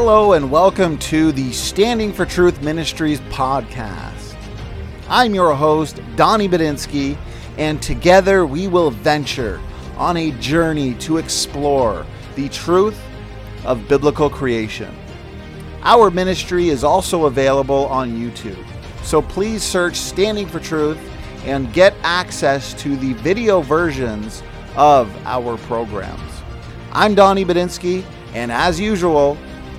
Hello, and welcome to the Standing for Truth Ministries podcast. I'm your host, Donnie Budinsky, and together we will venture on a journey to explore the truth of biblical creation. Our ministry is also available on YouTube, so please search Standing for Truth and get access to the video versions of our programs. I'm Donnie Budinsky, and as usual,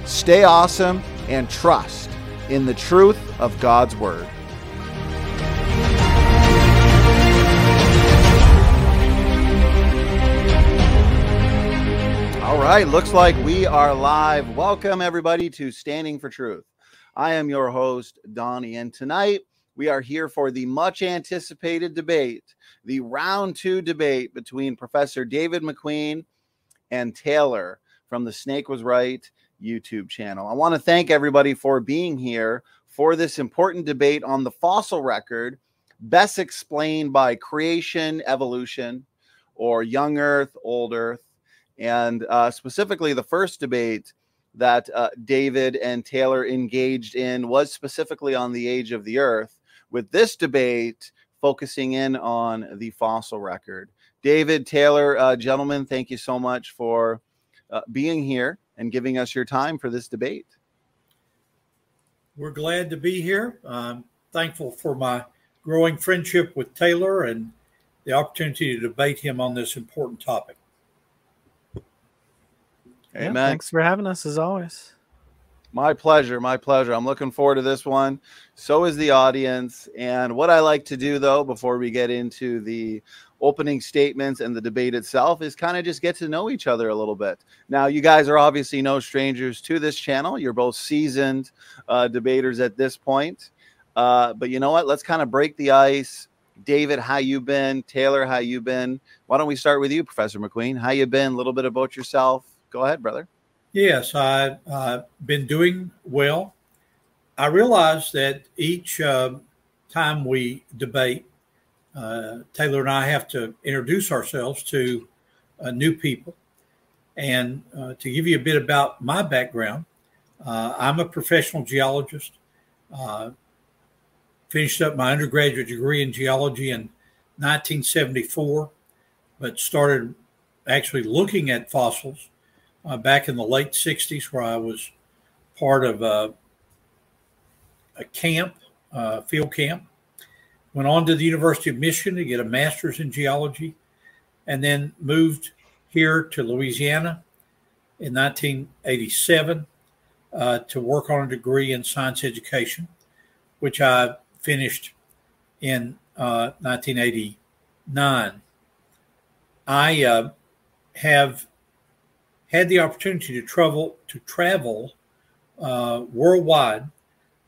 stay awesome and trust in the truth of God's Word. All right, looks like we are live. Welcome, everybody, to Standing for Truth. I am your host, Donnie, and tonight we are here for the much anticipated debate, the round two debate between Professor David McQueen and Taylor from the Snake Was Right YouTube channel. I want to thank everybody for being here for this important debate on the fossil record, best explained by creation, evolution, or young Earth, old Earth. And uh, specifically, the first debate that uh, David and Taylor engaged in was specifically on the age of the Earth, with this debate focusing in on the fossil record. David, Taylor, uh, gentlemen, thank you so much for uh, being here and giving us your time for this debate. We're glad to be here. I'm thankful for my growing friendship with Taylor and the opportunity to debate him on this important topic. Amen. Yeah, thanks for having us as always. My pleasure. My pleasure. I'm looking forward to this one. So is the audience. And what I like to do, though, before we get into the opening statements and the debate itself, is kind of just get to know each other a little bit. Now, you guys are obviously no strangers to this channel. You're both seasoned uh, debaters at this point. Uh, but you know what? Let's kind of break the ice. David, how you been? Taylor, how you been? Why don't we start with you, Professor McQueen? How you been? A little bit about yourself. Go ahead, brother. Yes, I've uh, been doing well. I realize that each uh, time we debate, uh, Taylor and I have to introduce ourselves to uh, new people. And uh, to give you a bit about my background, uh, I'm a professional geologist. finished up my undergraduate degree in geology in 1974, but started actually looking at fossils uh, back in the late 60s, where I was part of a, a camp, uh, field camp. Went on to the University of Michigan to get a master's in geology, and then moved here to Louisiana in 1987 uh, to work on a degree in science education, which I finished in 1989. Uh, I uh, have had the opportunity to travel to travel uh, worldwide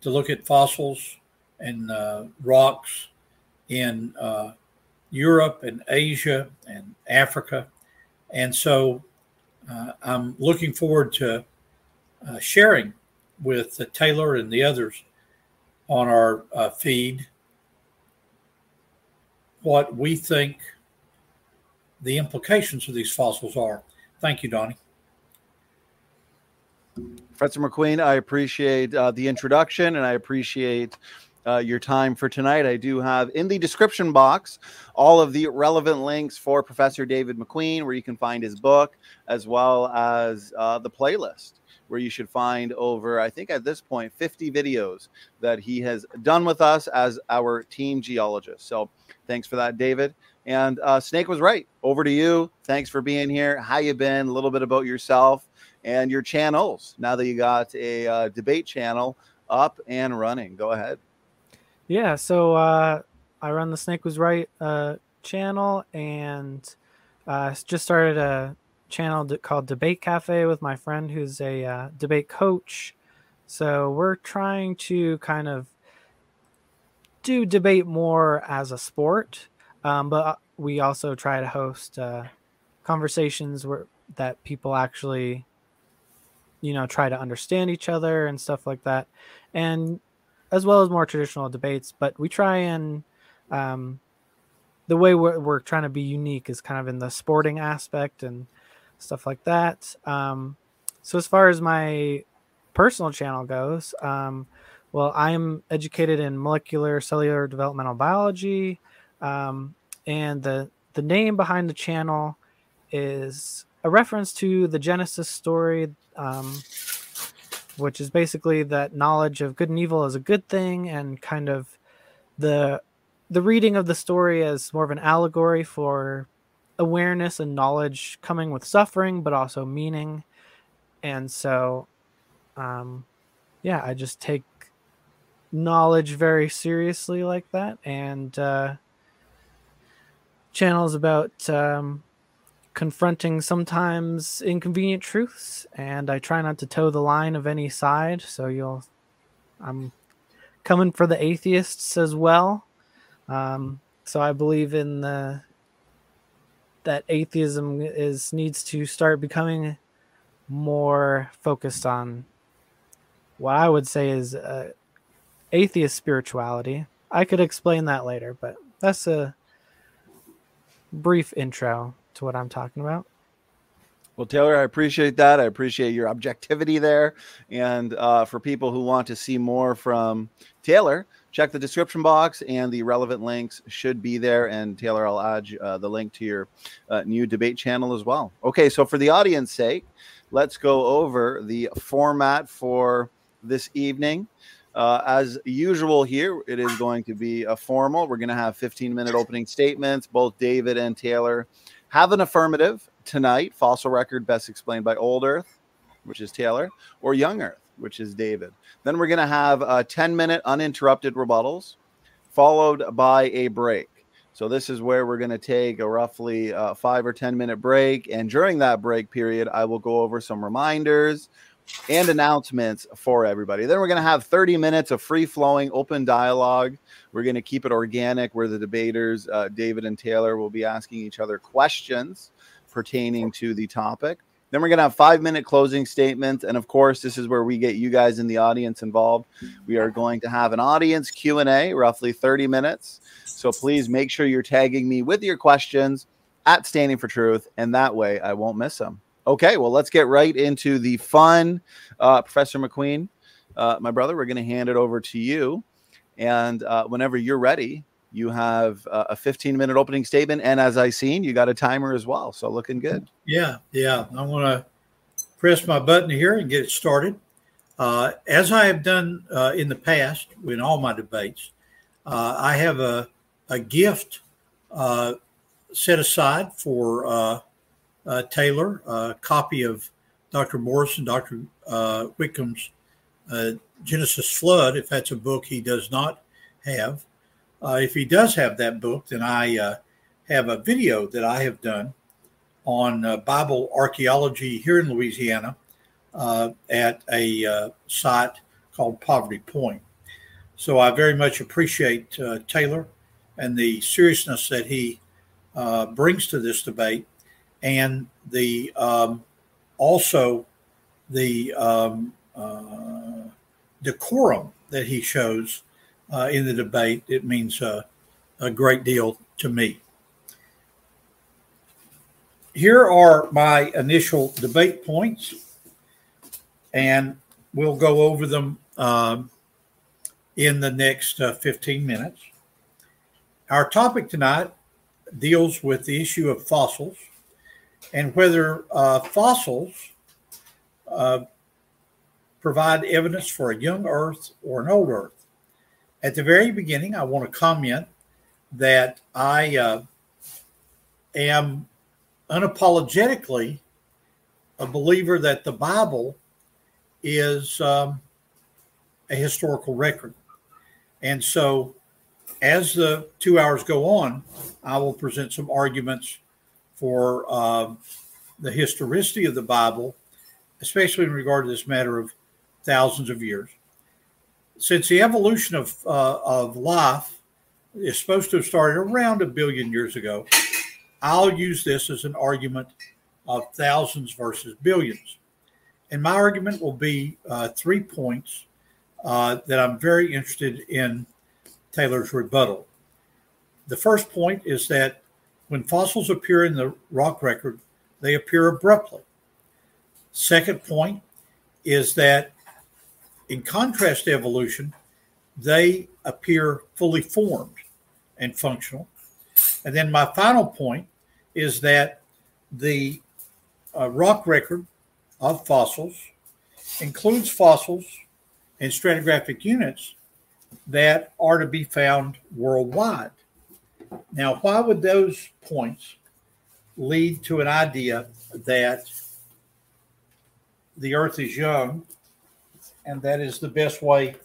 to look at fossils and uh, rocks in uh, Europe and Asia and Africa, and so uh, I'm looking forward to uh, sharing with Taylor and the others on our uh, feed what we think the implications of these fossils are. Thank you, Donnie. Professor McQueen, I appreciate uh, the introduction and I appreciate uh, your time for tonight. I do have in the description box all of the relevant links for Professor David McQueen, where you can find his book, as well as uh, the playlist, where you should find over, I think at this point, 50 videos that he has done with us as our team geologist. So thanks for that, David. And uh, Snake was right. Over to you. Thanks for being here. How you been? A little bit about yourself and your channels now that you got a uh, debate channel up and running. Go ahead. Yeah, so uh, I run the Snake Was Right uh, channel and uh, just started a channel called Debate Cafe with my friend who's a uh, debate coach. So we're trying to kind of do debate more as a sport, um, but uh, we also try to host uh, conversations where that people actually you know try to understand each other and stuff like that and as well as more traditional debates but we try and um, the way we're, we're trying to be unique is kind of in the sporting aspect and stuff like that. Um, so as far as my personal channel goes, um, well, I'm educated in molecular cellular developmental biology, um, and the the name behind the channel is a reference to the Genesis story, um, which is basically that knowledge of good and evil is a good thing, and kind of the the reading of the story as more of an allegory for awareness and knowledge coming with suffering, but also meaning. And so, um, yeah, I just take knowledge very seriously like that. And uh, channels about um, confronting sometimes inconvenient truths. And I try not to toe the line of any side. So you'll, I'm coming for the atheists as well. Um, so I believe in the that atheism is needs to start becoming more focused on what I would say is uh, atheist spirituality. I could explain that later, but that's a brief intro to what I'm talking about. Well, Taylor, I appreciate that. I appreciate your objectivity there. And uh, for people who want to see more from Taylor, check the description box and the relevant links should be there. And Taylor, I'll add uh, the link to your uh, new debate channel as well. Okay, so for the audience sake, let's go over the format for this evening. Uh, as usual, here it is going to be a formal. We're going to have 15 minute opening statements. Both David and Taylor have an affirmative tonight. Fossil record best explained by Old Earth, which is Taylor, or Young Earth, which is David. Then we're going to have uh, 10 minute uninterrupted rebuttals, followed by a break. So this is where we're going to take a roughly uh, five or 10 minute break. And during that break period, I will go over some reminders and announcements for everybody. Then we're going to have 30 minutes of free flowing open dialogue. We're going to keep it organic where the debaters, uh, David and Taylor, will be asking each other questions pertaining to the topic. Then we're going to have five minute closing statements, and of course, this is where we get you guys in the audience involved. We are going to have an audience Q and A, roughly 30 minutes. So please make sure you're tagging me with your questions at Standing for Truth, and that way I won't miss them. Okay, well, let's get right into the fun. Uh, Professor McQueen, uh, my brother, we're going to hand it over to you. And uh, whenever you're ready, you have uh, a 15 minute opening statement. And as I seen, you got a timer as well. So looking good. Yeah, yeah. I want to press my button here and get it started. Uh, as I have done uh, in the past in all my debates, I have a, a gift set aside for uh, Taylor, a copy of Dr. Morrison, Dr. Whitcomb's Genesis Flood, if that's a book he does not have. Uh, if he does have that book, then I uh, have a video that I have done on uh, Bible archaeology here in Louisiana uh, at a uh, site called Poverty Point. So I very much appreciate uh, Taylor and the seriousness that he brings to this debate, and the um, also the um, decorum that he shows uh, in the debate. It means uh, a great deal to me. Here are my initial debate points, and we'll go over them um, in the next uh, 15 minutes. Our topic tonight deals with the issue of fossils and whether uh, fossils uh, provide evidence for a young Earth or an old Earth. At the very beginning, I want to comment that I uh, am unapologetically a believer that the Bible is um, a historical record. And so, as the two hours go on, I will present some arguments for uh, the historicity of the Bible, especially in regard to this matter of thousands of years since the evolution of uh, of life is supposed to have started around a billion years ago, I'll use this as an argument of thousands versus billions. And my argument will be uh, three points uh, that I'm very interested in Taylor's rebuttal. The first point is that when fossils appear in the rock record, they appear abruptly. Second point is that in contrast to evolution, they appear fully formed and functional. And then my final point is that the uh, rock record of fossils includes fossils and stratigraphic units that are to be found worldwide. Now, why would those points lead to an idea that the earth is young and that is the best way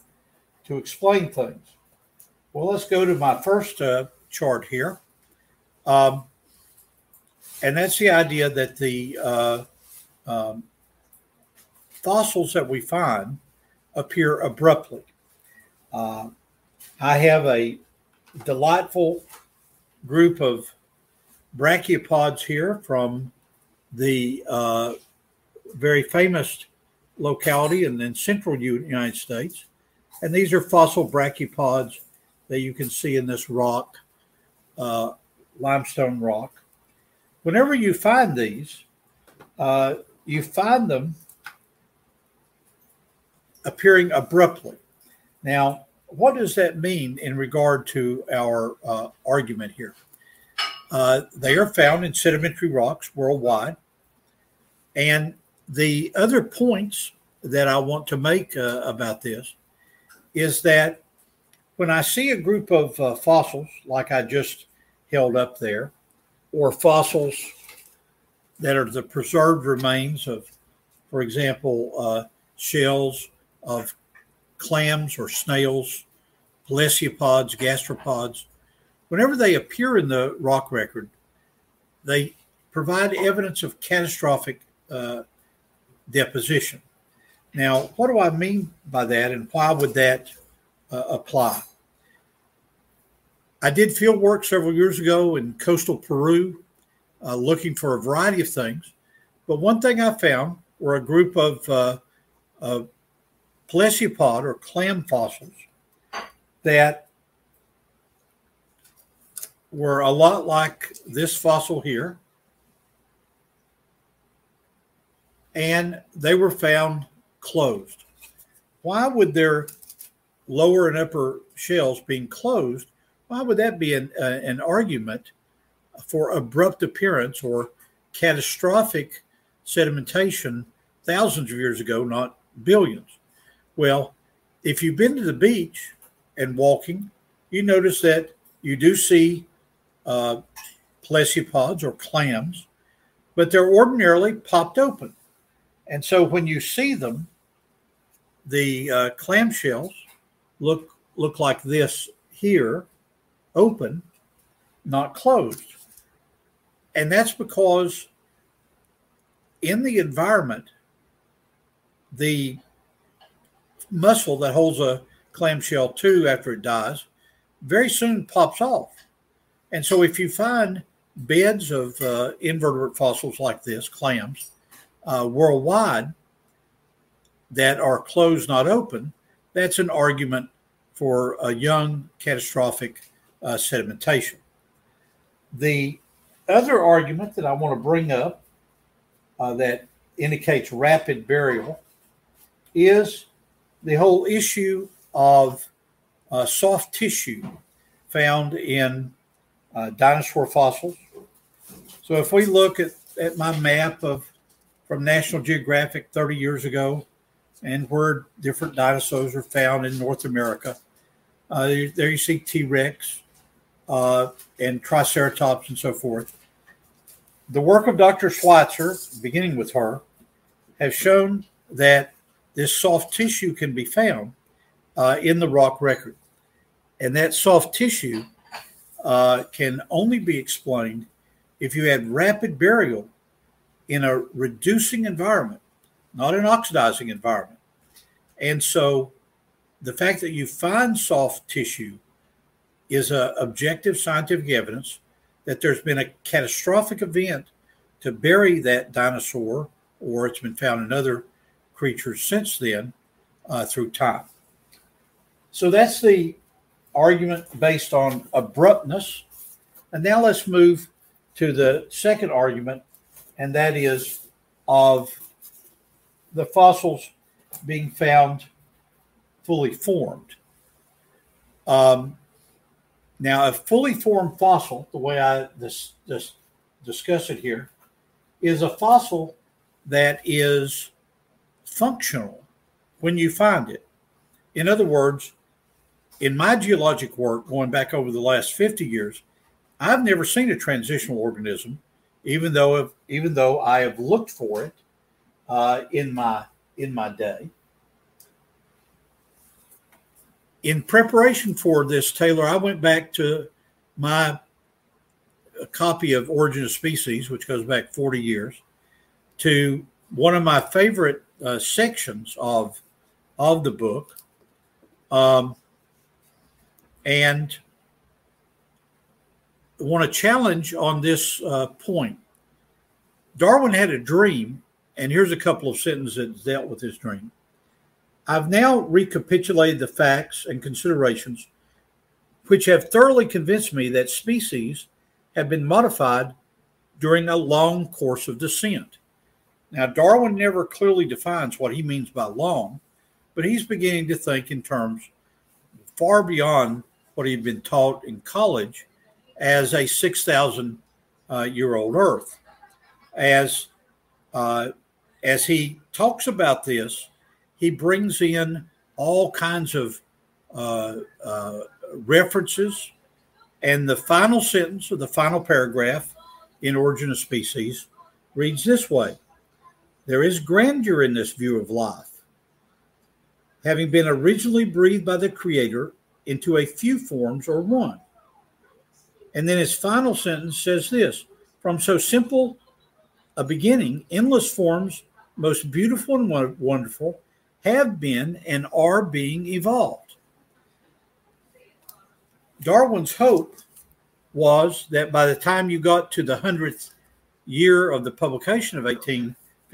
to explain things? Well, let's go to my first uh, chart here. Um, and that's the idea that the uh, um, fossils that we find appear abruptly. Uh, I have a delightful group of brachiopods here from the uh, very famous locality in the central United States. And these are fossil brachiopods that you can see in this rock, uh, limestone rock. Whenever you find these, uh, you find them appearing abruptly. Now, what does that mean in regard to our uh, argument here? Uh, they are found in sedimentary rocks worldwide. And the other points that I want to make uh, about this is that when I see a group of uh, fossils, like I just held up there, or fossils that are the preserved remains of, for example, uh, shells of clams or snails, pelecypods, gastropods, whenever they appear in the rock record, they provide evidence of catastrophic uh, deposition. Now, what do I mean by that, and why would that uh, apply? I did field work several years ago in coastal Peru, uh, looking for a variety of things. But one thing I found were a group of, uh, of pelecypod or clam fossils that were a lot like this fossil here. And they were found closed. Why would their lower and upper shells being closed? Why would that be an, uh, an argument for abrupt appearance or catastrophic sedimentation thousands of years ago, not billions? Well, if you've been to the beach and walking, you notice that you do see uh, pelecypods or clams, but they're ordinarily popped open. And so when you see them, the uh, clam shells look look like this here, open, not closed. And that's because in the environment, the muscle that holds a clamshell too after it dies very soon pops off. And so if you find beds of uh, invertebrate fossils like this, clams, uh, worldwide that are closed, not open, that's an argument for a young catastrophic uh, sedimentation. The other argument that I want to bring up uh, that indicates rapid burial is the whole issue of uh, soft tissue found in uh, dinosaur fossils. So if we look at, at my map of from National Geographic 30 years ago and where different dinosaurs are found in North America, uh, there you see T Rex uh, and Triceratops and so forth. The work of Dr. Schweitzer, beginning with her, has shown that this soft tissue can be found uh, in the rock record. And that soft tissue uh, can only be explained if you had rapid burial in a reducing environment, not an oxidizing environment. And so the fact that you find soft tissue is a objective scientific evidence that there's been a catastrophic event to bury that dinosaur, or it's been found in other creatures since then uh, through time. So that's the argument based on abruptness. And now let's move to the second argument, and that is of the fossils being found fully formed. Um, now, a fully formed fossil, the way I this, this discuss it here, is a fossil that is functional when you find it. In other words, in my geologic work, going back over the last 50 years, I've never seen a transitional organism, even though even though I have looked for it uh, in my in my day. In preparation for this, Taylor, I went back to my copy of Origin of Species, which goes back 40 years, to one of my favorite uh, sections of of the book, um, and want to challenge on this uh, point. Darwin had a dream, and here's a couple of sentences that dealt with his dream. I've now recapitulated the facts and considerations which have thoroughly convinced me that species have been modified during a long course of descent. Now, Darwin never clearly defines what he means by long, but he's beginning to think in terms far beyond what he'd been taught in college as a 6,000 uh, year old Earth. As, uh, as he talks about this, he brings in all kinds of uh, uh references. And the final sentence of the final paragraph in Origin of Species reads this way There is grandeur in this view of life. Having been originally breathed by the Creator into a few forms or one. And then his final sentence says this From so simple a beginning, endless forms, most beautiful and wonderful, have been and are being evolved. Darwin's hope was that by the time you got to the 100th year of the publication of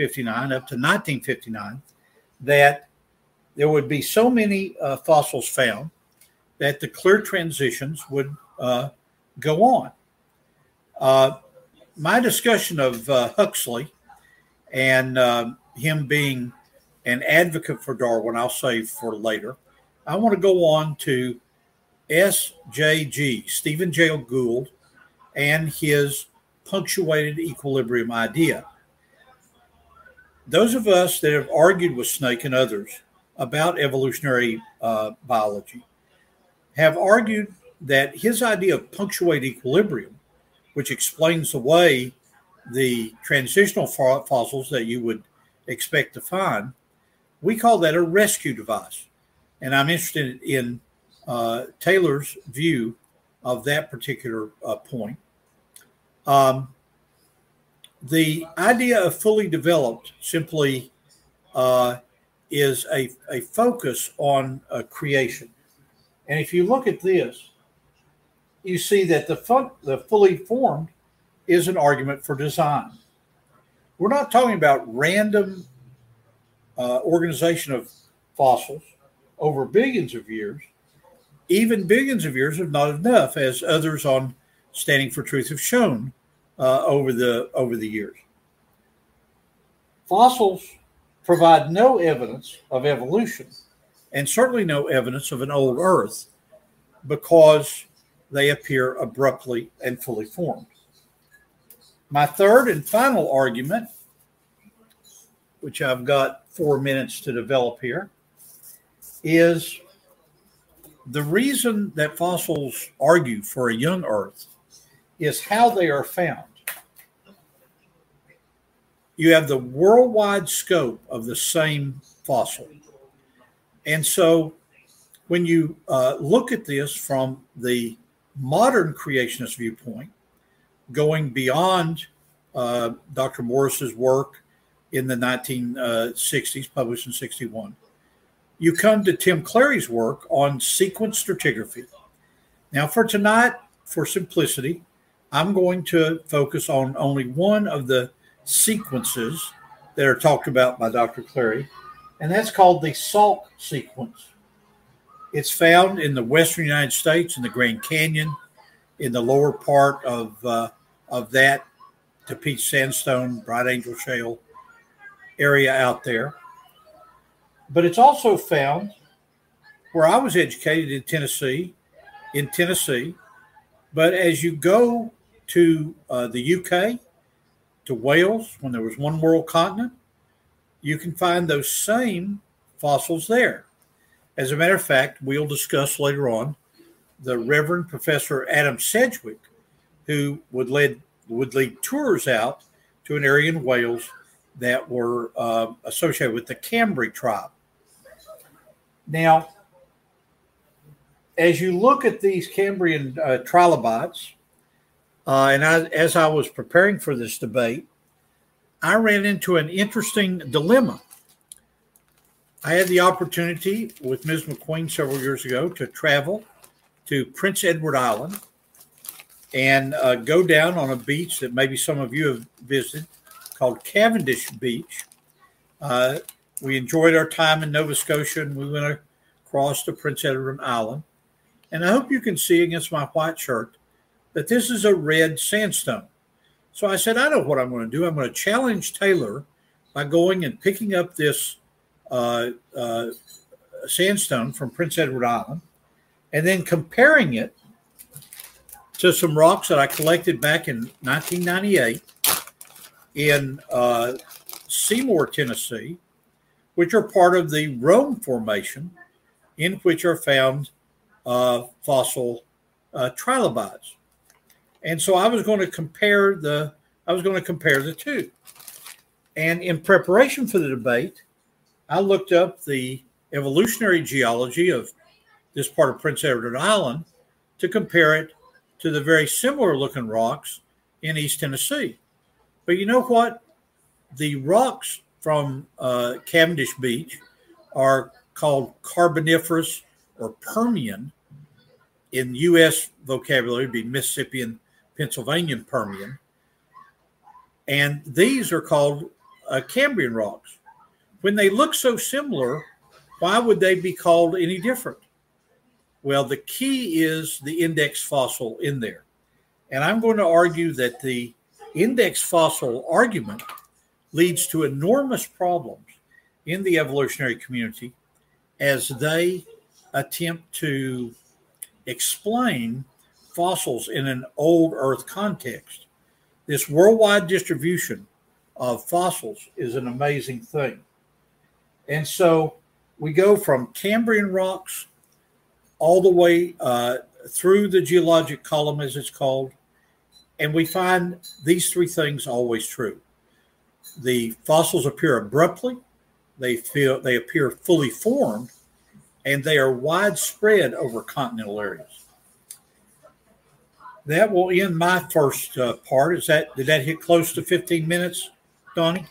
1859 up to 1959, that there would be so many uh, fossils found that the clear transitions would uh, go on. Uh, my discussion of uh, Huxley and um, him being an advocate for Darwin, I'll save for later. I want to go on to SJG, Stephen J. Gould, and his punctuated equilibrium idea. Those of us that have argued with Snake and others about evolutionary uh, biology have argued that his idea of punctuated equilibrium, which explains away the transitional fossils that you would expect to find, we call that a rescue device. And I'm interested in uh, Taylor's view of that particular uh, point. Um, the idea of fully developed simply uh, is a, a focus on uh, creation. And if you look at this, you see that the, fun, the fully formed is an argument for design. We're not talking about random uh, organization of fossils over billions of years. Even billions of years are not enough, as others on Standing for Truth have shown uh, over the over the years. Fossils provide no evidence of evolution, and certainly no evidence of an old Earth, because they appear abruptly and fully formed. My third and final argument, which I've got four minutes to develop here, is the reason that fossils argue for a young Earth is how they are found. You have the worldwide scope of the same fossil. And so when you uh, look at this from the modern creationist viewpoint, going beyond uh, Dr. Morris's work in the 1960s, uh, published in 61, you come to Tim Clarey's work on sequence stratigraphy. Now, for tonight, for simplicity, I'm going to focus on only one of the sequences that are talked about by Dr. Clarey, and that's called the Sauk sequence. It's found in the western United States in the Grand Canyon, in the lower part of uh, of that Tapeats Sandstone, Bright Angel Shale area out there. But it's also found where I was educated in Tennessee, in Tennessee. But as you go to uh, the UK, to Wales, when there was one world continent, you can find those same fossils there. As a matter of fact, we'll discuss later on the Reverend Professor Adam Sedgwick, who would lead would lead tours out to an area in Wales that were uh, associated with the Cambry tribe. Now, as you look at these Cambrian uh, trilobites, uh, and I, as I was preparing for this debate, I ran into an interesting dilemma. I had the opportunity with Ms. McQueen several years ago to travel to Prince Edward Island and uh, go down on a beach that maybe some of you have visited called Cavendish Beach. Uh, we enjoyed our time in Nova Scotia and we went across to Prince Edward Island. And I hope you can see against my white shirt that this is a red sandstone. So I said, I know what I'm going to do. I'm going to challenge Taylor by going and picking up this uh, uh, sandstone from Prince Edward Island and then comparing it to some rocks that I collected back in 1998 in uh, Seymour, Tennessee, which are part of the Rome Formation, in which are found uh, fossil uh, trilobites. And so I was going to compare the I was going to compare the two. And in preparation for the debate, I looked up the evolutionary geology of this part of Prince Edward Island to compare it to the very similar looking rocks in East Tennessee. But you know what? The rocks from uh, Cavendish Beach are called Carboniferous or Permian. In U.S. vocabulary, be Mississippian, Pennsylvanian Permian. And these are called uh, Cambrian rocks. When they look so similar, why would they be called any different? Well, the key is the index fossil in there. And I'm going to argue that the index fossil argument leads to enormous problems in the evolutionary community as they attempt to explain fossils in an old Earth context. This worldwide distribution of fossils is an amazing thing. And so we go from Cambrian rocks all the way uh, through the geologic column, as it's called, and we find these three things always true. The fossils appear abruptly, they feel they appear fully formed, and they are widespread over continental areas. That will end my first uh, part. Is that did that hit close to 15 minutes, Donnie?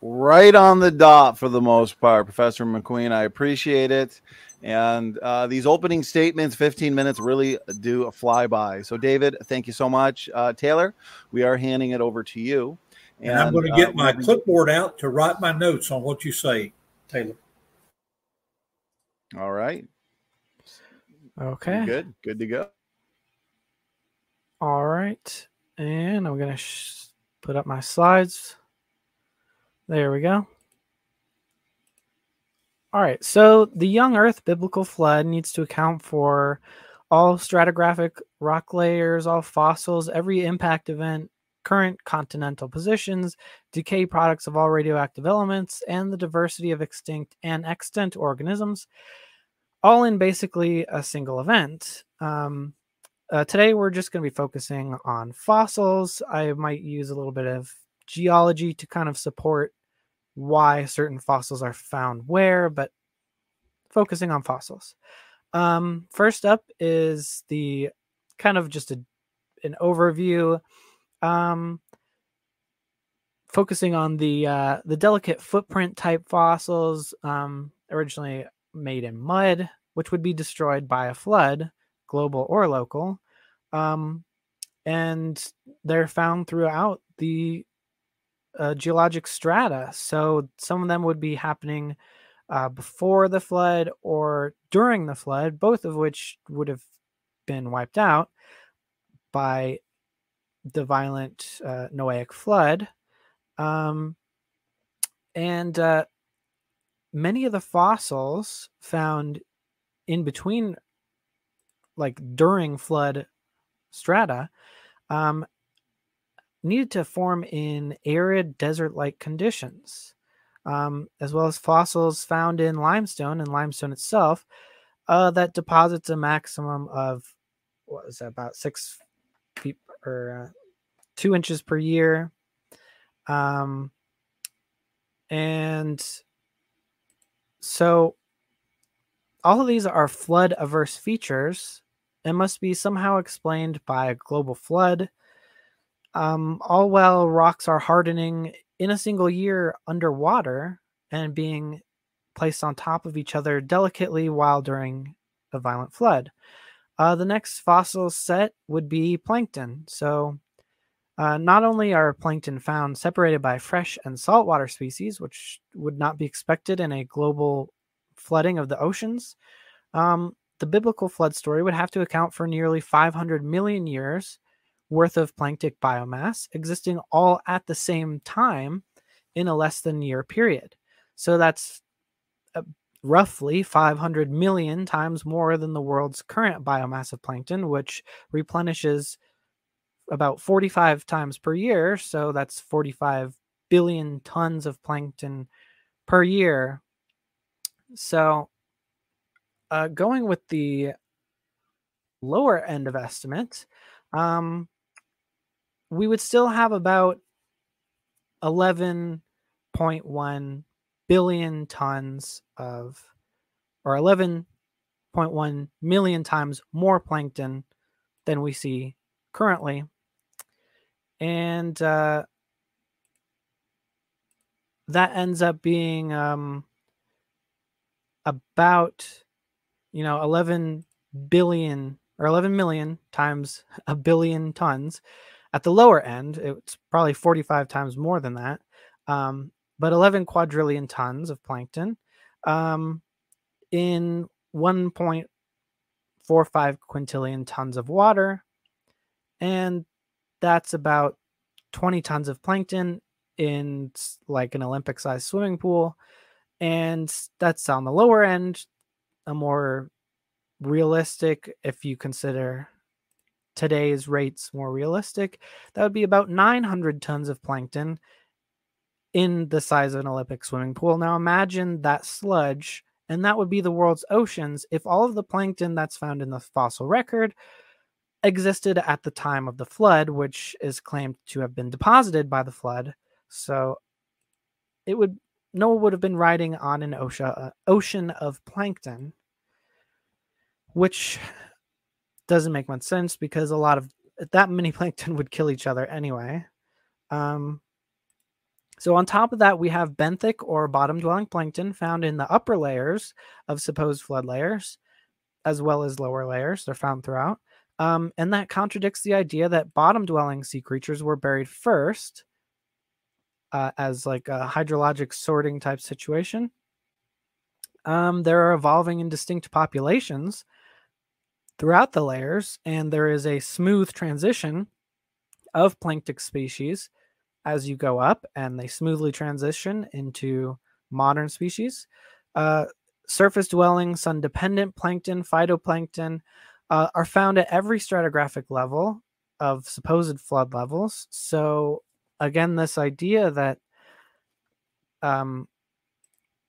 Right on the dot for the most part, Professor McQueen. I appreciate it. And uh, these opening statements, 15 minutes, really do fly by. So, David, thank you so much. Uh, Taylor, we are handing it over to you. And, and I'm going to get uh, my clipboard out to write my notes on what you say, Taylor. All right. Okay. Good. Good to go. All right. And I'm going to sh- put up my slides. There we go. All right. So the young Earth biblical flood needs to account for all stratigraphic rock layers, all fossils, every impact event, current continental positions, decay products of all radioactive elements, and the diversity of extinct and extant organisms, all in basically a single event. Um, uh, today, we're just going to be focusing on fossils. I might use a little bit of geology to kind of support why certain fossils are found where, but focusing on fossils. Um, first up is the kind of just a, an overview, um, focusing on the uh, the delicate footprint type fossils, um, originally made in mud, which would be destroyed by a flood, global or local, um, and they're found throughout the uh, geologic strata. So some of them would be happening uh, before the flood or during the flood, both of which would have been wiped out by the violent uh, Noahic flood. Um, and uh, many of the fossils found in between, like during flood strata, um, needed to form in arid desert like conditions, um, as well as fossils found in limestone and limestone itself uh, that deposits a maximum of what is that, about six feet or uh, two inches per year. Um, and so all of these are flood averse features and must be somehow explained by a global flood. Um, all while rocks are hardening in a single year underwater and being placed on top of each other delicately while during a violent flood. Uh, the next fossil set would be plankton. So, uh, not only are plankton found separated by fresh and saltwater species, which would not be expected in a global flooding of the oceans, um, the biblical flood story would have to account for nearly 500 million years worth of planktic biomass existing all at the same time in a less than year period. So that's uh, roughly 500 million times more than the world's current biomass of plankton, which replenishes about 45 times per year. So that's 45 billion tons of plankton per year. So, uh, going with the lower end of estimate, um, we would still have about 11.1 billion tons of, or 11.1 million times more plankton than we see currently. And uh, that ends up being um, about, you know, 11 billion or 11 million times a billion tons. At the lower end, it's probably 45 times more than that. Um, but 11 quadrillion tons of plankton um, in 1.45 quintillion tons of water. And that's about 20 tons of plankton in like an Olympic sized swimming pool. And that's on the lower end, a more realistic, if you consider today's rates more realistic, that would be about 900 tons of plankton in the size of an Olympic swimming pool. Now imagine that sludge, and that would be the world's oceans if all of the plankton that's found in the fossil record existed at the time of the flood, which is claimed to have been deposited by the flood. So it would Noah would have been riding on an ocean, uh, ocean of plankton, which doesn't make much sense because a lot of that many plankton would kill each other anyway. Um, so on top of that, we have benthic or bottom-dwelling plankton found in the upper layers of supposed flood layers, as well as lower layers. They're found throughout. Um, and that contradicts the idea that bottom-dwelling sea creatures were buried first uh, as like a hydrologic sorting type situation. Um, there are evolving and distinct populations throughout the layers, and there is a smooth transition of planktic species as you go up, and they smoothly transition into modern species. Uh, surface dwelling, sun dependent plankton, phytoplankton uh, are found at every stratigraphic level of supposed flood levels. So, again, this idea that um,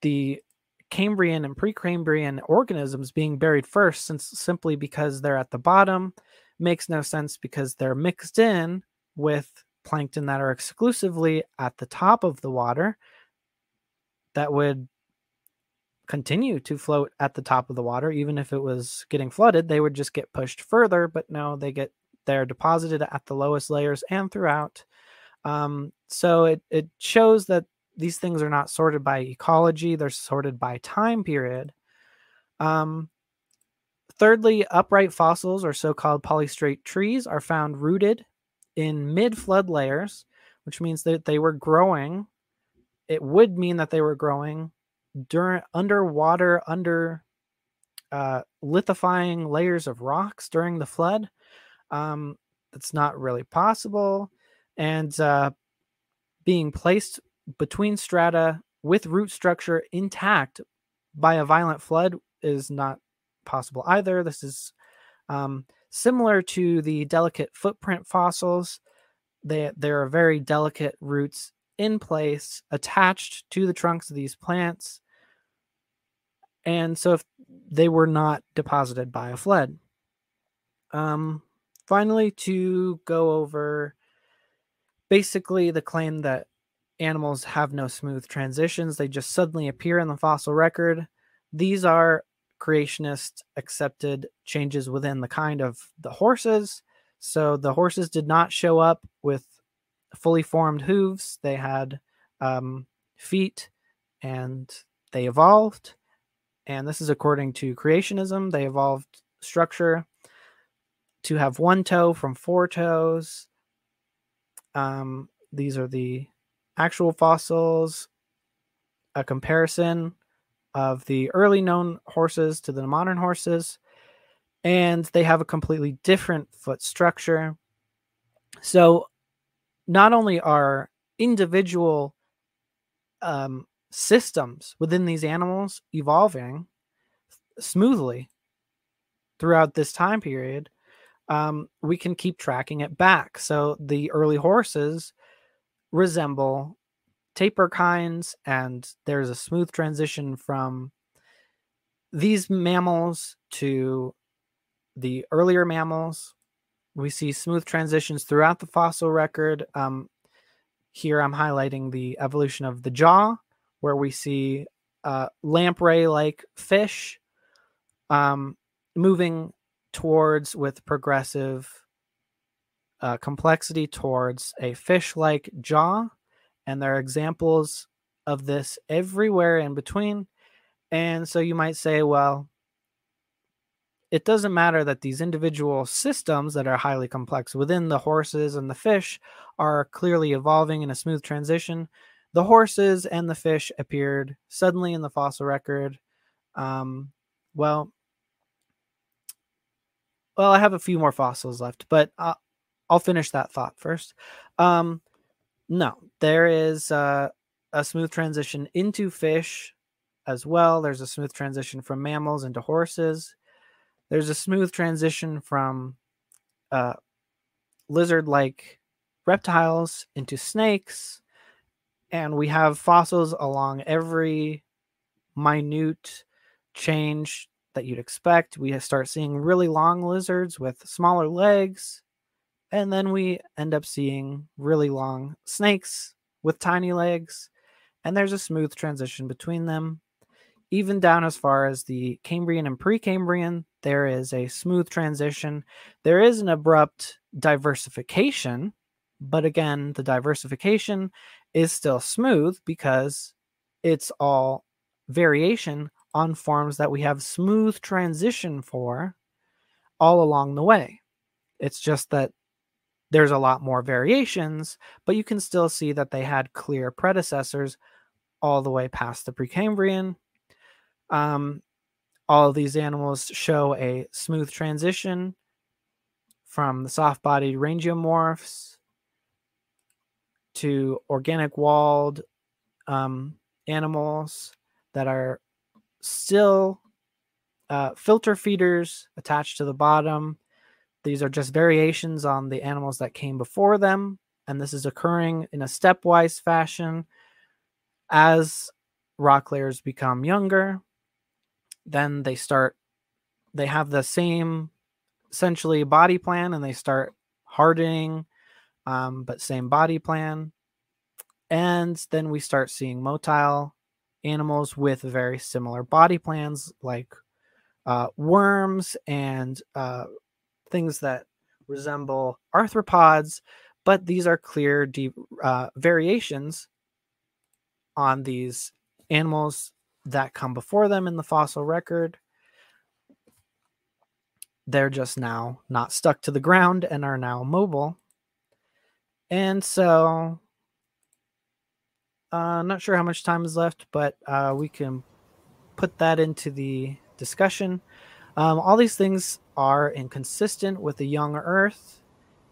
the Cambrian and Precambrian organisms being buried first, since simply because they're at the bottom, makes no sense because they're mixed in with plankton that are exclusively at the top of the water that would continue to float at the top of the water. Even if it was getting flooded they would just get pushed further but no they get they're deposited at the lowest layers and throughout um, so it, it shows that these things are not sorted by ecology they're sorted by time period um, thirdly upright fossils or so-called polystrate trees are found rooted in mid flood layers, which means that they were growing. It would mean that they were growing during underwater, under uh, lithifying layers of rocks during the flood. Um, that's not really possible. And uh, being placed between strata with root structure intact by a violent flood is not possible either. This is um, similar to the delicate footprint fossils. They, there are very delicate roots in place attached to the trunks of these plants. And so if they were not deposited by a flood. Um, finally, to go over basically the claim that animals have no smooth transitions, they just suddenly appear in the fossil record. These are creationist accepted changes within the kind of the horses. So the horses did not show up with fully formed hooves, they had um, feet and they evolved. And this is according to creationism. They evolved structure to have one toe from four toes. Um, these are the actual fossils, a comparison of the early known horses to the modern horses, and they have a completely different foot structure. So, not only are individual um, systems within these animals evolving smoothly throughout this time period, um, we can keep tracking it back. So, the early horses resemble tapir kinds, and there's a smooth transition from these mammals to the earlier mammals. We see smooth transitions throughout the fossil record. Um, here I'm highlighting the evolution of the jaw, where we see uh, lamprey like fish um, moving towards with progressive uh, complexity towards a fish like jaw and there are examples of this everywhere in between. And so you might say, well, it doesn't matter that these individual systems that are highly complex within the horses and the fish are clearly evolving in a smooth transition. The horses and the fish appeared suddenly in the fossil record. Um, well, well, I have a few more fossils left, but uh, I'll finish that thought first. Um, no, there is uh, a smooth transition into fish as well. There's a smooth transition from mammals into horses. There's a smooth transition from uh, lizard like reptiles into snakes. And we have fossils along every minute change that you'd expect. We start seeing really long lizards with smaller legs and then we end up seeing really long snakes with tiny legs, and there's a smooth transition between them. Even down as far as the Cambrian and Precambrian, there is a smooth transition. There is an abrupt diversification, but again, the diversification is still smooth because it's all variation on forms that we have smooth transition for all along the way. It's just that there's a lot more variations, but you can still see that they had clear predecessors all the way past the Precambrian. Um, all these animals show a smooth transition from the soft bodied rangeomorphs to organic walled um, animals that are still uh, filter feeders attached to the bottom these are just variations on the animals that came before them, and this is occurring in a stepwise fashion as rock layers become younger. Then they start, they have the same essentially body plan and they start hardening, um, but same body plan. And then we start seeing motile animals with very similar body plans like uh, worms and uh, things that resemble arthropods, but these are clear deep uh, variations on these animals that come before them in the fossil record. They're just now not stuck to the ground and are now mobile. And so, uh, not sure how much time is left, but uh, we can put that into the discussion. Um, all these things are inconsistent with the Young Earth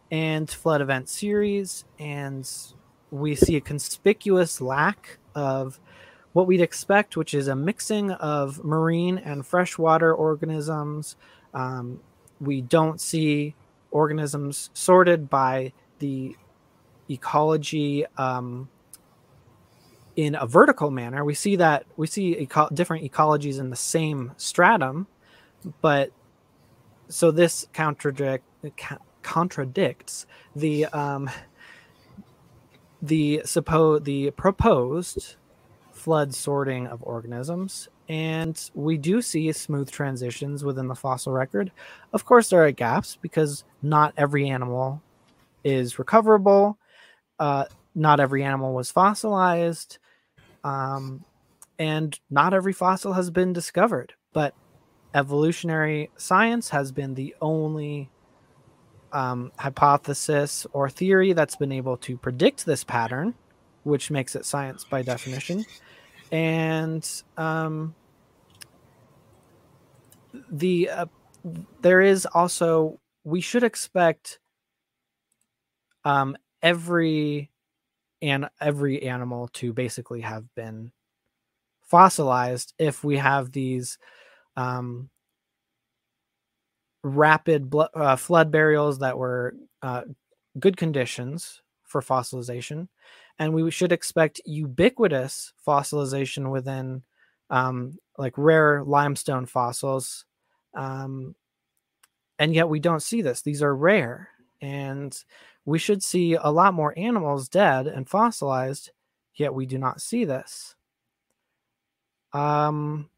and Flood Event series, and we see a conspicuous lack of what we'd expect, which is a mixing of marine and freshwater organisms. Um, we don't see organisms sorted by the ecology um, in a vertical manner. We see that we see eco- different ecologies in the same stratum, but so this contradict contradicts the um, the suppose the proposed flood sorting of organisms and we do see smooth transitions within the fossil record of course there are gaps because not every animal is recoverable uh, not every animal was fossilized um, and not every fossil has been discovered but evolutionary science has been the only um, hypothesis or theory that's been able to predict this pattern, which makes it science by definition. And um, the uh, there is also we should expect um, every and every animal to basically have been fossilized if we have these um, rapid uh, flood burials that were uh, good conditions for fossilization, and we should expect ubiquitous fossilization within um, like rare limestone fossils. Um, and yet we don't see this. These are rare, and we should see a lot more animals dead and fossilized, yet we do not see this. Um,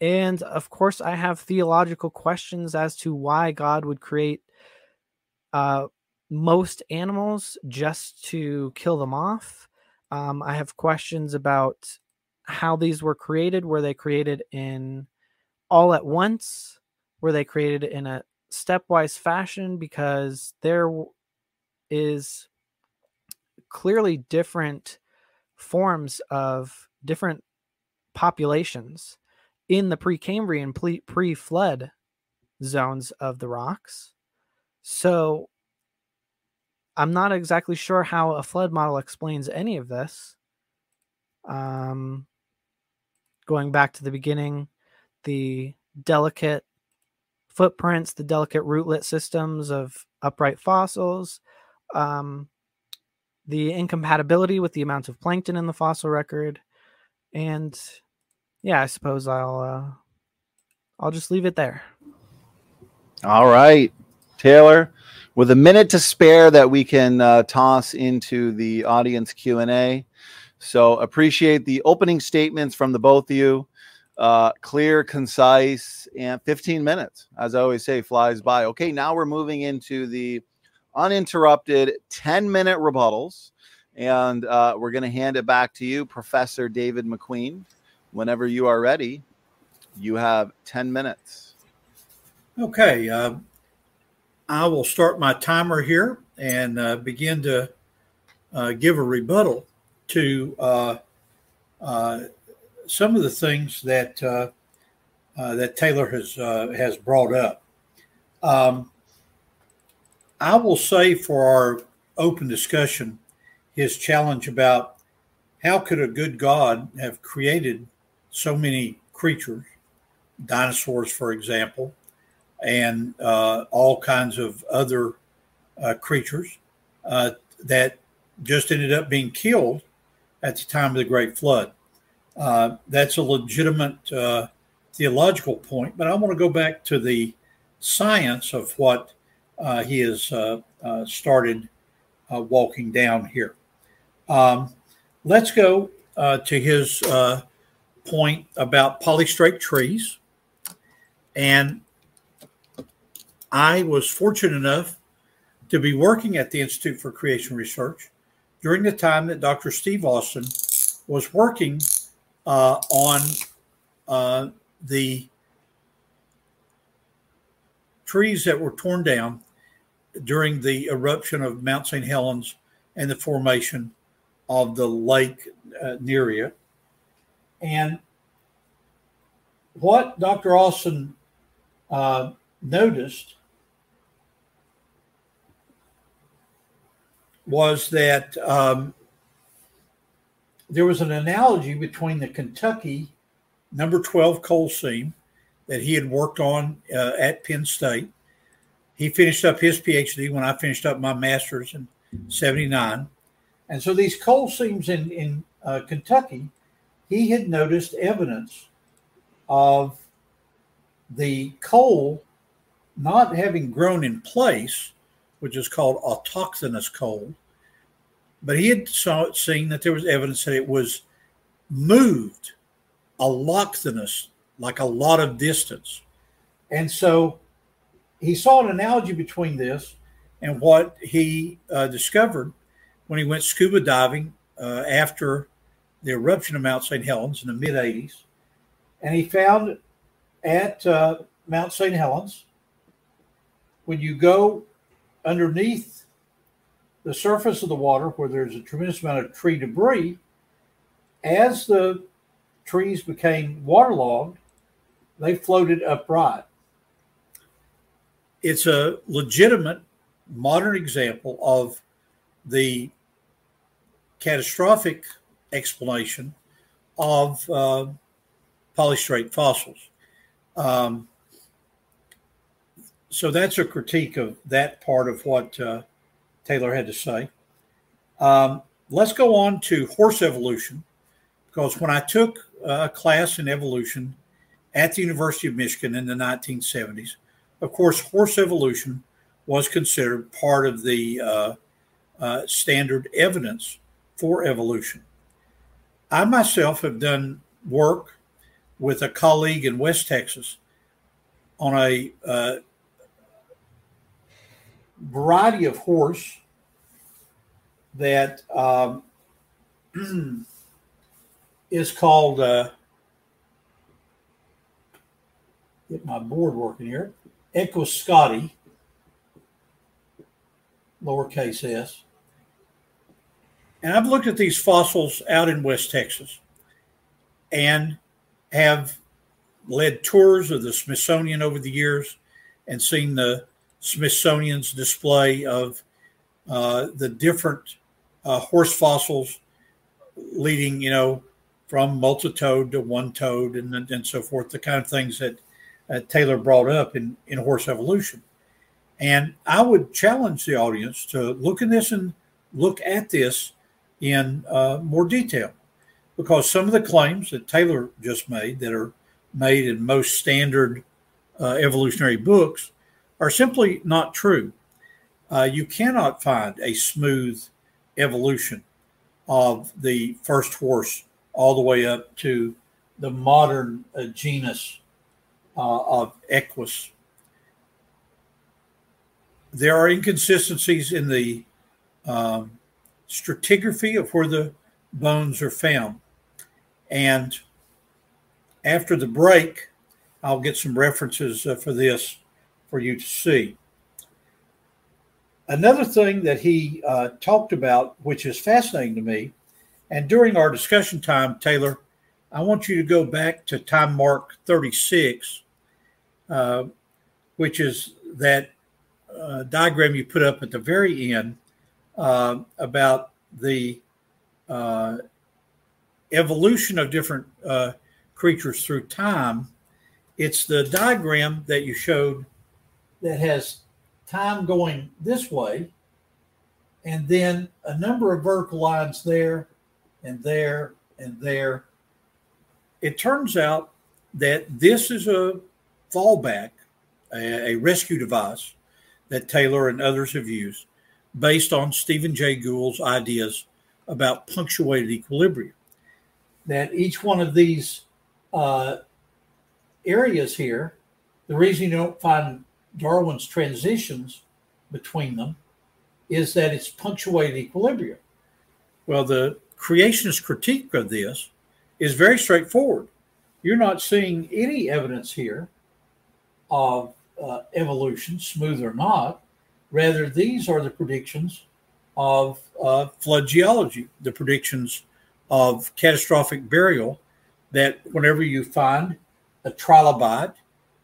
and of course, I have theological questions as to why God would create uh, most animals just to kill them off. Um, I have questions about how these were created. Were they created in all at once? Were they created in a stepwise fashion? Because there is clearly different forms of different populations in the Precambrian pre flood zones of the rocks. So I'm not exactly sure how a flood model explains any of this. Um, going back to the beginning, the delicate footprints, the delicate rootlet systems of upright fossils, um, the incompatibility with the amount of plankton in the fossil record, and yeah, I suppose I'll uh, I'll just leave it there. All right, Taylor, with a minute to spare that we can uh, toss into the audience Q and A. So appreciate the opening statements from the both of you. Uh, clear, concise, and 15 minutes, as I always say, flies by. Okay, now we're moving into the uninterrupted 10 minute rebuttals. And uh, we're going to hand it back to you, Professor David McQueen. Whenever you are ready, you have 10 minutes. Okay. Uh, I will start my timer here and uh, begin to uh, give a rebuttal to uh, uh, some of the things that that Taylor has has brought up. Um, I will say for our open discussion, his challenge about how could a good God have created so many creatures, dinosaurs, for example, and uh, all kinds of other uh, creatures uh, that just ended up being killed at the time of the Great Flood. Uh, that's a legitimate uh, theological point, but I want to go back to the science of what uh, he has started walking down here. Um, let's go to his point about polystrate trees. And I was fortunate enough to be working at the Institute for Creation Research during the time that Dr. Steve Austin was working uh, on uh, the trees that were torn down during the eruption of Mount St. Helens and the formation of the lake uh, Nerea. And what Dr. Austin uh, noticed was that um, there was an analogy between the Kentucky number 12 coal seam that he had worked on uh, at Penn State. He finished up his PhD when I finished up my master's in 79. And so these coal seams in, in uh, Kentucky, he had noticed evidence of the coal not having grown in place, which is called autochthonous coal, but he had saw, seen that there was evidence that it was moved allochthonous, like a lot of distance. And so he saw an analogy between this and what he uh, discovered when he went scuba diving uh, after the eruption of Mount St. Helens in the mid 80s. And he found at uh, Mount St. Helens, when you go underneath the surface of the water where there's a tremendous amount of tree debris, as the trees became waterlogged, they floated upright. It's a legitimate modern example of the catastrophic explanation of uh, polystrate fossils. Um, so that's a critique of that part of what uh, Taylor had to say. Um, let's go on to horse evolution, because when I took a class in evolution at the University of Michigan in the 1970s, of course, horse evolution was considered part of the uh, uh, standard evidence for evolution. I myself have done work with a colleague in West Texas on a uh, variety of horse that um, is called uh, get my board working here Equus scotti lowercase s. And I've looked at these fossils out in West Texas and have led tours of the Smithsonian over the years and seen the Smithsonian's display of uh, the different uh, horse fossils leading, you know, from multi-toed to one-toed and, and so forth, the kind of things that uh, Taylor brought up in, in horse evolution. And I would challenge the audience to look in this and look at this in uh, more detail because some of the claims that Taylor just made that are made in most standard uh, evolutionary books are simply not true. Uh, you cannot find a smooth evolution of the first horse all the way up to the modern uh, genus uh, of Equus. There are inconsistencies in the um, stratigraphy of where the bones are found. And after the break, I'll get some references uh, for this for you to see. Another thing that he uh, talked about, which is fascinating to me, and during our discussion time, Taylor, I want you to go back to time mark 36, uh, which is that uh, diagram you put up at the very end uh, about the uh, evolution of different uh, creatures through time. It's the diagram that you showed that has time going this way, and then a number of vertical lines there and there and there. It turns out that this is a fallback, a, a rescue device that Taylor and others have used based on Stephen Jay Gould's ideas about punctuated equilibrium. That each one of these uh, areas here, the reason you don't find Darwin's transitions between them is that it's punctuated equilibrium. Well, the creationist critique of this is very straightforward. You're not seeing any evidence here of uh, evolution, smooth or not, Rather, these are the predictions of uh, flood geology, the predictions of catastrophic burial. That whenever you find a trilobite,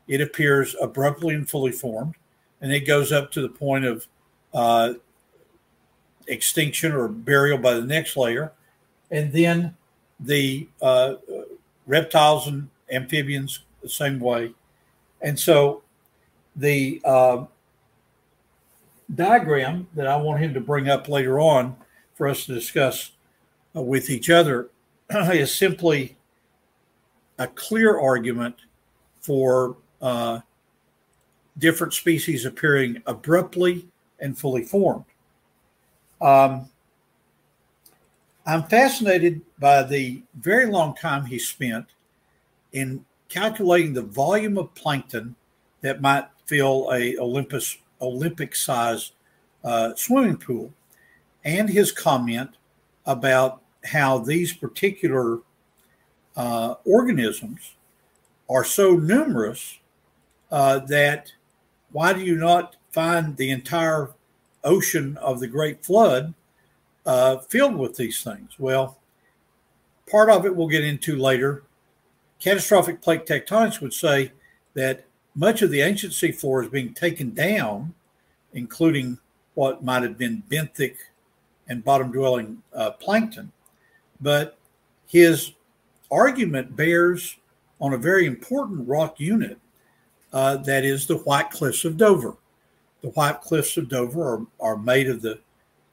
it appears abruptly and fully formed, and it goes up to the point of uh, extinction or burial by the next layer. and then the uh, reptiles and amphibians the same way. And so the uh, diagram that I want him to bring up later on for us to discuss uh, with each other is simply a clear argument for uh, different species appearing abruptly and fully formed. Um, I'm fascinated by the very long time he spent in calculating the volume of plankton that might fill a Olympus Olympic size uh, swimming pool, and his comment about how these particular uh, organisms are so numerous uh, that why do you not find the entire ocean of the Great Flood uh, filled with these things? Well, part of it we'll get into later. Catastrophic plate tectonics would say that much of the ancient seafloor is being taken down, including what might have been benthic and bottom dwelling uh, plankton. But his argument bears on a very important rock unit uh, that is the White Cliffs of Dover. The White Cliffs of Dover are, are made of the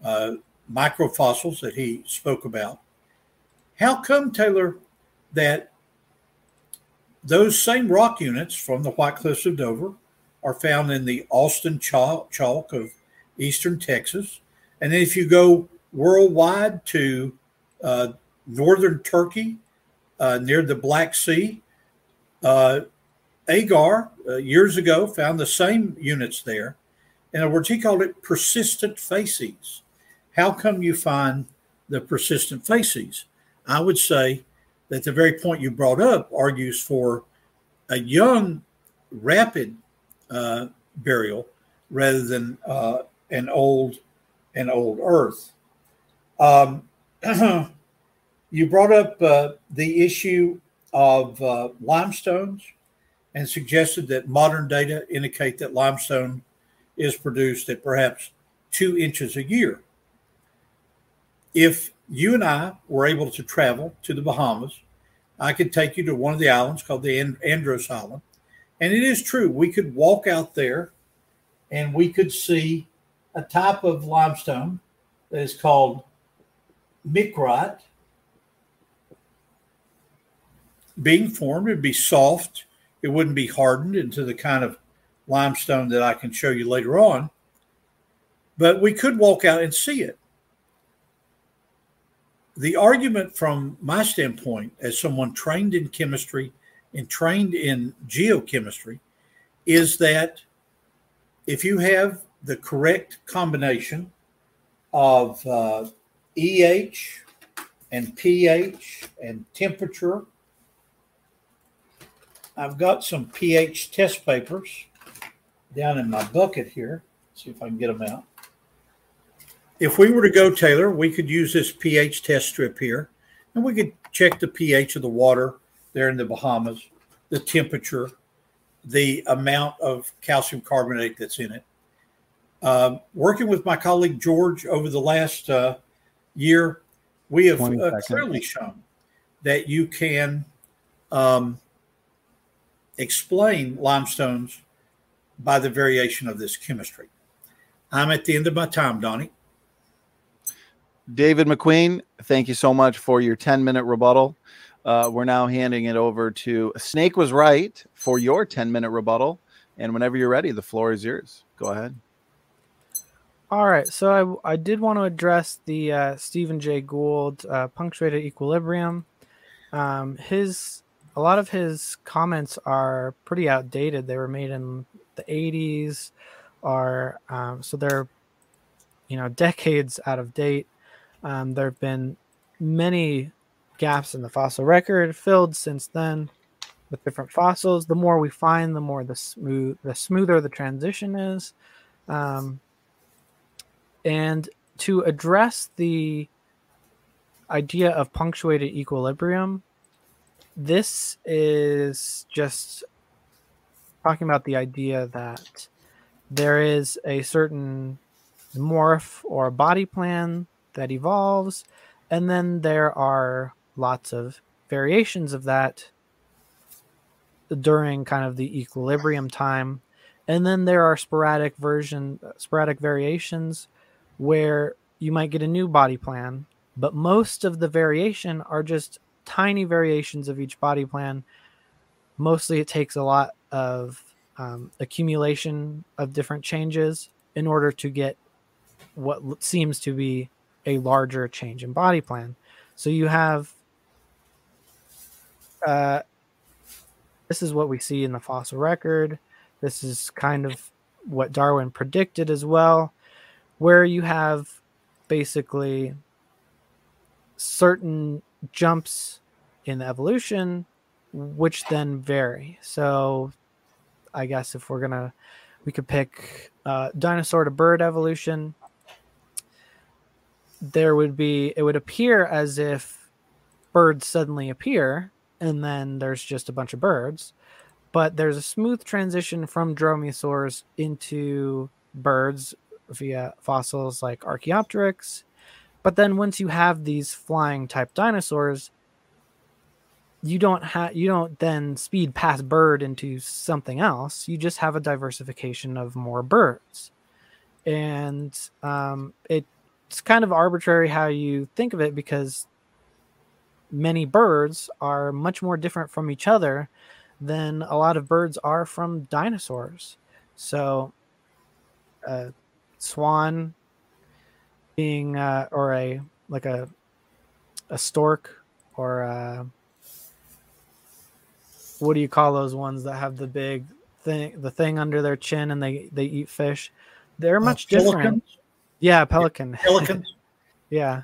uh, microfossils that he spoke about. How come, Taylor, that those same rock units from the White Cliffs of Dover are found in the Austin chalk, of eastern Texas? And then if you go worldwide to uh, northern Turkey, uh, near the Black Sea, uh, Ager uh, years ago found the same units there. In other words, he called it persistent facies. How come you find the persistent facies? I would say that the very point you brought up argues for a young, rapid uh, burial rather than uh, an old, an old Earth. Um, you brought up uh, the issue of uh, limestones and suggested that modern data indicate that limestone is produced at perhaps two inches a year. If you and I were able to travel to the Bahamas, I could take you to one of the islands called the Andros Island. And it is true, we could walk out there and we could see a type of limestone that is called micrite being formed. It'd be soft it wouldn't be hardened into the kind of limestone that I can show you later on. But we could walk out and see it. The argument from my standpoint, as someone trained in chemistry and trained in geochemistry, is that if you have the correct combination of uh, EH and pH and temperature I've got some pH test papers down in my bucket here. Let's see if I can get them out. If we were to go, Taylor, we could use this pH test strip here, and we could check the pH of the water there in the Bahamas, the temperature, the amount of calcium carbonate that's in it. Uh, working with my colleague George over the last uh, year, we have uh, clearly shown that you can um, explain limestones by the variation of this chemistry. I'm at the end of my time, Donnie. David McQueen, thank you so much for your 10 minute rebuttal. Uh, we're now handing it over to Snake was right for your 10 minute rebuttal. And whenever you're ready, the floor is yours. Go ahead. All right. So I, I did want to address the uh, Stephen Jay Gould uh, punctuated equilibrium. Um, his a lot of his comments are pretty outdated. They were made in the 80s, are um, so they're you know decades out of date. Um, there have been many gaps in the fossil record filled since then with different fossils. The more we find, the more the smooth, the smoother the transition is. Um, and to address the idea of punctuated equilibrium, this is just talking about the idea that there is a certain morph or body plan that evolves and then there are lots of variations of that during kind of the equilibrium time. And then there are sporadic version sporadic variations where you might get a new body plan but most of the variation are just tiny variations of each body plan. Mostly it takes a lot of um, accumulation of different changes in order to get what seems to be a larger change in body plan. So you have uh, this is what we see in the fossil record. This is kind of what Darwin predicted as well, where you have basically certain jumps in evolution which then vary. So I guess if we're gonna we could pick uh, dinosaur to bird evolution there would be it would appear as if birds suddenly appear and then there's just a bunch of birds. But there's a smooth transition from dromaeosaurs into birds via fossils like archaeopteryx. But then once you have these flying type dinosaurs you don't have you don't then speed past bird into something else. You just have a diversification of more birds. And um, it it's kind of arbitrary how you think of it because many birds are much more different from each other than a lot of birds are from dinosaurs. So, a swan being uh, or a like a a stork or a, what do you call those ones that have the big thing the thing under their chin and they they eat fish? They're uh, much uh, different. Yeah, pelican. Pelicans. yeah.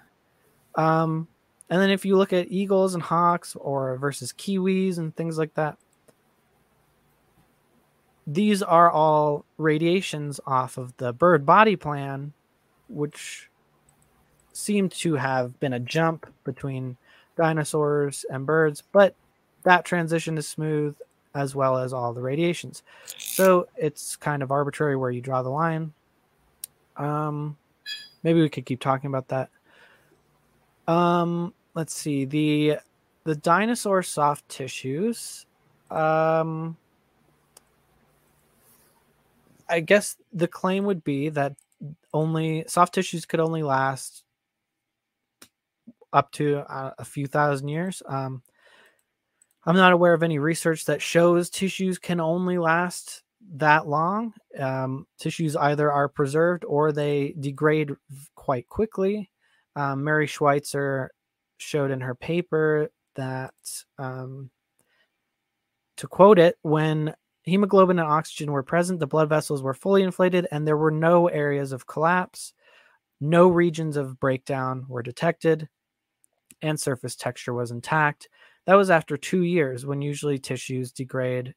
Um, and then if you look at eagles and hawks or versus kiwis and things like that, these are all radiations off of the bird body plan, which seem to have been a jump between dinosaurs and birds, but that transition is smooth as well as all the radiations. So it's kind of arbitrary where you draw the line. Um, maybe we could keep talking about that. Um, let's see the the dinosaur soft tissues. Um, I guess the claim would be that only soft tissues could only last up to uh, a few thousand years. Um, I'm not aware of any research that shows tissues can only last that long. Um, tissues either are preserved or they degrade quite quickly. Um, Mary Schweitzer showed in her paper that, um, to quote it, when hemoglobin and oxygen were present, the blood vessels were fully inflated and there were no areas of collapse. No regions of breakdown were detected, and surface texture was intact. That was after two years, when usually tissues degrade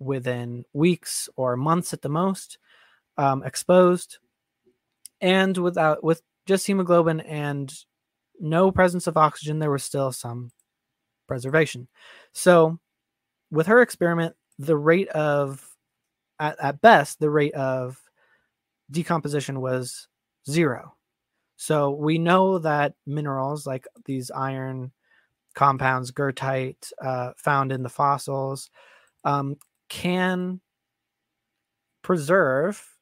within weeks or months at the most, um, exposed, and without with just hemoglobin and no presence of oxygen, there was still some preservation. So, with her experiment, the rate of at, at best the rate of decomposition was zero. So we know that minerals like these iron compounds, goethite, uh, found in the fossils, um, can preserve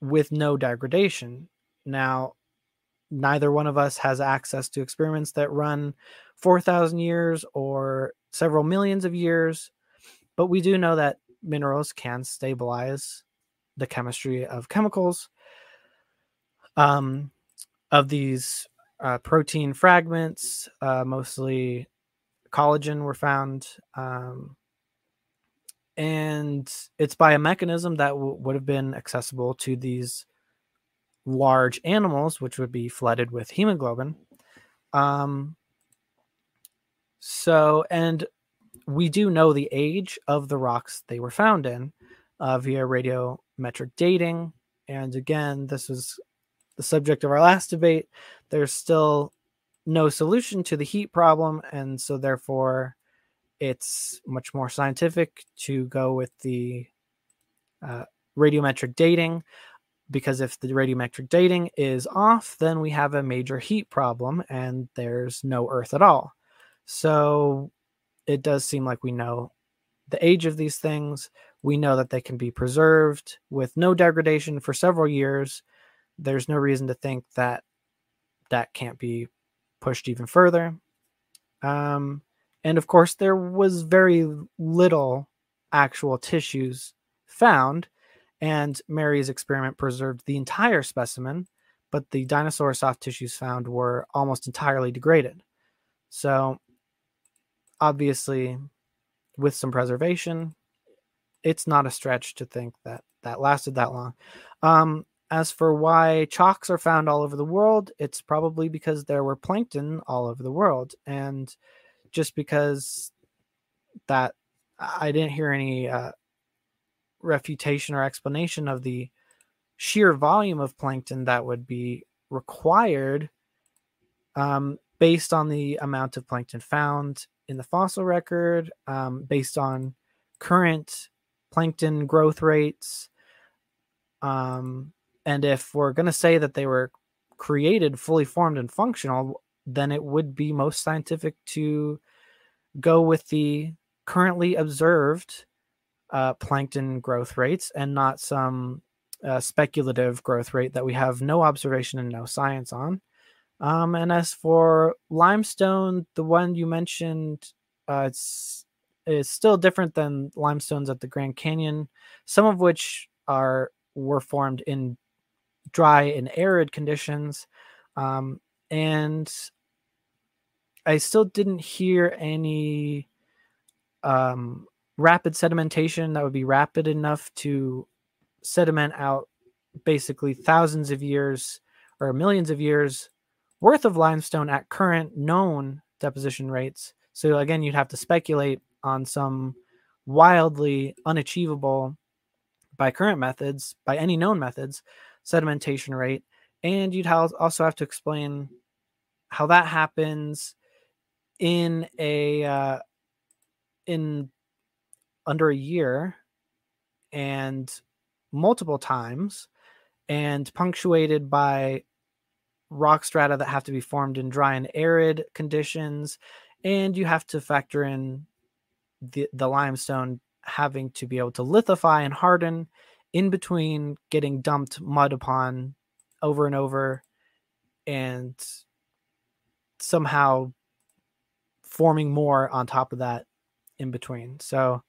with no degradation. Now, neither one of us has access to experiments that run 4,000 years or several millions of years, but we do know that minerals can stabilize the chemistry of chemicals. Um, of these uh, protein fragments, uh, mostly collagen, were found. Um, and it's by a mechanism that w- would have been accessible to these large animals, which would be flooded with hemoglobin. Um, so, and we do know the age of the rocks they were found in uh, via radiometric dating. And again, this was the subject of our last debate. There's still no solution to the heat problem. And so, therefore, it's much more scientific to go with the uh, radiometric dating. because if the radiometric dating is off, then we have a major heat problem and there's no Earth at all. So it does seem like we know the age of these things. We know that they can be preserved with no degradation for several years. There's no reason to think that that can't be pushed even further. Um, and of course, there was very little actual tissues found, and Mary's experiment preserved the entire specimen, but the dinosaur soft tissues found were almost entirely degraded. So, obviously, with some preservation, it's not a stretch to think that that lasted that long. Um, as for why chalks are found all over the world, it's probably because there were plankton all over the world. And just because that I didn't hear any uh, refutation or explanation of the sheer volume of plankton that would be required um, based on the amount of plankton found in the fossil record, um, based on current plankton growth rates. Um, and if we're going to say that they were created fully formed and functional, then it would be most scientific to go with the currently observed uh, plankton growth rates and not some uh, speculative growth rate that we have no observation and no science on. Um, and as for limestone, the one you mentioned, uh, it's is still different than limestones at the Grand Canyon, some of which are were formed in dry and arid conditions. Um, and I still didn't hear any um, rapid sedimentation that would be rapid enough to sediment out basically thousands of years or millions of years worth of limestone at current known deposition rates. So again, you'd have to speculate on some wildly unachievable by current methods, by any known methods, sedimentation rate. And you'd also have to explain how that happens in a uh, in under a year and multiple times and punctuated by rock strata that have to be formed in dry and arid conditions and you have to factor in the, the limestone having to be able to lithify and harden in between getting dumped mud upon over and over and somehow forming more on top of that in between. So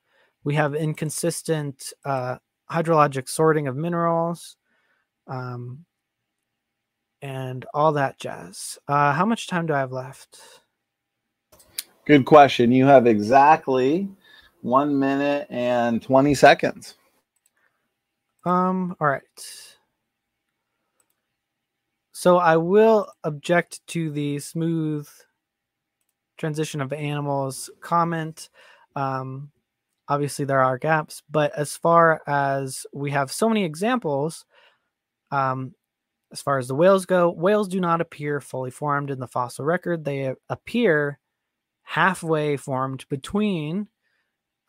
we have inconsistent uh, hydrologic sorting of minerals um, and all that jazz. Uh, how much time do I have left? Good question. You have exactly one minute and 20 seconds. Um, all right. So I will object to the smooth transition of animals comment. Um, obviously, there are gaps, but as far as we have so many examples, um, as far as the whales go, whales do not appear fully formed in the fossil record. They appear halfway formed between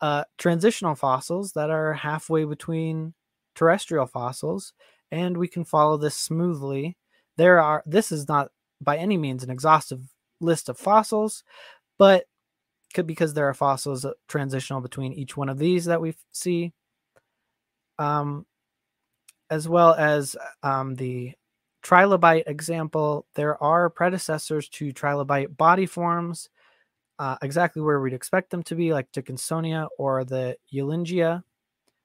uh, transitional fossils that are halfway between terrestrial fossils, and we can follow this smoothly. There are this is not by any means an exhaustive list of fossils, but could because there are fossils transitional between each one of these that we see, um, as well as um, the trilobite example. There are predecessors to trilobite body forms, uh, exactly where we'd expect them to be, like Dickinsonia or the Eulingia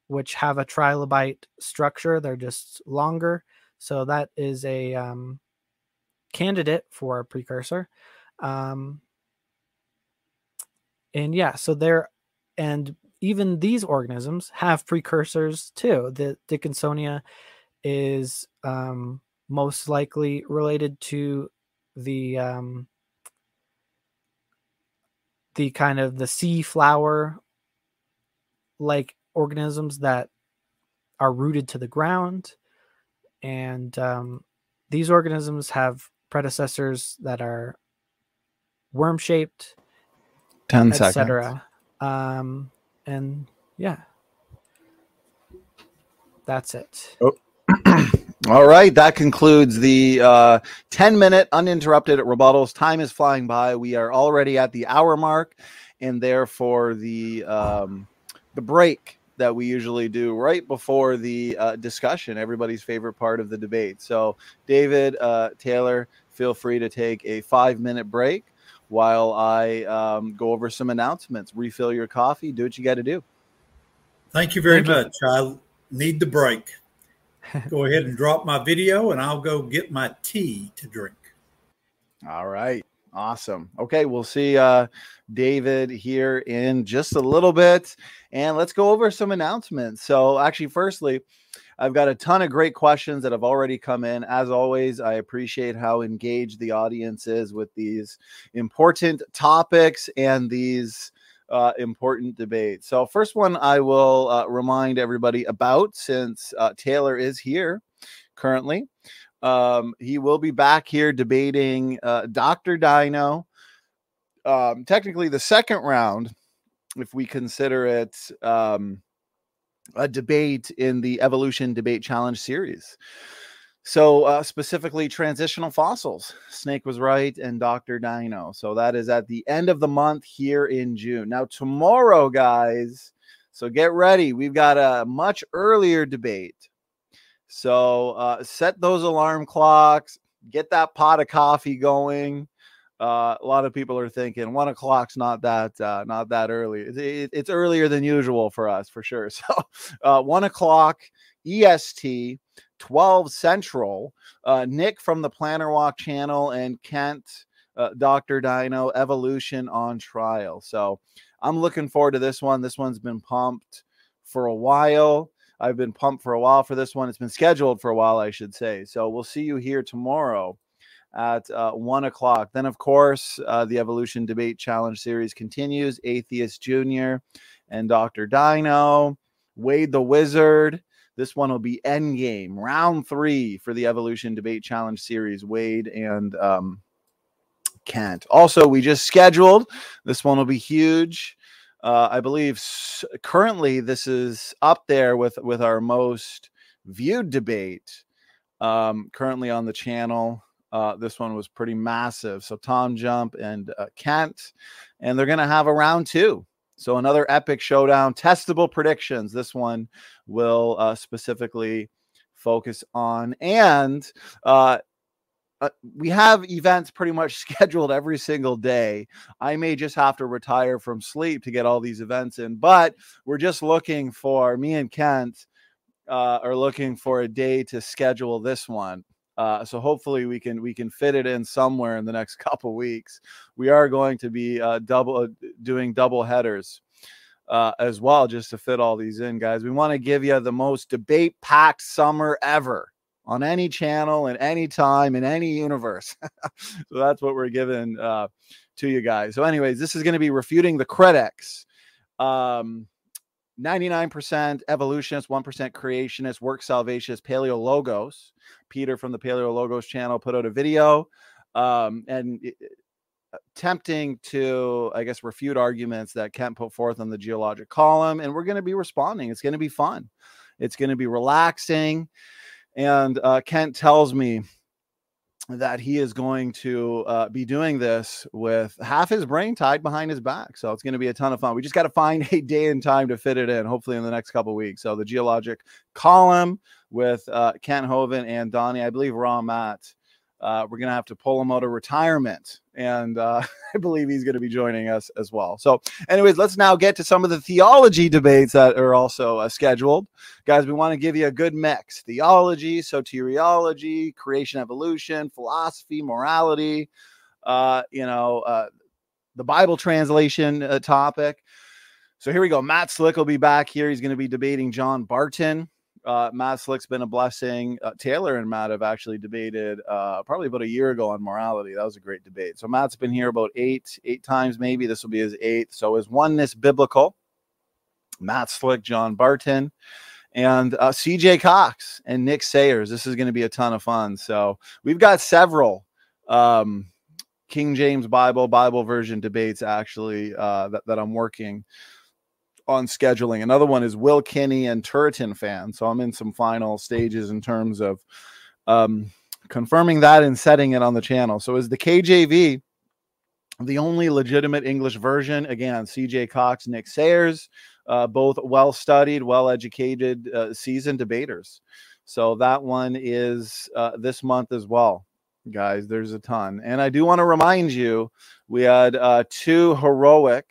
which have a trilobite structure. They're just longer. So that is a um, candidate for a precursor. Um, and yeah, so there, and even these organisms have precursors too. The Dickinsonia is um, most likely related to the um, the kind of the sea flower like organisms that are rooted to the ground. And um, these organisms have predecessors that are worm shaped, 10 etc. Um, and yeah, that's it. Oh. All right, that concludes the uh, 10 minute uninterrupted rebuttals. Time is flying by. We are already at the hour mark, and therefore the um, the break that we usually do right before the uh, discussion, everybody's favorite part of the debate. So, David uh, Taylor, feel free to take a five minute break while I um, go over some announcements. Refill your coffee. Do what you got to do. Thank you very Thank much. You. I need the break. go ahead and drop my video, and I'll go get my tea to drink. All right. Awesome. Okay, we'll see uh, David here in just a little bit. And let's go over some announcements. So, actually, firstly, I've got a ton of great questions that have already come in. As always, I appreciate how engaged the audience is with these important topics and these uh, important debates. So, first one I will uh, remind everybody about since uh, Taylor is here currently. Um, he will be back here debating uh, Dr. Dino. Um, technically, the second round, if we consider it um, a debate in the Evolution Debate Challenge series. So, uh, specifically, transitional fossils. Snake was right, and Dr. Dino. So, that is at the end of the month here in June. Now, tomorrow, guys, so get ready. We've got a much earlier debate so uh, set those alarm clocks, get that pot of coffee going. Uh, a lot of people are thinking one o'clock's not that uh, not that early. It, it, it's earlier than usual for us for sure. So uh, one o'clock EST, twelve Central. Uh, Nick from the Planner Walk channel and Kent, uh, Doctor Dino Evolution on trial. So I'm looking forward to this one. This one's been pumped for a while. I've been pumped for a while for this one. It's been scheduled for a while, I should say. So we'll see you here tomorrow at uh, one o'clock. Then, of course, uh, the Evolution Debate Challenge series continues. Atheist Junior and Dr. Dino, Wade the Wizard. This one will be Endgame, round three for the Evolution Debate Challenge series. Wade and um, Kent. Also, we just scheduled. This one will be huge. Uh, I believe currently this is up there with with our most viewed debate um, currently on the channel. Uh, this one was pretty massive. So Tom Jump and uh, Kent, and they're going to have a round two. So another epic showdown, testable predictions. This one will uh, specifically focus on, and uh, uh, we have events pretty much scheduled every single day. I may just have to retire from sleep to get all these events in, but we're just looking for me and Kent uh, are looking for a day to schedule this one. Uh, so hopefully we can we can fit it in somewhere in the next couple weeks. We are going to be uh, double uh, doing double headers as well, just to fit all these in, guys. We want to give you the most debate packed summer ever on any channel in any time in any universe. so that's what we're giving uh, to you guys. So, anyways, this is going to be refuting the critics. Um, 99% evolutionist, 1% creationist, work salvationist, paleo logos. Peter from the Paleo Logos channel put out a video um, and attempting to, I guess, refute arguments that Kent put forth on the geologic column. And we're going to be responding. It's going to be fun. It's going to be relaxing. And uh, Kent tells me that he is going to uh, be doing this with half his brain tied behind his back. So it's going to be a ton of fun. We just got to find a day and time to fit it in, hopefully in the next couple weeks. So the geologic column with uh, Kent Hovind and Donnie, I believe Raw Matt uh, we're going to have to pull him out of retirement. And uh, I believe he's going to be joining us as well. So, anyways, let's now get to some of the theology debates that are also uh, scheduled. Guys, we want to give you a good mix theology, soteriology, creation, evolution, philosophy, morality, uh, you know, uh, the Bible translation uh, topic. So, here we go. Matt Slick will be back here. He's going to be debating John Barton uh, Matt Slick's been a blessing. Uh, Taylor and Matt have actually debated uh, probably about a year ago on morality. That was a great debate. So Matt's been here about eight, eight times maybe. This will be his eighth. So is oneness biblical? Matt Slick, John Barton, and uh, CJ Cox and Nick Sayers. This is going to be a ton of fun. So we've got several um, King James Bible, Bible version debates actually uh, that, that I'm working on scheduling. Another one is Will Kinney and Turretin fan. So I'm in some final stages in terms of um, confirming that and setting it on the channel. So is the KJV the only legitimate English version? Again, CJ Cox, Nick Sayers, uh, both well studied, well educated, uh, seasoned debaters. So that one is uh, this month as well, guys. There's a ton. And I do want to remind you we had uh, two heroic,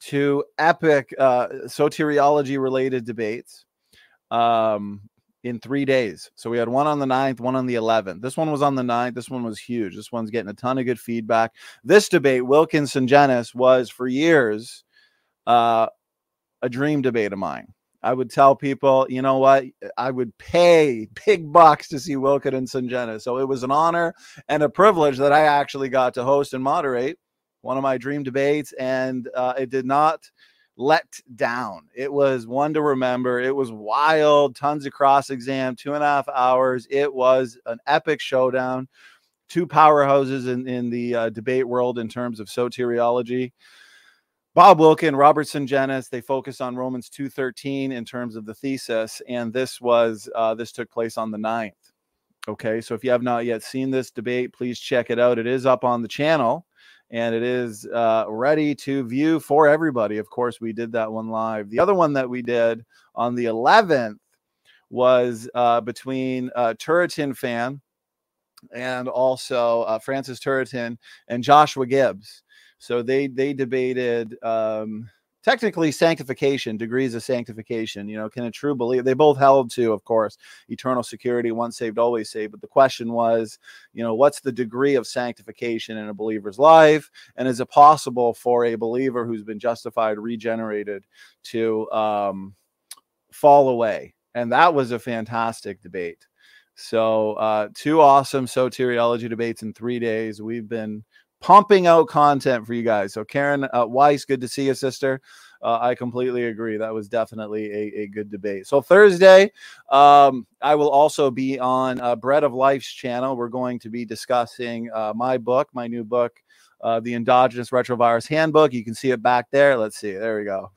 two epic uh, soteriology related debates. Um, in three days. So we had one on the 9th, one on the 11th. This one was on the 9th. This one was huge. This one's getting a ton of good feedback. This debate, Wilkinson Jenis, was for years uh, a dream debate of mine. I would tell people, you know what? I would pay big bucks to see Wilkinson Jenis. So it was an honor and a privilege that I actually got to host and moderate one of my dream debates. And uh, it did not let down. It was one to remember. It was wild, tons of cross exam, two and a half hours. It was an epic showdown. Two powerhouses in, in the uh, debate world in terms of soteriology. Bob Wilkin, Robertson Jenis, they focus on Romans 2.13 in terms of the thesis. And this was, uh, this took place on the 9th. Okay, so if you have not yet seen this debate, please check it out. It is up on the channel and it is uh, ready to view for everybody. Of course, we did that one live. The other one that we did on the 11th was uh, between uh, Turretin fan and also uh, Francis Turretin and Joshua Gibbs. So they they debated um, technically sanctification degrees of sanctification you know can a true believer they both held to of course eternal security once saved always saved but the question was you know what's the degree of sanctification in a believer's life? And is it possible for a believer who's been justified regenerated to um, fall away? And that was a fantastic debate. So uh, two awesome soteriology debates in three days. We've been pumping out content for you guys. So, Karen uh, Weiss, good to see you, sister. Uh, I completely agree. That was definitely a, a good debate. So, Thursday, um, I will also be on uh, Bread of Life's channel. We're going to be discussing uh, my book, my new book. Uh, the endogenous retrovirus handbook. You can see it back there. Let's see. There we go.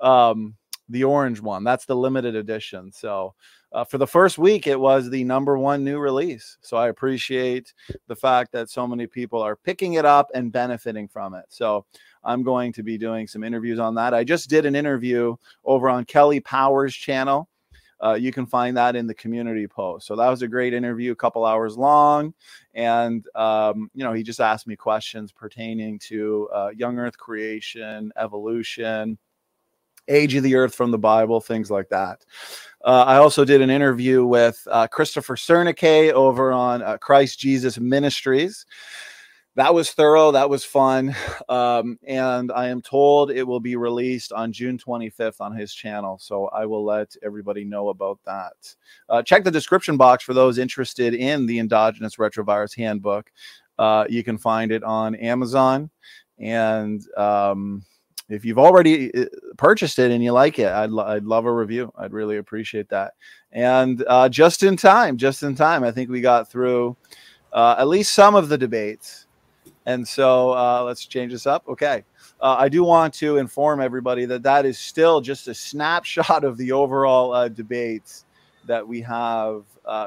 um, the orange one. That's the limited edition. So, uh, for the first week, it was the number one new release. So I appreciate the fact that so many people are picking it up and benefiting from it. So I'm going to be doing some interviews on that. I just did an interview over on Kelly Powers' channel. Uh, you can find that in the community post. So that was a great interview, a couple hours long, and um, you know he just asked me questions pertaining to uh, young Earth creation, evolution, age of the Earth from the Bible, things like that. Uh, I also did an interview with uh, Christopher Cernicke over on uh, Christ Jesus Ministries. That was thorough. That was fun. Um, and I am told it will be released on June 25th on his channel. So I will let everybody know about that. Uh, check the description box for those interested in the endogenous retrovirus handbook. Uh, you can find it on Amazon. And um, if you've already uh, purchased it and you like it, I'd, lo- I'd love a review. I'd really appreciate that. And uh, just in time, just in time, I think we got through uh, at least some of the debates. And so uh, let's change this up. Okay. Uh, I do want to inform everybody that that is still just a snapshot of the overall uh, debates that we have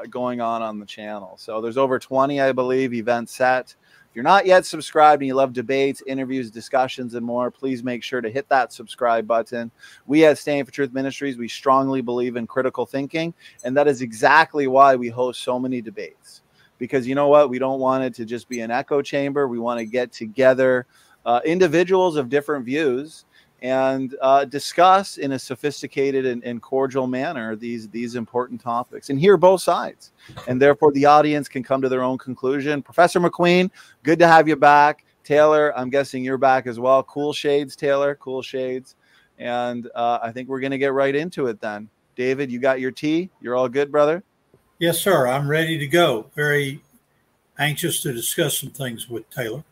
going on on the channel. So there's over 20, I believe, events set you're not yet subscribed and you love debates, interviews, discussions, and more, please make sure to hit that subscribe button. We at Standing for Truth Ministries, we strongly believe in critical thinking, and that is exactly why we host so many debates. Because you know what? We don't want it to just be an echo chamber. We want to get together uh, individuals of different views and uh, discuss in a sophisticated and, and, cordial manner these these important topics and hear both sides. And therefore the audience can come to their own conclusion. Professor mcqueen good to have you back. Taylor i'm guessing you're back as well. Cool shades taylor cool shades. And uh, i think we're going to get right into it then. David you got your tea? You're all good brother? Yes sir. I'm ready to go. Very anxious to discuss some things with taylor.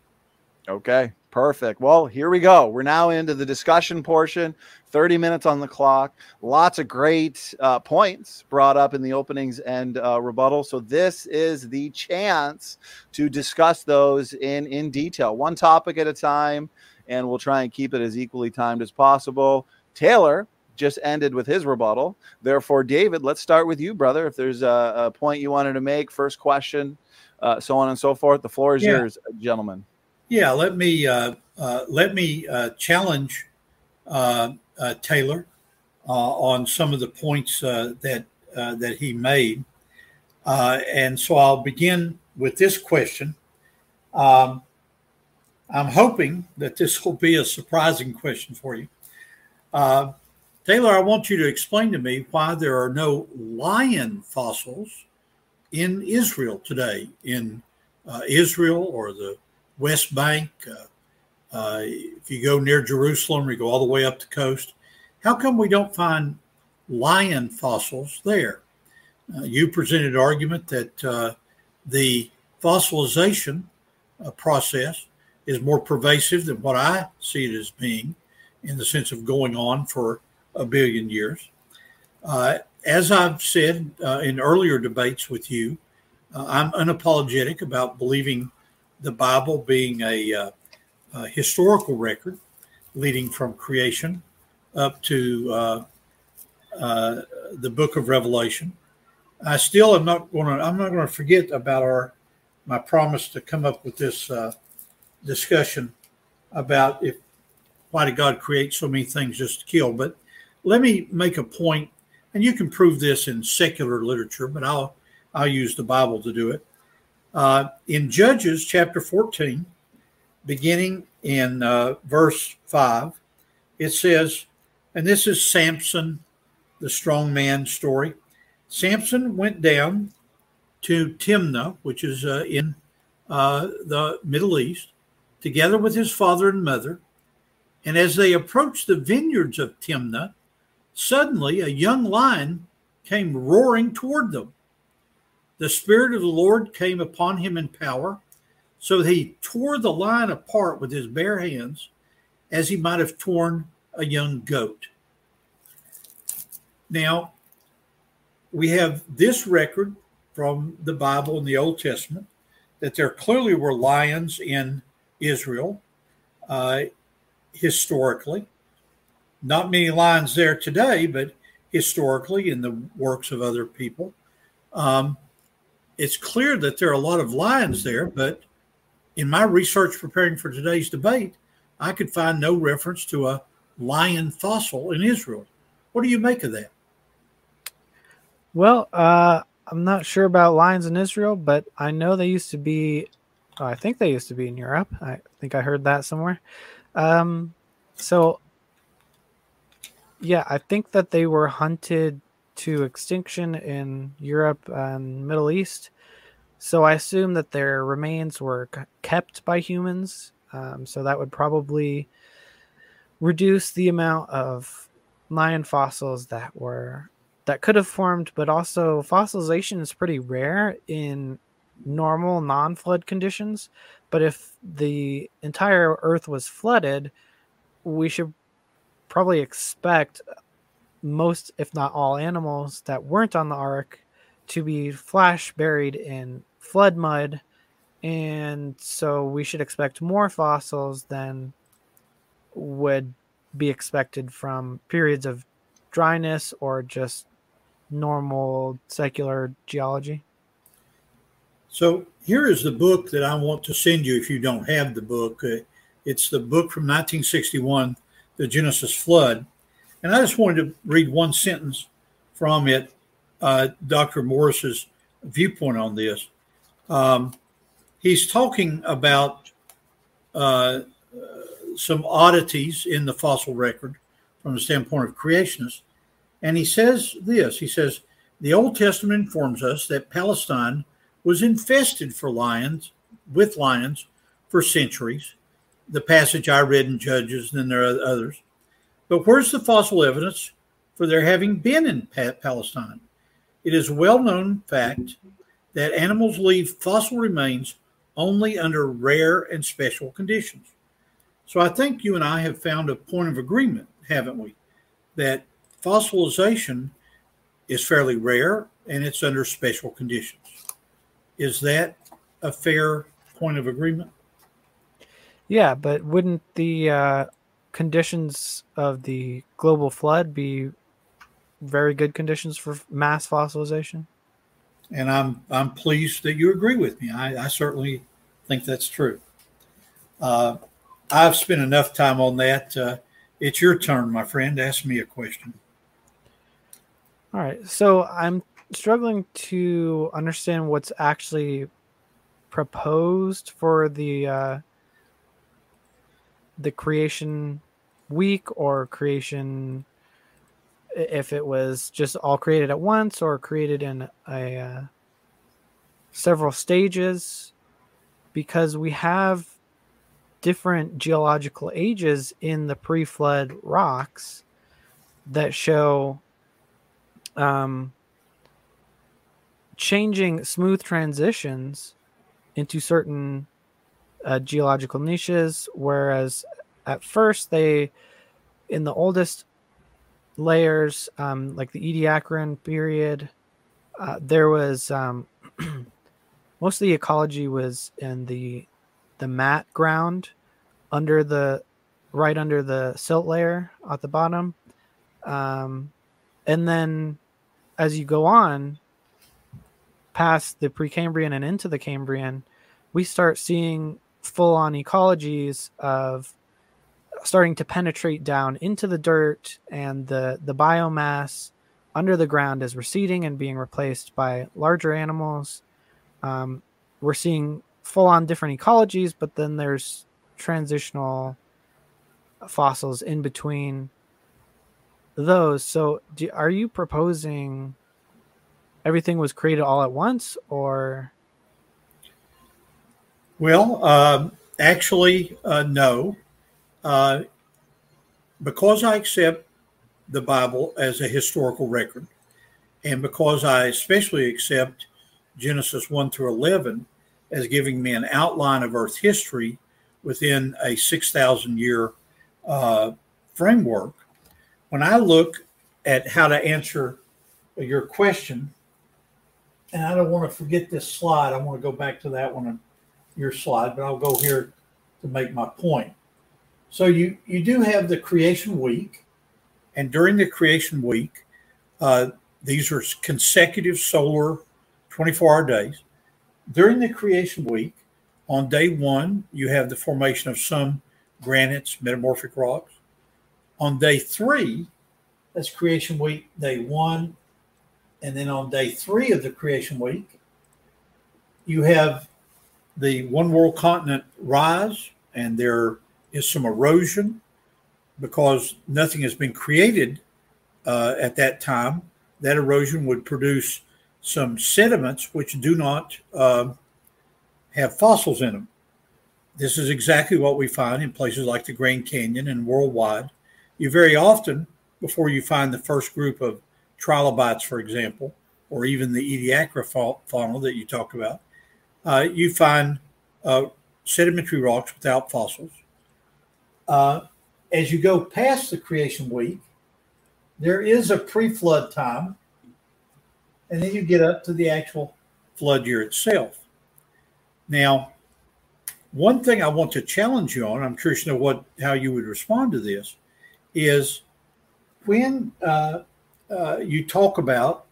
Okay Perfect. Well, here we go. We're now into the discussion portion. 30 minutes on the clock. Lots of great uh, points brought up in the openings and uh, rebuttal. So this is the chance to discuss those in in detail, one topic at a time. and we'll try and keep it as equally timed as possible. Taylor just ended with his rebuttal. Therefore, David, let's start with you, brother. If there's a, a point you wanted to make, first question, uh, so on and so forth, the floor is yeah. yours, gentlemen. Yeah, let me uh, uh, let me uh, challenge uh, uh, Taylor on some of the points that that he made, and so I'll begin with this question. Um, I'm hoping that this will be a surprising question for you. Uh, Taylor, I want you to explain to me why there are no lion fossils in Israel today, in uh, Israel or the West Bank. Uh, uh, if you go near Jerusalem, or you go all the way up the coast. How come we don't find lion fossils there? Uh, you presented an argument that uh, the fossilization process is more pervasive than what I see it as being, in the sense of going on for a billion years. Uh, as I've said uh, in earlier debates with you, uh, I'm unapologetic about believing the Bible being a, uh, a historical record leading from creation up to uh, uh, the book of Revelation. I still am not going to. I'm not going to forget about our my promise to come up with this discussion about if why did God create so many things just to kill? But let me make a point, and you can prove this in secular literature, but I'll I'll use the Bible to do it. Uh, in Judges chapter 14, beginning in uh, verse 5, it says, and this is Samson, the strong man story. Samson went down to Timnah, which is uh, in uh, the Middle East, together with his father and mother. And as they approached the vineyards of Timnah, suddenly a young lion came roaring toward them. The Spirit of the Lord came upon him in power, so that he tore the lion apart with his bare hands, as he might have torn a young goat. Now, we have this record from the Bible in the Old Testament that there clearly were lions in Israel uh, historically. Not many lions there today, but historically in the works of other people. Um, it's clear that there are a lot of lions there, but in my research preparing for today's debate, I could find no reference to a lion fossil in Israel. What do you make of that? Well, uh, I'm not sure about lions in Israel, but I know they used to be Oh, I think they used to be in Europe. I think I heard that somewhere. Um, so, yeah, I think that they were hunted to extinction in Europe and Middle East. So I assume that their remains were kept by humans. Um, so that would probably reduce the amount of lion fossils that were that could have formed, but also fossilization is pretty rare in normal non-flood conditions but if the entire earth was flooded we should probably expect most if not all animals that weren't on the ark to be flash buried in flood mud and so we should expect more fossils than would be expected from periods of dryness or just normal secular geology so here is the book that I want to send you if you don't have the book. Uh, it's the book from 1961, The Genesis Flood. And I just wanted to read one sentence from it, uh, Dr. Morris's viewpoint on this. Um, he's talking about uh, some oddities in the fossil record from the standpoint of creationists. And he says this he says, The Old Testament informs us that Palestine was infested for lions with lions for centuries. The passage I read in Judges, and then there are others. But where's the fossil evidence for there having been in Palestine? It is a well known fact that animals leave fossil remains only under rare and special conditions. So I think you and I have found a point of agreement, haven't we? That fossilization is fairly rare and it's under special conditions. Is that a fair point of agreement? Yeah, but wouldn't the uh, conditions of the global flood be very good conditions for mass fossilization? And I'm I'm pleased that you agree with me. I, I certainly think that's true. Uh, I've spent enough time on that. Uh, it's your turn, my friend. Ask me a question. All right. So I'm struggling to understand what's actually proposed for the uh, the creation week or creation if it was just all created at once or created in a uh, several stages because we have different geological ages in the pre-flood rocks that show um, changing smooth transitions into certain uh, geological niches, whereas at first they, in the oldest layers, um, like the Ediacaran period, uh, there was um, most of the ecology was in the the mat ground under the right under the silt layer at the bottom, um, and then as you go on past the Precambrian and into the Cambrian, we start seeing full on ecologies of starting to penetrate down into the dirt and the the biomass under the ground is receding and being replaced by larger animals. Um, we're seeing full on different ecologies, but then there's transitional fossils in between those. So, do, are you proposing everything was created all at once, or well, um, actually, uh, no. Uh, because I accept the Bible as a historical record, and because I especially accept Genesis 1 through 11 as giving me an outline of Earth history within a 6,000 year uh, framework, when I look at how to answer your question, and I don't want to forget this slide, I want to go back to that one your slide, but I'll go here to make my point. So you you do have the creation week, and during the creation week, uh, these are consecutive solar 24-hour days. During the creation week, on day one, you have the formation of some granites, metamorphic rocks. On day three, that's creation week, day one. And then on day three of the creation week, you have the one world continent rise and there is some erosion because nothing has been created uh, at that time. That erosion would produce some sediments which do not uh, have fossils in them. This is exactly what we find in places like the Grand Canyon and worldwide. You very often, before you find the first group of trilobites, for example, or even the Ediacara fauna that you talked about, uh, you find uh, sedimentary rocks without fossils. Uh, as you go past the creation week, there is a pre flood time, and then you get up to the actual flood year itself. Now, one thing I want to challenge you on, I'm curious to know what how you would respond to this, is when uh, uh, you talk about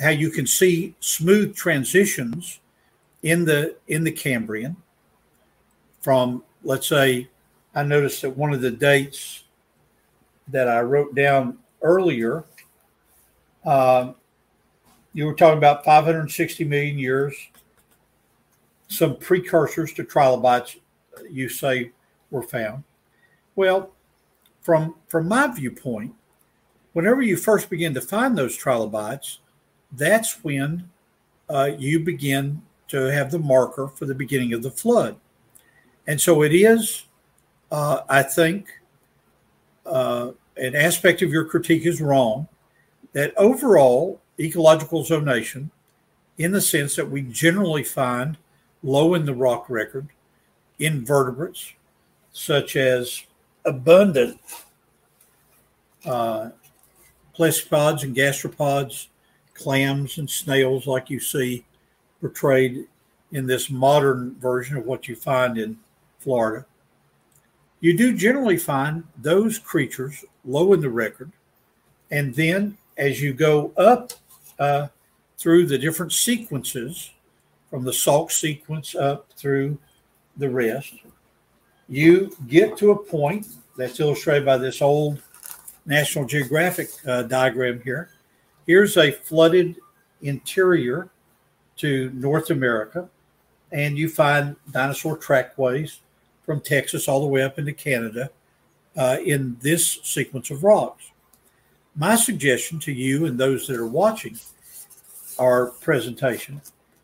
how you can see smooth transitions in the in the Cambrian from let's say I noticed that one of the dates that I wrote down earlier, uh, you were talking about 560 million years, some precursors to trilobites you say were found. Well, from from my viewpoint, whenever you first begin to find those trilobites, that's when uh, you begin to have the marker for the beginning of the flood. And so it is, uh, I think, uh, an aspect of your critique is wrong that overall ecological zonation, in the sense that we generally find low in the rock record invertebrates, such as abundant uh, and gastropods, clams and snails, like you see portrayed in this modern version of what you find in Florida, you do generally find those creatures low in the record. And then as you go up uh, through the different sequences, from the Sauk sequence up through the rest, you get to a point that's illustrated by this old National Geographic uh, diagram here. Here's a flooded interior to North America, and you find dinosaur trackways from Texas all the way up into Canada uh, in this sequence of rocks. My suggestion to you and those that are watching our presentation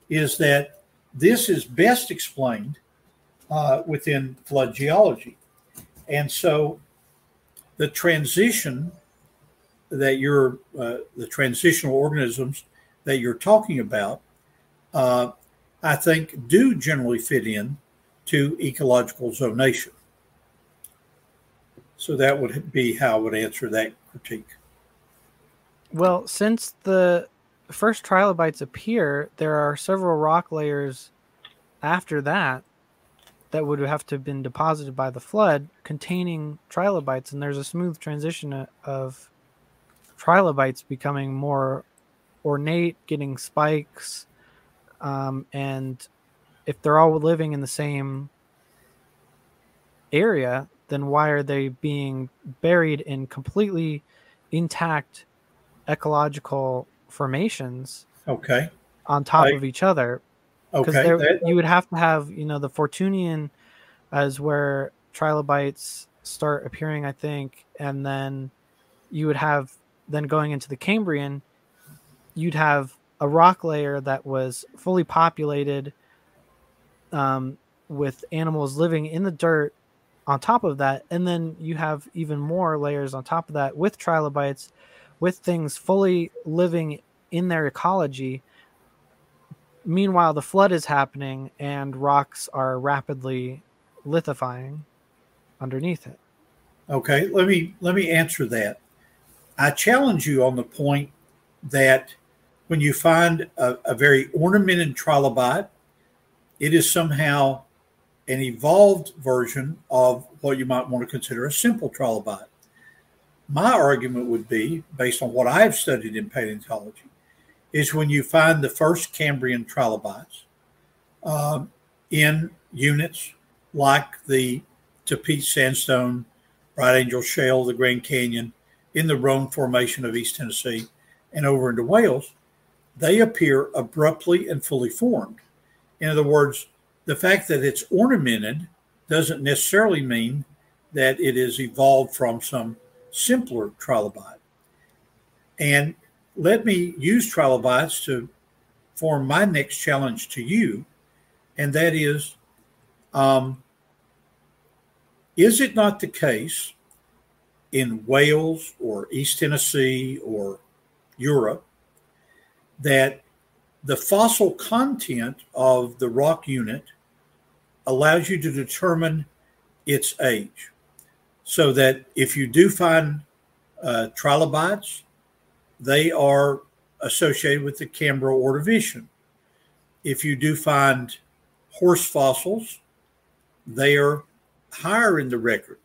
is that this is best explained uh, within flood geology. And so the transition that you're, uh, the transitional organisms that you're talking about, uh, I think do generally fit in to ecological zonation. So that would be how I would answer that critique. Well, since the first trilobites appear, there are several rock layers after that that would have to have been deposited by the flood containing trilobites, and there's a smooth transition of trilobites becoming more ornate, getting spikes, um, and if they're all living in the same area, then why are they being buried in completely intact ecological formations? Okay. On top I, of each other. Because okay. That, you would have to have, you know, the Fortunian as where trilobites start appearing, I think, and then you would have then going into the Cambrian, you'd have a rock layer that was fully populated um, with animals living in the dirt on top of that. And then you have even more layers on top of that with trilobites with things fully living in their ecology. Meanwhile the flood is happening and rocks are rapidly lithifying underneath it. Okay let me let me answer that. I challenge you on the point that when you find a, a very ornamented trilobite it is somehow an evolved version of what you might want to consider a simple trilobite. My argument would be, based on what I've studied in paleontology, is when you find the first Cambrian trilobites uh, in units like the Tapeats Sandstone, Bright Angel Shale, the Grand Canyon, in the Rome Formation of East Tennessee, and over into Wales, they appear abruptly and fully formed. In other words, the fact that it's ornamented doesn't necessarily mean that it is evolved from some simpler trilobite. And let me use trilobites to form my next challenge to you, and that is um, is it not the case in Wales or East Tennessee or Europe that the fossil content of the rock unit allows you to determine its age. So that if you do find uh, trilobites, they are associated with the Cambro Ordovician. If you do find horse fossils, they are higher in the record.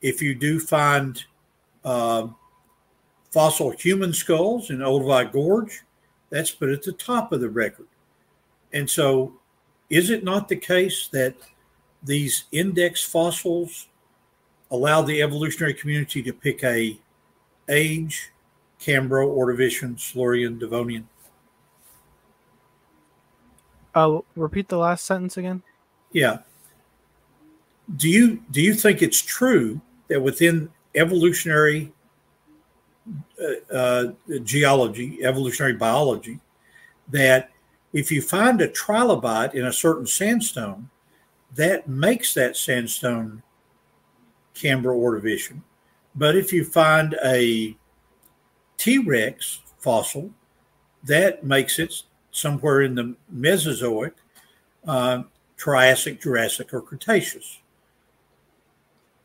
If you do find uh, fossil human skulls in Olduvai Gorge, that's put at the top of the record. And so, is it not the case that these index fossils allow the evolutionary community to pick a age, Cambro, Ordovician, Silurian, Devonian? Oh, repeat the last sentence again. Yeah. Do you do you think it's true that within evolutionary uh, uh, geology, evolutionary biology, that if you find a trilobite in a certain sandstone, that makes that sandstone Cambro Ordovician. But if you find a T Rex fossil, that makes it somewhere in the Mesozoic, uh, Triassic, Jurassic, or Cretaceous.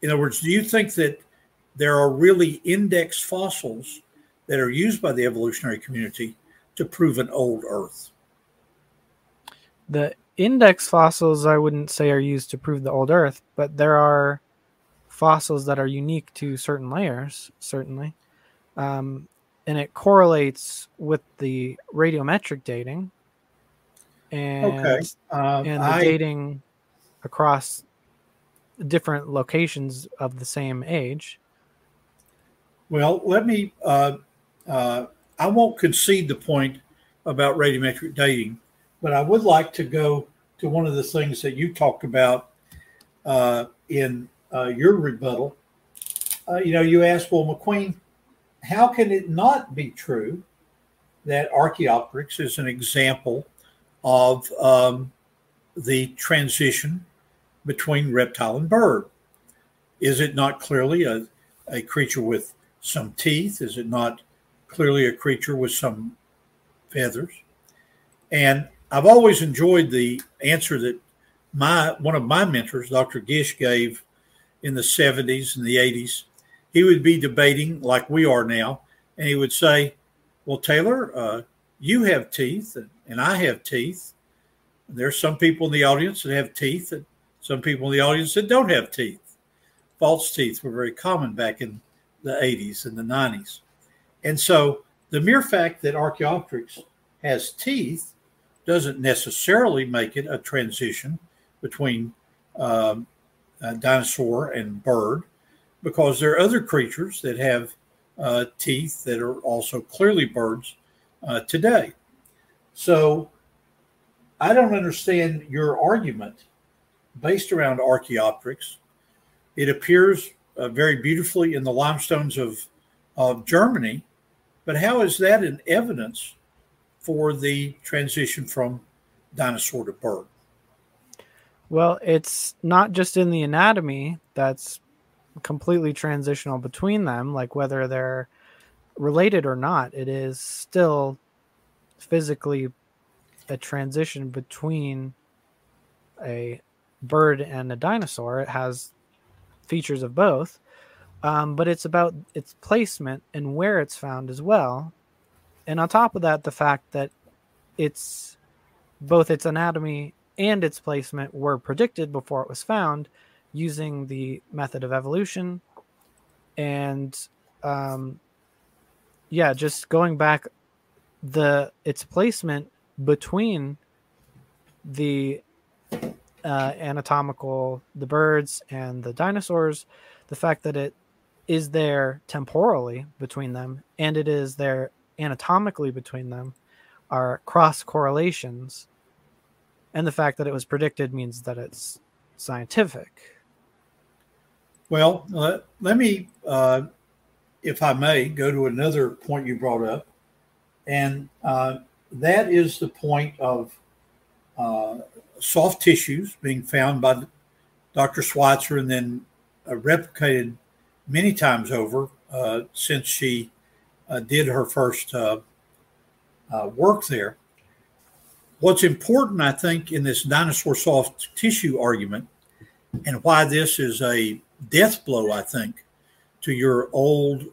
In other words, do you think that there are really index fossils that are used by the evolutionary community to prove an old Earth. The index fossils, I wouldn't say are used to prove the old Earth, but there are fossils that are unique to certain layers, certainly. Um, and it correlates with the radiometric dating and, Okay. Um, and the I, dating across different locations of the same age. Well, let me. Uh, uh, I won't concede the point about radiometric dating, but I would like to go to one of the things that you talked about uh, in uh, your rebuttal. Uh, you know, you asked, well, McQueen, how can it not be true that Archaeopteryx is an example of um, the transition between reptile and bird? Is it not clearly a, a creature with some teeth? Is it not clearly a creature with some feathers? And I've always enjoyed the answer that my one of my mentors, Dr. Gish, gave in the 70s and the 80s. He would be debating like we are now, and he would say, Well, Taylor, uh, you have teeth, and, I have teeth. There's some people in the audience that have teeth, and some people in the audience that don't have teeth. False teeth were very common back in the 80s and the 90s. And so the mere fact that Archaeopteryx has teeth doesn't necessarily make it a transition between um, dinosaur and bird, because there are other creatures that have uh, teeth that are also clearly birds uh, today. So I don't understand your argument based around Archaeopteryx. It appears uh, very beautifully in the limestones of, of Germany, but how is that an evidence for the transition from dinosaur to bird? Well, it's not just in the anatomy that's completely transitional between them, like whether they're related or not, it is still physically a transition between a bird and a dinosaur. It has features of both, um, but it's about its placement and where it's found as well. And on top of that, the fact that it's both its anatomy and its placement were predicted before it was found using the method of evolution. And um, yeah, just going back, the its placement between the uh, anatomical the birds and the dinosaurs, the fact that it is there temporally between them and it is there anatomically between them are cross correlations and the fact that it was predicted means that it's scientific Well, let, let me, uh, if I may, go to another point you brought up. And uh, that is the point of uh, soft tissues being found by Dr. Schweitzer and then uh, replicated many times over uh, since she uh, did her first uh, uh, work there. What's important, I think, in this dinosaur soft tissue argument, and why this is a death blow, I think, to your old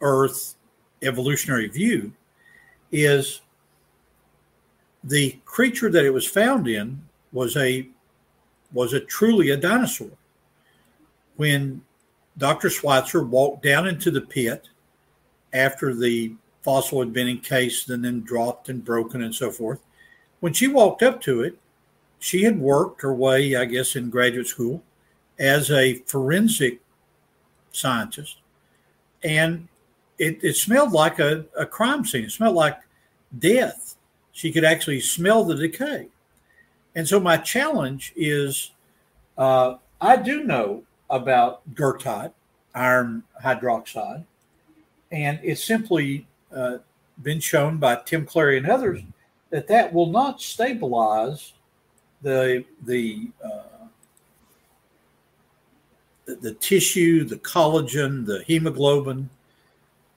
Earth evolutionary view, is the creature that it was found in was a was a truly a dinosaur. When Dr. Schweitzer walked down into the pit after the fossil had been encased and then dropped and broken and so forth, when she walked up to it, she had worked her way, I guess, in graduate school as a forensic scientist. And it, it smelled like a, a crime scene. It smelled like death. She could actually smell the decay. And so my challenge is uh, I do know about goethite, iron hydroxide, and it's simply uh, been shown by Tim Clarey and others that that will not stabilize the the uh, the, the tissue, the collagen, the hemoglobin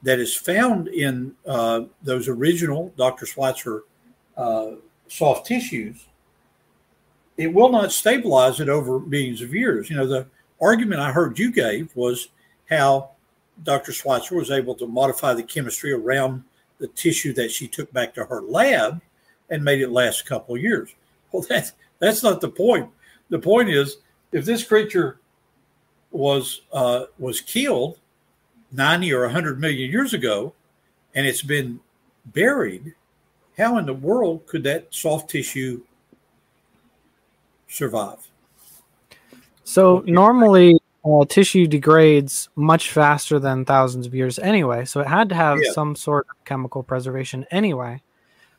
that is found in uh, those original Dr. Schweitzer uh, soft tissues, it will not stabilize it over millions of years. You know, the argument I heard you gave was how Dr. Schweitzer was able to modify the chemistry around the tissue that she took back to her lab and made it last a couple of years. Well, that's that's not the point. The point is, if this creature was uh, was killed ninety or hundred million years ago, and it's been buried, how in the world could that soft tissue survive? So normally uh, tissue degrades much faster than thousands of years anyway. So it had to have Yeah. some sort of chemical preservation anyway.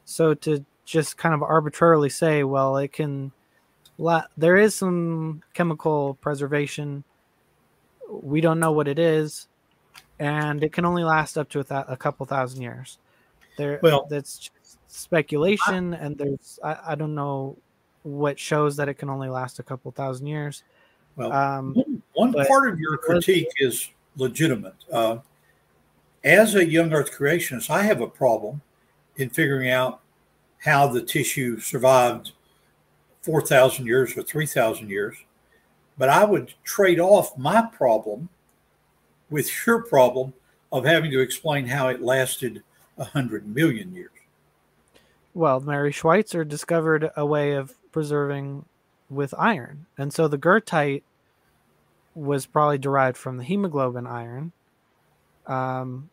So to just kind of arbitrarily say, well, it can, la- there is some chemical preservation. We don't know what it is, and it can only last up to a, thou- a couple thousand years. There, Well- that's just speculation, and there's I, I don't know what shows that it can only last a couple thousand years. Well, Um, One, one part of your critique is legitimate. Uh, as a young Earth creationist, I have a problem in figuring out how the tissue survived 4,000 years or 3,000 years. But I would trade off my problem with your problem of having to explain how it lasted 100 million years. Well, Mary Schweitzer discovered a way of preserving with iron. And so the goethite was probably derived from the hemoglobin iron. Um,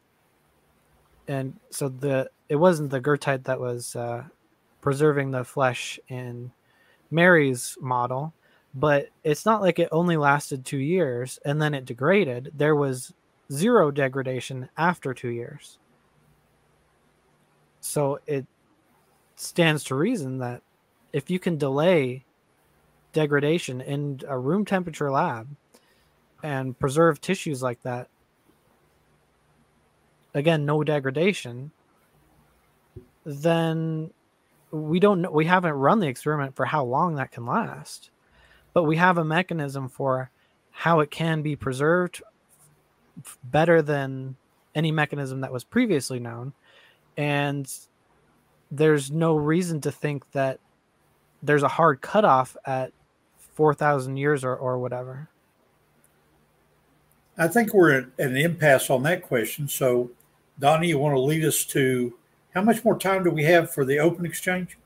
and so the it wasn't the goethite that was uh, preserving the flesh in Mary's model, but it's not like it only lasted two years and then it degraded. There was zero degradation after two years. So it stands to reason that if you can delay degradation in a room temperature lab and preserve tissues like that, again, no degradation, then we don't we haven't run the experiment for how long that can last, but we have a mechanism for how it can be preserved better than any mechanism that was previously known. And there's no reason to think that there's a hard cutoff at 4,000 years or, or whatever. I think we're at an impasse on that question. So, Donnie, you want to lead us to how much more time do we have for the open exchange?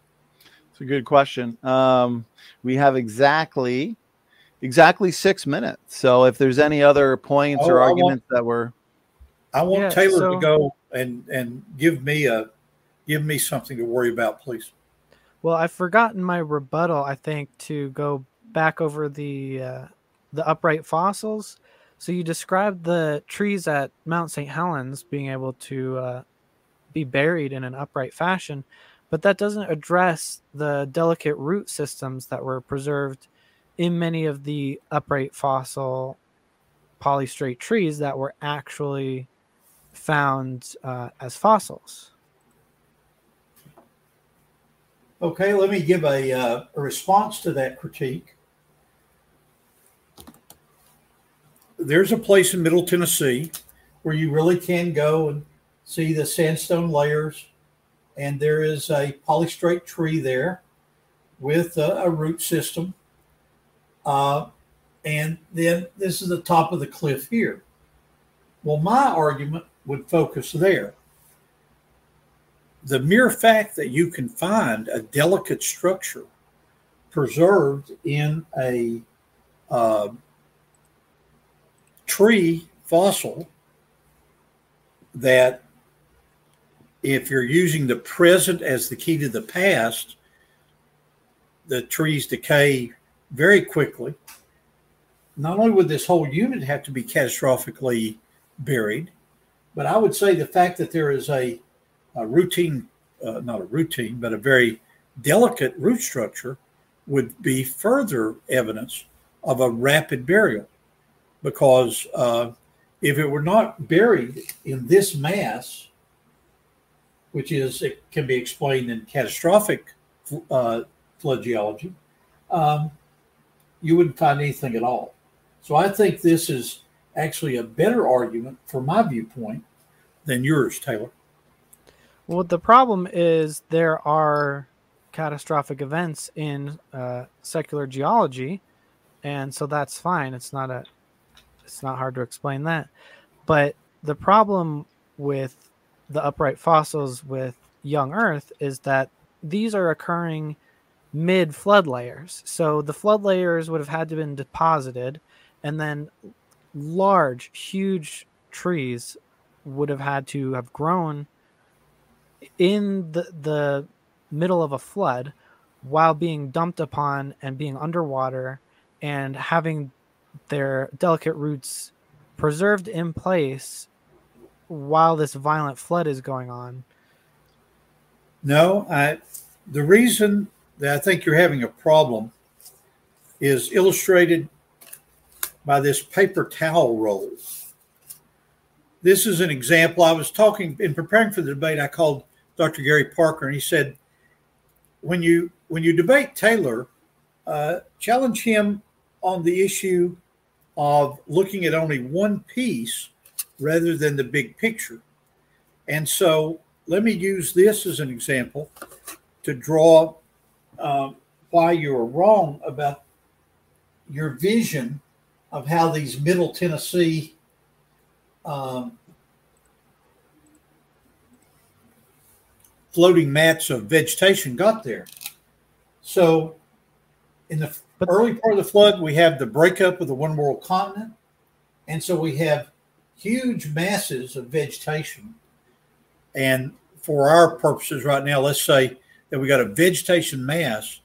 It's a good question. Um, we have exactly exactly six minutes. So if there's any other points Oh, or I want- arguments that were I want Yeah, Taylor so- to go and and give me a give me something to worry about, please. Well, I've forgotten my rebuttal, I think, to go back over the uh, the upright fossils. So you described the trees at Mount St. Helens being able to uh, be buried in an upright fashion, but that doesn't address the delicate root systems that were preserved in many of the upright fossil polystrate trees that were actually found uh, as fossils. Okay, let me give a, uh, a response to that critique. There's a place in Middle Tennessee where you really can go and see the sandstone layers, and there is a polystrate tree there with a, a root system. Uh, and then this is the top of the cliff here. Well, my argument would focus there the mere fact that you can find a delicate structure preserved in a uh, tree fossil that if you're using the present as the key to the past the trees decay very quickly. Not only would this whole unit have to be catastrophically buried but i would say the fact that there is a a routine, uh, not a routine, but a very delicate root structure would be further evidence of a rapid burial. Because uh, if it were not buried in this mass, which is, it can be explained in catastrophic uh, flood geology, um, you wouldn't find anything at all. So I think this is actually a better argument for my viewpoint than yours, Taylor. Well, the problem is there are catastrophic events in uh, secular geology, and so that's fine. It's not a, it's not hard to explain that. But the problem with the upright fossils with young Earth is that these are occurring mid flood layers. So the flood layers would have had to have been deposited, and then large, huge trees would have had to have grown in the the middle of a flood while being dumped upon and being underwater and having their delicate roots preserved in place while this violent flood is going on. No, I the reason that I think you're having a problem is illustrated by this paper towel roll. This is an example. I was talking in preparing for the debate. I called Dr. Gary Parker, and he said, "When you when you debate Taylor, uh, challenge him on the issue of looking at only one piece rather than the big picture." And so, let me use this as an example to draw um, why you are wrong about your vision of how these Middle Tennessee um, floating mats of vegetation got there. So, in the early part of the flood, we have the breakup of the one world continent. And so we have huge masses of vegetation. And for our purposes right now, let's say that we got a vegetation mass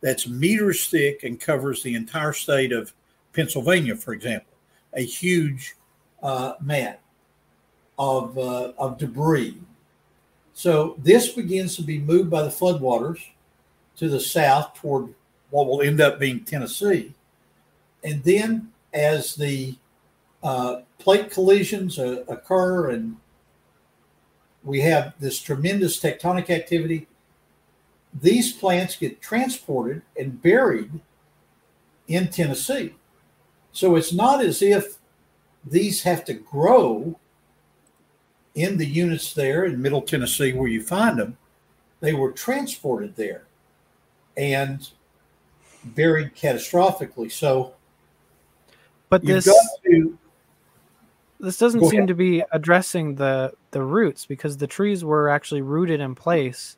that's meters thick and covers the entire state of Pennsylvania, for example, a huge uh, mat of, uh, of debris. So this begins to be moved by the floodwaters to the south toward what will end up being Tennessee. And then as the uh, plate collisions uh, occur and we have this tremendous tectonic activity these plants get transported and buried in Tennessee. So it's not as if these have to grow in the units there in Middle Tennessee where you find them. They were transported there and buried catastrophically. So, but this to, this doesn't seem ahead. to be addressing the the roots because the trees were actually rooted in place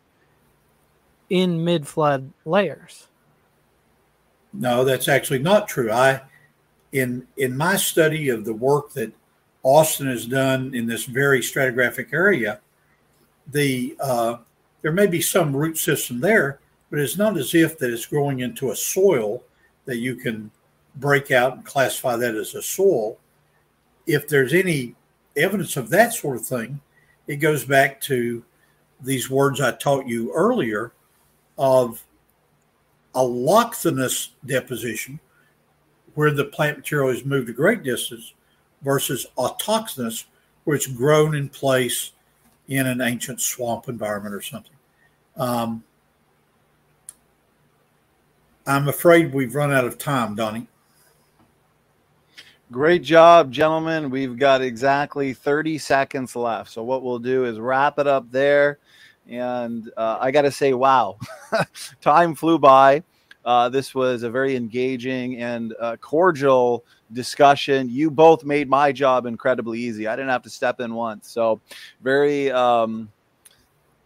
in mid flood layers. No, that's actually not true. I in in my study of the work that Austin has done in this very stratigraphic area, the uh, there may be some root system there, but it's not as if that it's growing into a soil that you can break out and classify that as a soil. If there's any evidence of that sort of thing, it goes back to these words I taught you earlier of a allochthonous deposition, where the plant material is moved a great distance, versus autochthonous, where it's grown in place in an ancient swamp environment or something. Um, I'm afraid we've run out of time, Donnie. Great job, gentlemen. We've got exactly 30 seconds left. So, what we'll do is wrap it up there. And uh, I got to say, wow, time flew by. Uh, this was a very engaging and uh, cordial discussion. You both made my job incredibly easy. I didn't have to step in once. So, very, um,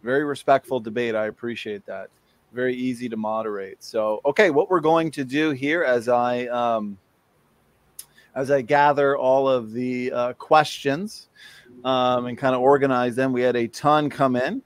very respectful debate. I appreciate that. Very easy to moderate. So, okay, what we're going to do here as I um, as I gather all of the uh, questions um, and kind of organize them, we had a ton come in.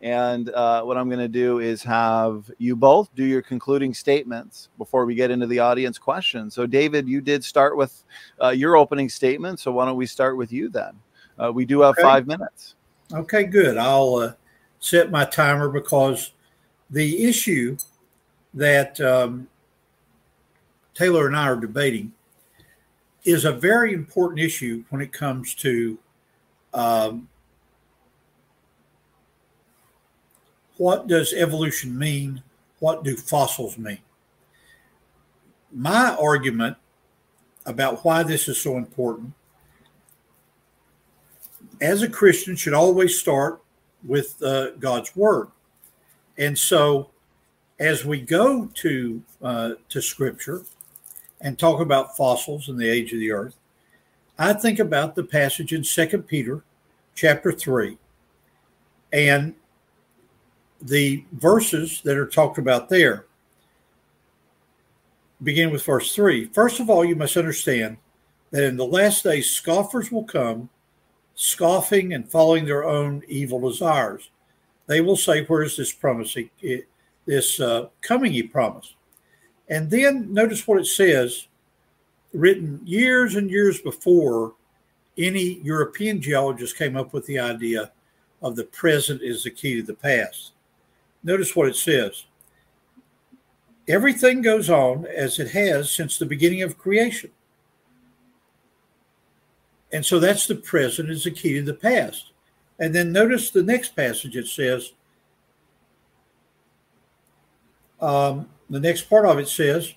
And uh, what I'm going to do is have you both do your concluding statements before we get into the audience questions. So, David, you did start with uh, your opening statement. So, why don't we start with you then? Uh, we do have okay. five minutes. Okay, good. I'll uh, set my timer because the issue that um, Taylor and I are debating is a very important issue when it comes to um, what does evolution mean? What do fossils mean? My argument about why this is so important as a Christian should always start with uh, God's word. And so as we go to uh, to scripture and talk about fossils in the age of the earth, I think about the passage in Second Peter chapter 3 and the verses that are talked about there. begin with verse 3. First of all, you must understand that in the last days scoffers will come, scoffing and following their own evil desires. They will say, Where is this promise, this uh, coming he promised? And then notice what it says, written years and years before any European geologist came up with the idea of the present is the key to the past. Notice what it says. Everything goes on as it has since the beginning of creation. And so that's the present is the key to the past. And then notice the next passage it says, um, the next part of it says,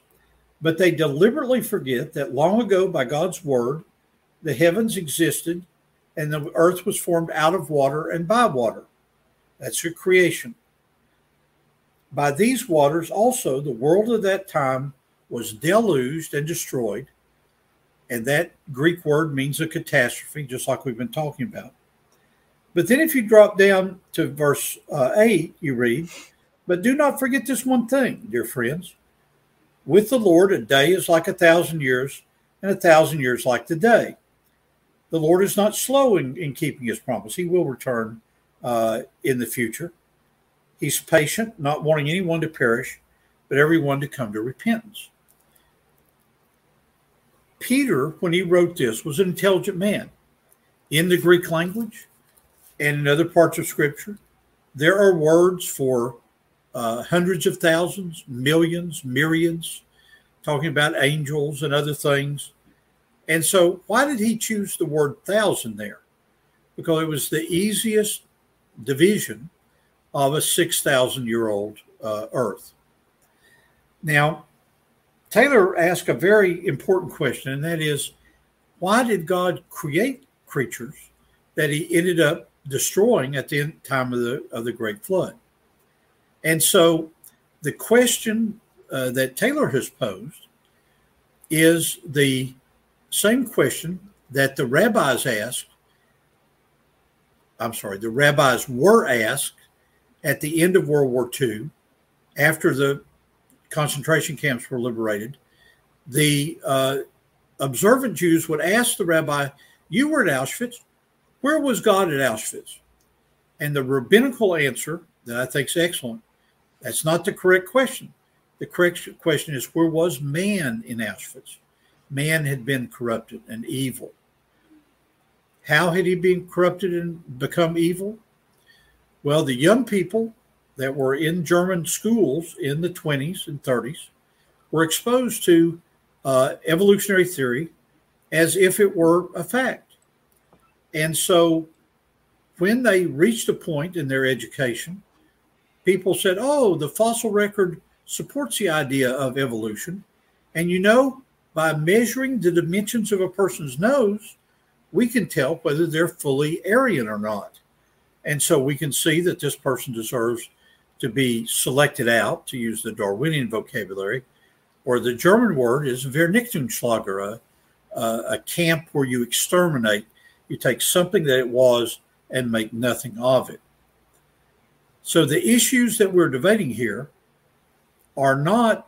but they deliberately forget that long ago, by God's word, the heavens existed and the earth was formed out of water and by water. That's your creation. By these waters also, the world of that time was deluged and destroyed. And that Greek word means a catastrophe, just like we've been talking about. But then if you drop down to verse uh, 8, you read, But do not forget this one thing, dear friends. With the Lord, a day is like a thousand years, and a thousand years like the day. The Lord is not slow in, in keeping his promise. He will return uh, in the future. He's patient, not wanting anyone to perish, but everyone to come to repentance. Peter, when he wrote this, was an intelligent man. In the Greek language and in other parts of Scripture, there are words for uh, hundreds of thousands, millions, myriads, talking about angels and other things. And so, why did he choose the word thousand there? Because it was the easiest division of a 6,000 year old uh, Earth. Now, Taylor asked a very important question, and that is why did God create creatures that he ended up destroying at the time of the, of the Great Flood? And so the question uh, that Taylor has posed is the same question that the rabbis asked. I'm sorry, the rabbis were asked at the end of World War II, after the concentration camps were liberated. The uh, observant Jews would ask the rabbi, You were at Auschwitz. Where was God at Auschwitz? And the rabbinical answer that I think is excellent that's not the correct question. The correct question is where was man in Auschwitz? Man had been corrupted and evil. How had he been corrupted and become evil? Well, the young people that were in German schools in the 20s and 30s were exposed to uh, evolutionary theory as if it were a fact. And so when they reached a point in their education people said, oh, the fossil record supports the idea of evolution. And you know, by measuring the dimensions of a person's nose, we can tell whether they're fully Aryan or not. And so we can see that this person deserves to be selected out, to use the Darwinian vocabulary, or the German word is Vernichtungslager, a, a camp where you exterminate. You take something that it was and make nothing of it. So the issues that we're debating here are not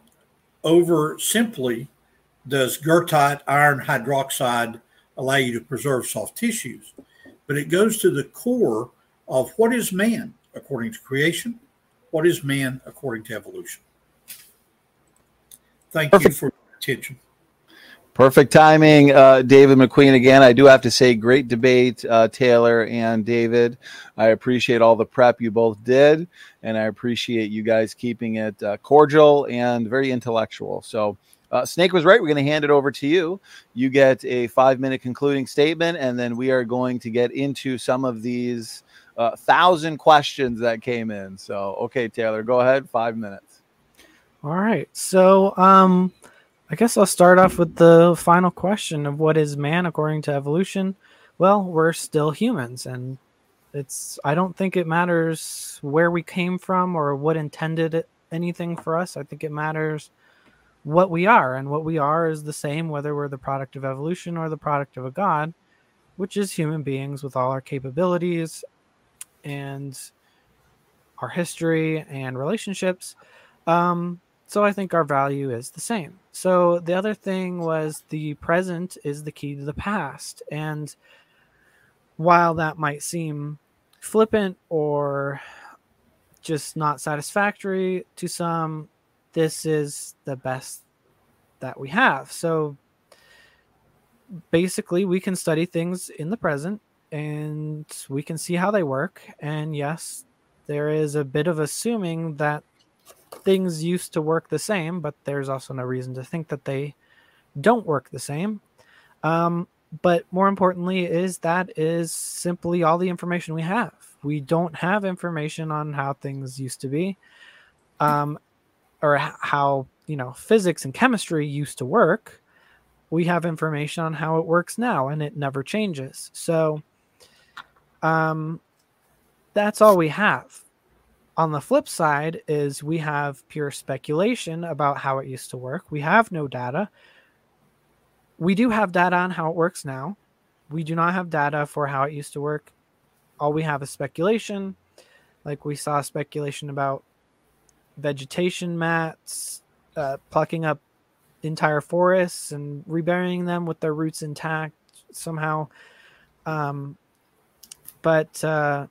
over simply does goethite iron hydroxide allow you to preserve soft tissues, but it goes to the core of what is man according to creation, what is man according to evolution. Thank Perfect. you for your attention. Perfect timing, uh, David McQueen. Again, I do have to say, great debate, uh, Taylor and David. I appreciate all the prep you both did, and I appreciate you guys keeping it uh, cordial and very intellectual. So, uh, Snake was right. We're going to hand it over to you. You get a five minute concluding statement, and then we are going to get into some of these uh, thousand questions that came in. So, okay, Taylor, go ahead. Five minutes. All right. So, um, I guess I'll start off with the final question of what is man according to evolution? Well, we're still humans and it's I don't think it matters where we came from or what intended anything for us. I think it matters what we are and what we are is the same whether we're the product of evolution or the product of a god, which is human beings with all our capabilities and our history and relationships. Um, so I think our value is the same. So the other thing was the present is the key to the past. And while that might seem flippant or just not satisfactory to some, this is the best that we have. So basically, we can study things in the present and we can see how they work. And yes, there is a bit of assuming that things used to work the same, but there's also no reason to think that they don't work the same. Um, but more importantly, is that is simply all the information we have. We don't have information on how things used to be, um, or how you know physics and chemistry used to work. We have information on how it works now, and it never changes. So, um, that's all we have on the flip side is we have pure speculation about how it used to work. We have no data. We do have data on how it works now. We do not have data for how it used to work. All we have is speculation. Like we saw speculation about vegetation mats, uh, plucking up entire forests and reburying them with their roots intact somehow. Um, but uh,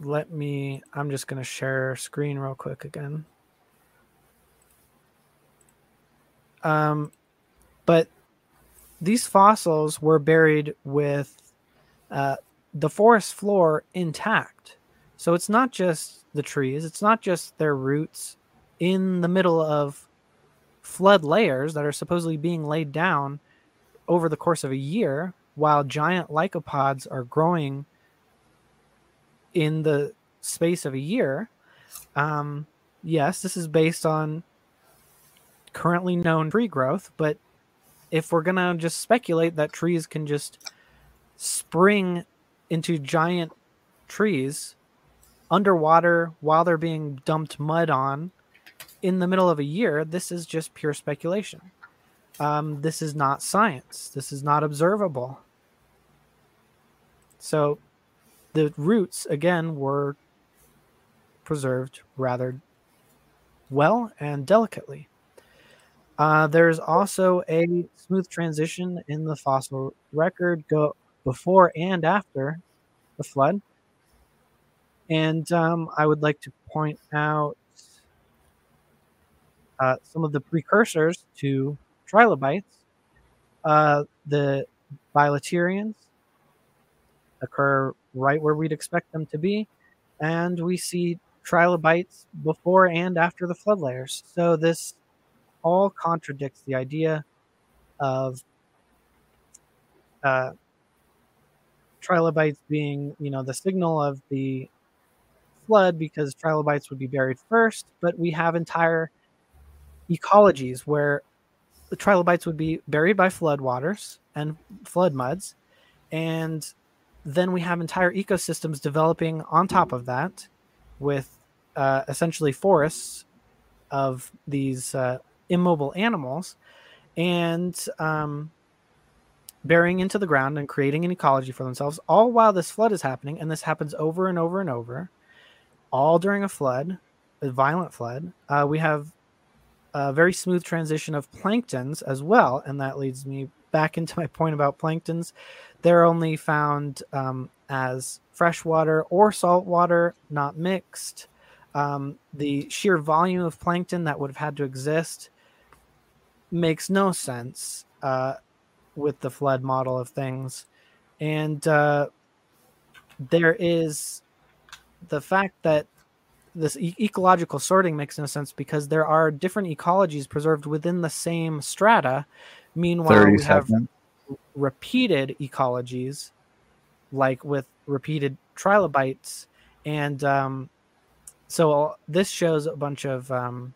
let me, I'm just going to share screen real quick again. Um, but these fossils were buried with uh, the forest floor intact. So it's not just the trees, it's not just their roots in the middle of flood layers that are supposedly being laid down over the course of a year while giant lycopods are growing in the space of a year. Um, yes, this is based on currently known tree growth, but if we're gonna just speculate that trees can just spring into giant trees underwater while they're being dumped mud on in the middle of a year, this is just pure speculation. Um, this is not science. This is not observable. So the roots again were preserved rather well and delicately. Uh, there's also a smooth transition in the fossil record go before and after the flood. And um, I would like to point out uh, some of the precursors to trilobites. Uh, the bilaterians occur right where we'd expect them to be. And we see trilobites before and after the flood layers. So this all contradicts the idea of uh, trilobites being, you know, the signal of the flood because trilobites would be buried first, but we have entire ecologies where the trilobites would be buried by flood waters and flood muds, and then we have entire ecosystems developing on top of that with uh, essentially forests of these uh, immobile animals and um, burying into the ground and creating an ecology for themselves, all while this flood is happening. And this happens over and over and over, all during a flood, a violent flood. Uh, we have a very smooth transition of planktons as well. And that leads me back into my point about planktons. They're only found um, as freshwater or saltwater, not mixed. Um, the sheer volume of plankton that would have had to exist makes no sense uh, with the flood model of things. And uh, there is the fact that this e- ecological sorting makes no sense because there are different ecologies preserved within the same strata. Meanwhile, we have repeated ecologies, like with repeated trilobites, and um, so this shows a bunch of um,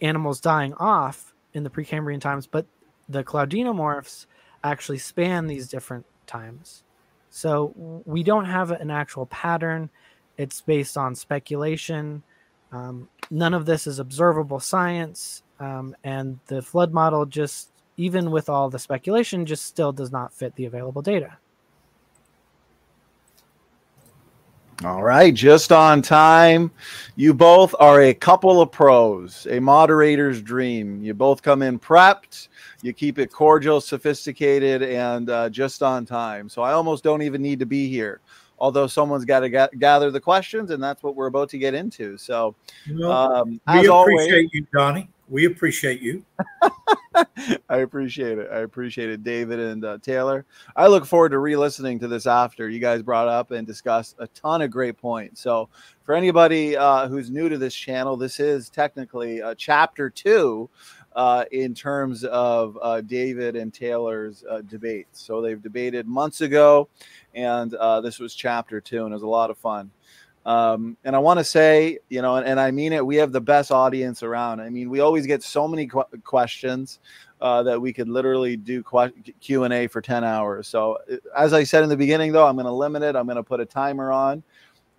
animals dying off in the Precambrian times, but the Cloudinomorphs actually span these different times. So we don't have an actual pattern. It's based on speculation. Um, none of this is observable science. Um, and the flood model just even with all the speculation, just still does not fit the available data. All right, just on time. You both are a couple of pros, a moderator's dream. You both come in prepped. You keep it cordial, sophisticated, and uh, just on time. So I almost don't even need to be here. Although someone's got to ga- gather the questions, and that's what we're about to get into. So, um, we appreciate always, you, Donnie. We appreciate you. I appreciate it. I appreciate it, David and uh, Taylor. I look forward to re-listening to this after you guys brought up and discussed a ton of great points. So, for anybody uh, who's new to this channel, this is technically uh, chapter two uh, in terms of uh, David and Taylor's uh, debates. So they've debated months ago, and this was chapter two, and it was a lot of fun. Um, and I want to say, you know, and, and, I mean it, we have the best audience around. I mean, we always get so many qu- questions uh, that we could literally do Q and A for 10 hours. So uh, as I said in the beginning, though, I'm going to limit it. I'm going to put a timer on.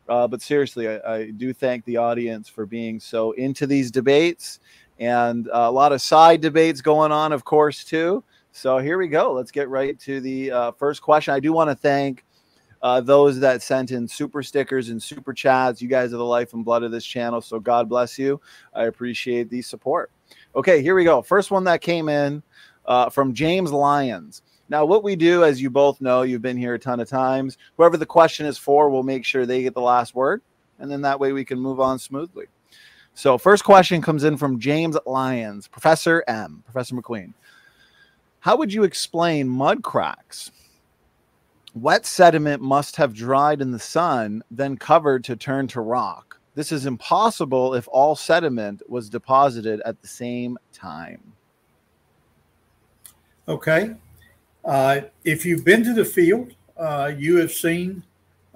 Uh, but seriously, I, I, do thank the audience for being so into these debates and a lot of side debates going on, of course, too. So here we go. Let's get right to the uh, first question. I do want to thank uh, those that sent in super stickers and super chats. You guys are the life and blood of this channel. So God bless you. I appreciate the support. Okay, here we go. First one that came in uh, from James Lyons. Now, what we do, as you both know, you've been here a ton of times. Whoever the question is for, we'll make sure they get the last word. And then that way we can move on smoothly. So, first question comes in from James Lyons, Professor M, Professor McQueen. How would you explain mud cracks? Wet sediment must have dried in the sun, then covered to turn to rock. This is impossible if all sediment was deposited at the same time. Okay. Uh, if you've been to the field, uh, you have seen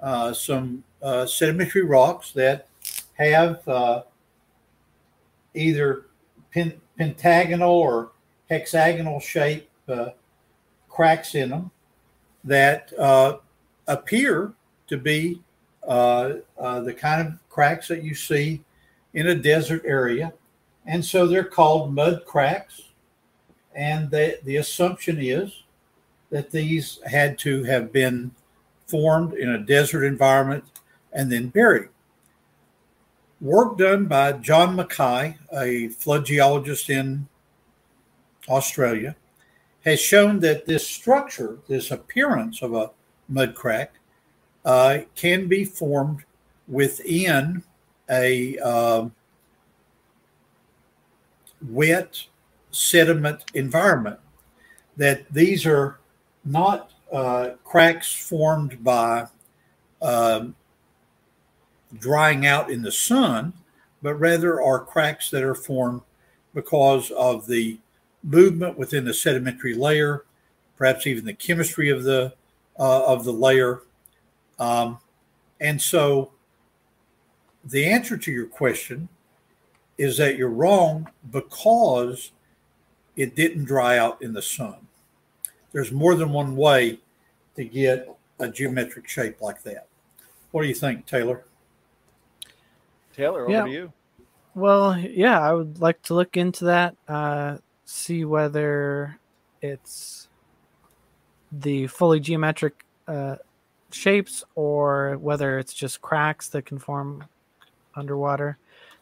uh, some uh, sedimentary rocks that have uh, either pen- pentagonal or hexagonal shape uh, cracks in them that uh, appear to be uh, uh, the kind of cracks that you see in a desert area. And so they're called mud cracks. And the, the assumption is that these had to have been formed in a desert environment and then buried. Work done by John Mackay, a flood geologist in Australia, has shown that this structure, this appearance of a mud crack, uh, can be formed within a uh, wet sediment environment. That these are not uh, cracks formed by um, drying out in the sun, but rather are cracks that are formed because of the movement within the sedimentary layer, perhaps even the chemistry of the uh, of the layer. Um, and so the answer to your question is that you're wrong because it didn't dry out in the sun. There's more than one way to get a geometric shape like that. What do you think, Taylor? Taylor, over yeah. to you. Well, yeah, I would like to look into that. Uh, see whether it's the fully geometric uh, shapes or whether it's just cracks that can form underwater.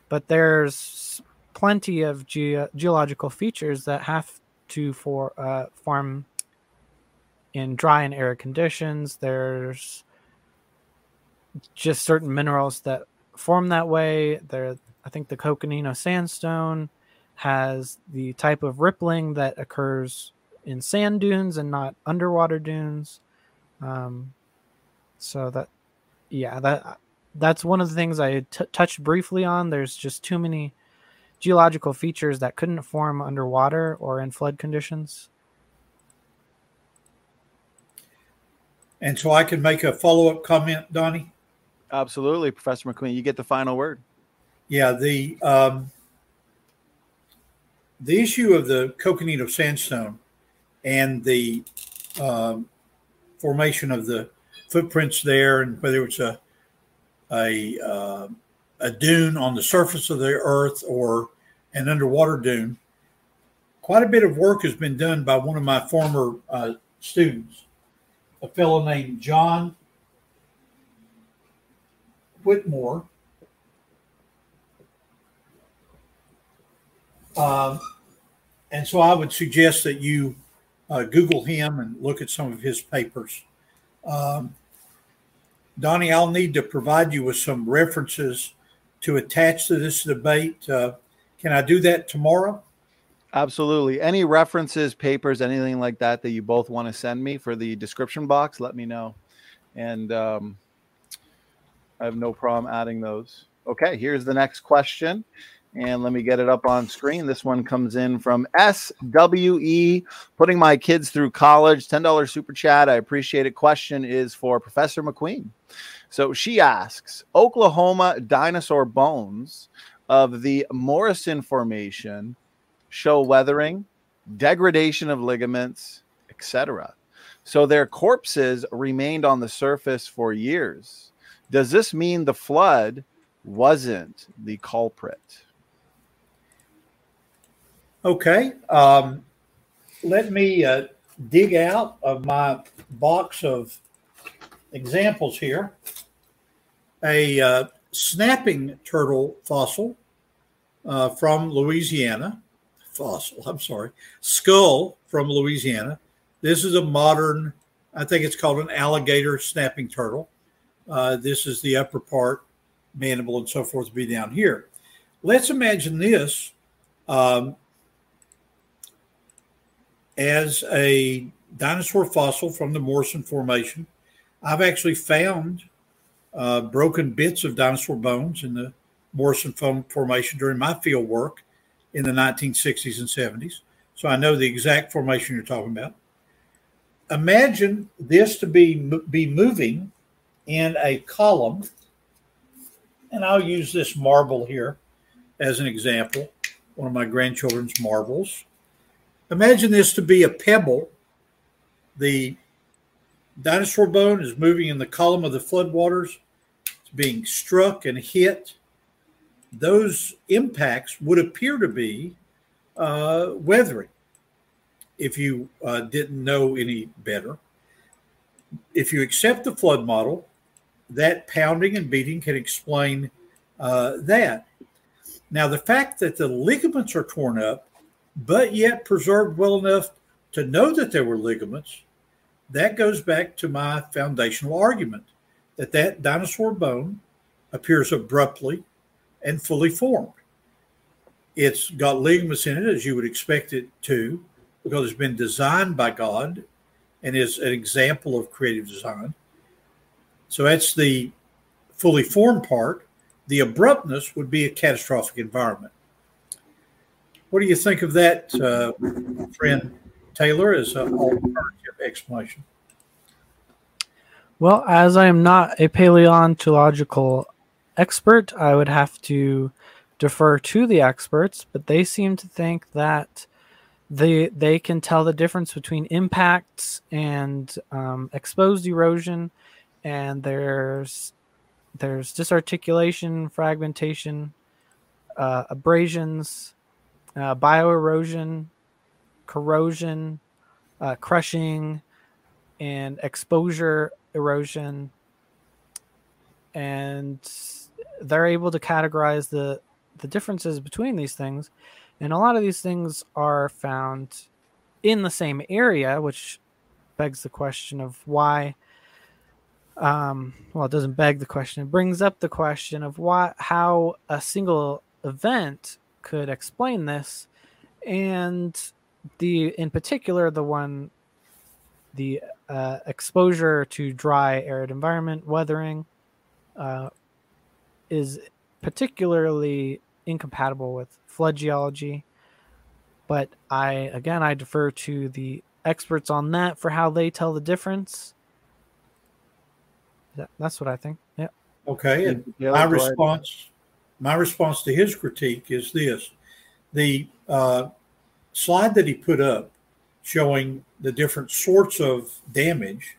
But there's plenty of ge- geological features that have to for uh, form in dry and arid conditions. There's just certain minerals that form that way. There, I think the Coconino sandstone has the type of rippling that occurs in sand dunes and not underwater dunes. Um, so that, yeah, that that's one of the things I t- touched briefly on. There's just too many geological features that couldn't form underwater or in flood conditions. And so I can make a follow up comment, Donnie. Absolutely, Professor McQueen. You get the final word. Yeah, the um, the issue of the coconino sandstone and the um, formation of the footprints there, and whether it's a a uh, a dune on the surface of the earth or an underwater dune, quite a bit of work has been done by one of my former uh, students, a fellow named John Whitmore. Um, and so I would suggest that you uh, Google him and look at some of his papers. Um, Donnie, I'll need to provide you with some references to attach to this debate. Uh, can I do that tomorrow? Absolutely. Any references, papers, anything like that that you both want to send me for the description box, let me know. And um, I have no problem adding those. Okay, here's the next question. And let me get it up on screen. This one comes in from SWE, putting my kids through college. $10 super chat. I appreciate it. Question is for Professor McQueen. So she asks Oklahoma dinosaur bones of the Morrison Formation show weathering, degradation of ligaments, etc. So their corpses remained on the surface for years. Does this mean the flood wasn't the culprit? Okay. Um, let me uh, dig out of my box of examples here a uh, snapping turtle fossil uh, from Louisiana. Fossil, I'm sorry, skull from Louisiana. This is a modern, I think it's called an alligator snapping turtle. Uh, this is the upper part, mandible and so forth, be down here. Let's imagine this um, as a dinosaur fossil from the Morrison Formation. I've actually found uh, broken bits of dinosaur bones in the Morrison Formation during my field work in the 1960s and 70s. So I know the exact formation you're talking about. Imagine this to be be moving in a column, and I'll use this marble here as an example, one of my grandchildren's marbles. Imagine this to be a pebble. The dinosaur bone is moving in the column of the floodwaters. It's being struck and hit. Those impacts would appear to be uh, weathering if you uh, didn't know any better. If you accept the flood model, that pounding and beating can explain uh, that. Now, the fact that the ligaments are torn up but yet preserved well enough to know that there were ligaments, that goes back to my foundational argument that that dinosaur bone appears abruptly and fully formed. It's got ligaments in it as you would expect it to, because it's been designed by God and is an example of creative design. So that's the fully formed part. The abruptness would be a catastrophic environment. What do you think of that, uh, friend Taylor, as an alternative explanation? Well, as I am not a paleontological expert, I would have to defer to the experts, but they seem to think that they they can tell the difference between impacts and um, exposed erosion, and there's there's disarticulation, fragmentation, uh, abrasions, uh, bioerosion, corrosion, uh, crushing, and exposure erosion. And they're able to categorize the, the differences between these things. And a lot of these things are found in the same area, which begs the question of why. Um, well, it doesn't beg the question. It brings up the question of why, how a single event could explain this, and the in particular the one the uh, exposure to dry arid environment weathering uh, is particularly incompatible with flood geology. But i again i defer to the experts on that for how they tell the difference. That's what i think. Yeah. Okay and yeah, my response my response to his critique is this the uh, slide that he put up showing the different sorts of damage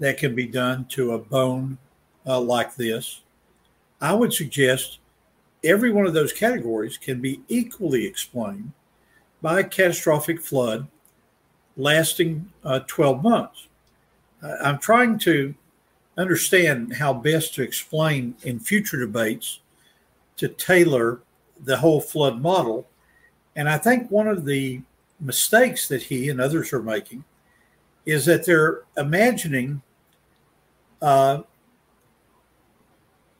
that can be done to a bone uh, like this, I would suggest every one of those categories can be equally explained by a catastrophic flood lasting uh, 12 months. I'm trying to understand how best to explain in future debates to Taylor the whole flood model. And I think one of the mistakes that he and others are making is that they're imagining uh,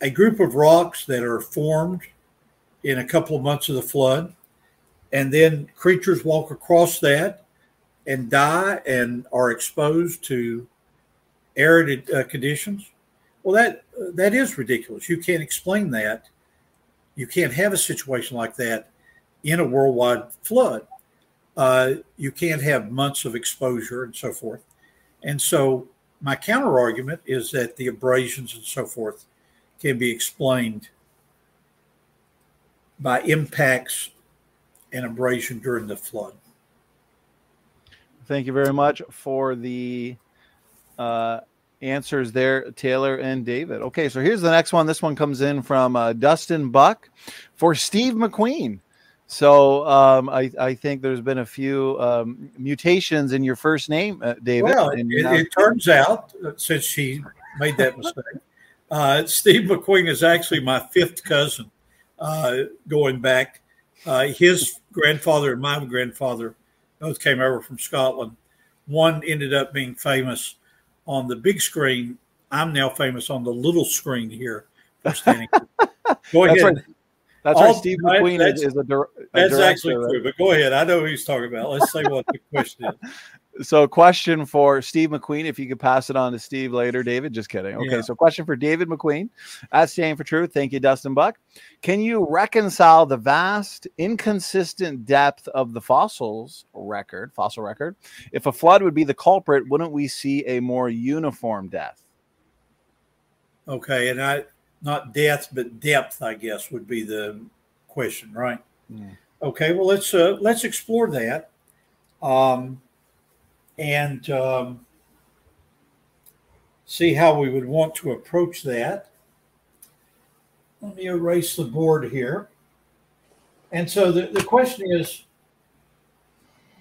a group of rocks that are formed in a couple of months of the flood, and then creatures walk across that and die and are exposed to arid uh, conditions. Well, that that is ridiculous. You can't explain that. You can't have a situation like that in a worldwide flood. Uh, you can't have months of exposure and so forth. And so, my counter argument is that the abrasions and so forth can be explained by impacts and abrasion during the flood. Thank you very much for the uh, answers there, Taylor and David. Okay, so here's the next one. This one comes in from uh, Dustin Buck for Steve McQueen. So um, I, I, think there's been a few um, mutations in your first name, uh, David. Well, it, it, turns out, uh, since she made that mistake, uh, Steve McQueen is actually my fifth cousin uh, going back. Uh, his grandfather and my grandfather both came over from Scotland. One ended up being famous on the big screen. I'm now famous on the little screen here for standing. Go ahead. That's right. That's All, right. Steve McQueen is, is, a, a That's director, actually true. But go ahead. I know who he's talking about. Let's say what the question is. So, question for Steve McQueen, if you could pass it on to Steve later, David. Just kidding. Okay. Yeah. So, question for David McQueen at Standing for Truth. Thank you, Dustin Buck. Can you reconcile the vast, inconsistent depth of the fossils record, fossil record? If a flood would be the culprit, wouldn't we see a more uniform death? Okay, and I not death, but depth, I guess, would be the question, right? Mm. Okay, well let's uh, let's explore that. Um, and um, see how we would want to approach that. Let me erase the board here. And so the, the question is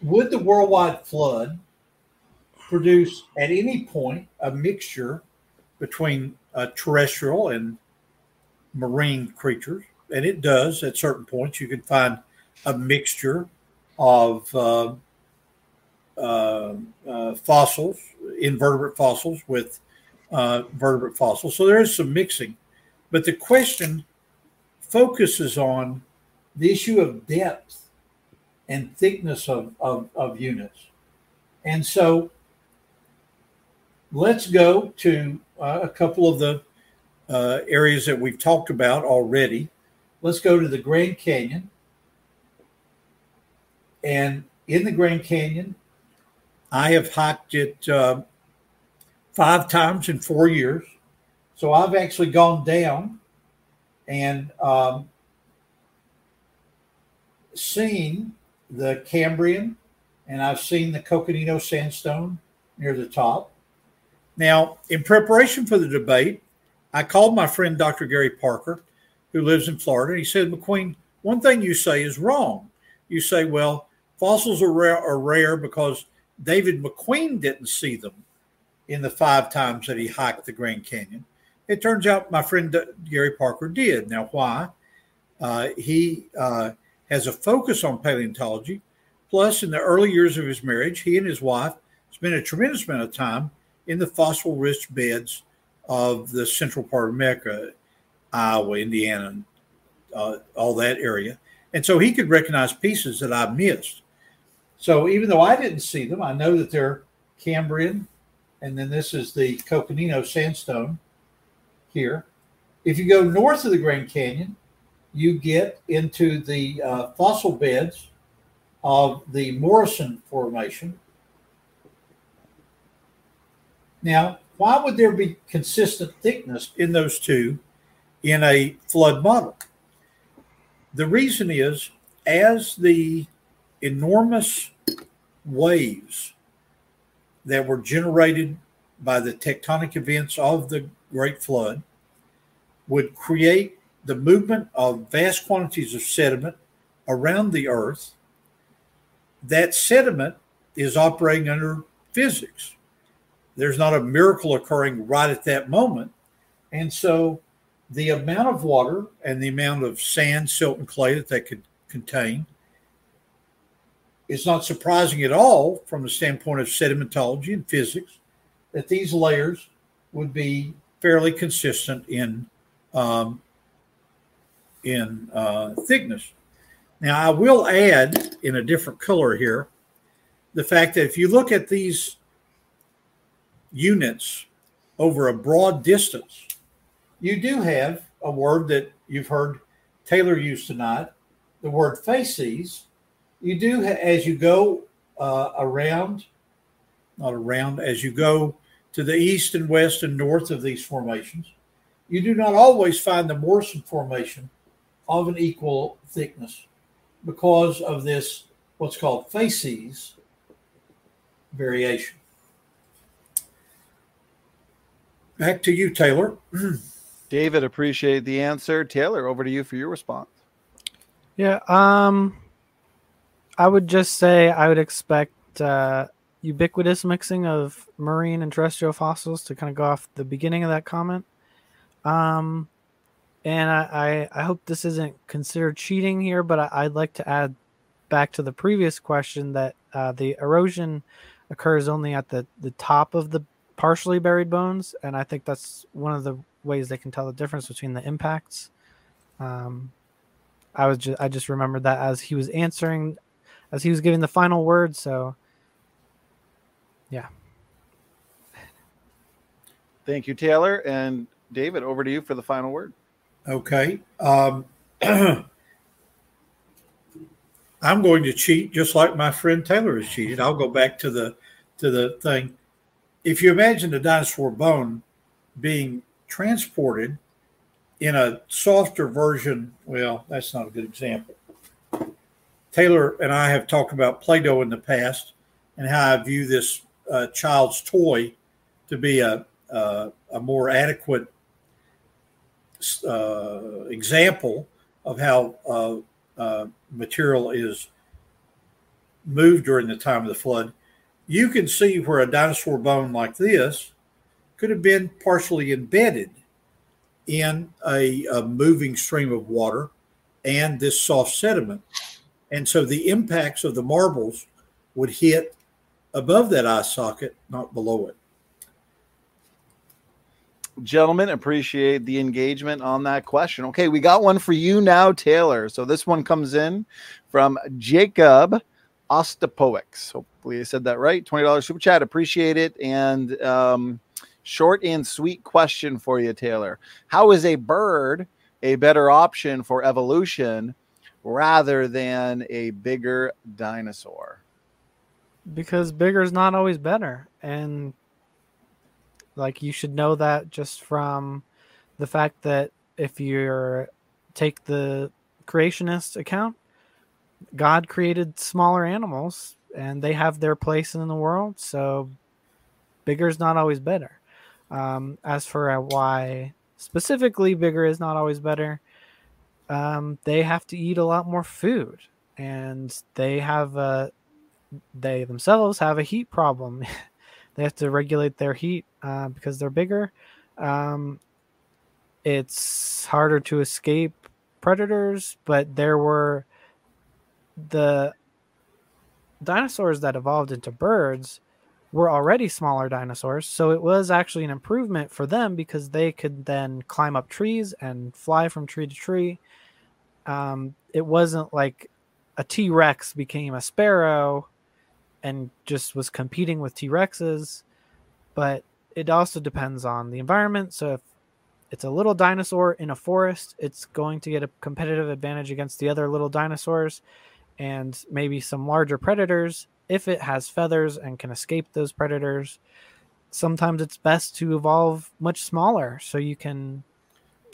Would the worldwide flood produce at any point a mixture between uh, terrestrial and marine creatures? And it does at certain points. You can find a mixture of uh, uh, uh, fossils, invertebrate fossils with uh, vertebrate fossils. So there is some mixing. But the question focuses on the issue of depth and thickness of, of, of units. And so let's go to uh, a couple of the uh, areas that we've talked about already. Let's go to the Grand Canyon. And in the Grand Canyon, I have hiked it uh, five times in four years. So I've actually gone down and um, seen the Cambrian and I've seen the Coconino sandstone near the top. Now, in preparation for the debate, I called my friend Dr. Gary Parker, who lives in Florida. And he said, McQueen, one thing you say is wrong. You say, well, fossils are rare, are rare because David McQueen didn't see them in the five times that he hiked the Grand Canyon. It turns out my friend Gary Parker did. Now, why? Uh, he uh, has a focus on paleontology. Plus, in the early years of his marriage, he and his wife spent a tremendous amount of time in the fossil rich beds of the central part of America, Iowa, Indiana, uh, all that area. And so he could recognize pieces that I missed. So even though I didn't see them, I know that they're Cambrian, and then this is the Coconino sandstone here. If you go north of the Grand Canyon, you get into the uh, fossil beds of the Morrison Formation. Now, why would there be consistent thickness in those two in a flood model? The reason is as the enormous waves that were generated by the tectonic events of the Great Flood would create the movement of vast quantities of sediment around the Earth. That sediment is operating under physics. there's not a miracle occurring right at that moment. And so the amount of water and the amount of sand, silt, and clay that they could contain is not surprising at all from the standpoint of sedimentology and physics that these layers would be fairly consistent in um, in uh, thickness. Now, I will add in a different color here the fact that if you look at these units over a broad distance, you do have a word that you've heard Taylor use tonight, the word facies. You do, as you go uh, around, not around, as you go to the east and west and north of these formations, you do not always find the Morrison formation of an equal thickness because of this, what's called facies variation. Back to you, Taylor. David, appreciate the answer. Taylor, over to you for your response. Yeah, um, I would just say I would expect uh, ubiquitous mixing of marine and terrestrial fossils to kind of go off the beginning of that comment. Um, and I, I, I hope this isn't considered cheating here, but I, would like to add back to the previous question that uh, the erosion occurs only at the, the top of the partially buried bones, and I think that's one of the ways they can tell the difference between the impacts. Um, I was just I just remembered that as he was answering, as he was giving the final word. So, yeah. Thank you, Taylor and David. Over to you for the final word. Okay. Um, I'm going to cheat just like my friend Taylor has cheated. I'll go back to the to the thing if you imagine the dinosaur bone being transported in a softer version, well, that's not a good example. Taylor and I have talked about Play Doh in the past and how I view this uh, child's toy to be a, a, a more adequate uh, example of how uh, uh material is moved during the time of the flood you can see where a dinosaur bone like this could have been partially embedded in a, a, moving stream of water and this soft sediment. And so the impacts of the marbles would hit above that eye socket, not below it. Gentlemen, appreciate the engagement on that question. Okay, we got one for you now, Taylor. So this one comes in from Jacob Ostapoix. Hopefully, I said that right. $20 super chat. Appreciate it. And um, short and sweet question for you, Taylor. How is a bird a better option for evolution rather than a bigger dinosaur? Because bigger is not always better. And like you should know that just from the fact that if you take the creationist account, God created smaller animals and they have their place in the world. So bigger is not always better. Um, as for why specifically bigger is not always better, um, they have to eat a lot more food and they have a, they themselves have a heat problem. they have to regulate their heat uh, because they're bigger. Um, it's harder to escape predators, but there were the dinosaurs that evolved into birds were already smaller dinosaurs. So it was actually an improvement for them because they could then climb up trees and fly from tree to tree. Um, it wasn't like a T Rex became a sparrow and just was competing with T Rexes, but it also depends on the environment. So if it's a little dinosaur in a forest, it's going to get a competitive advantage against the other little dinosaurs and maybe some larger predators if it has feathers and can escape those predators. Sometimes it's best to evolve much smaller so you can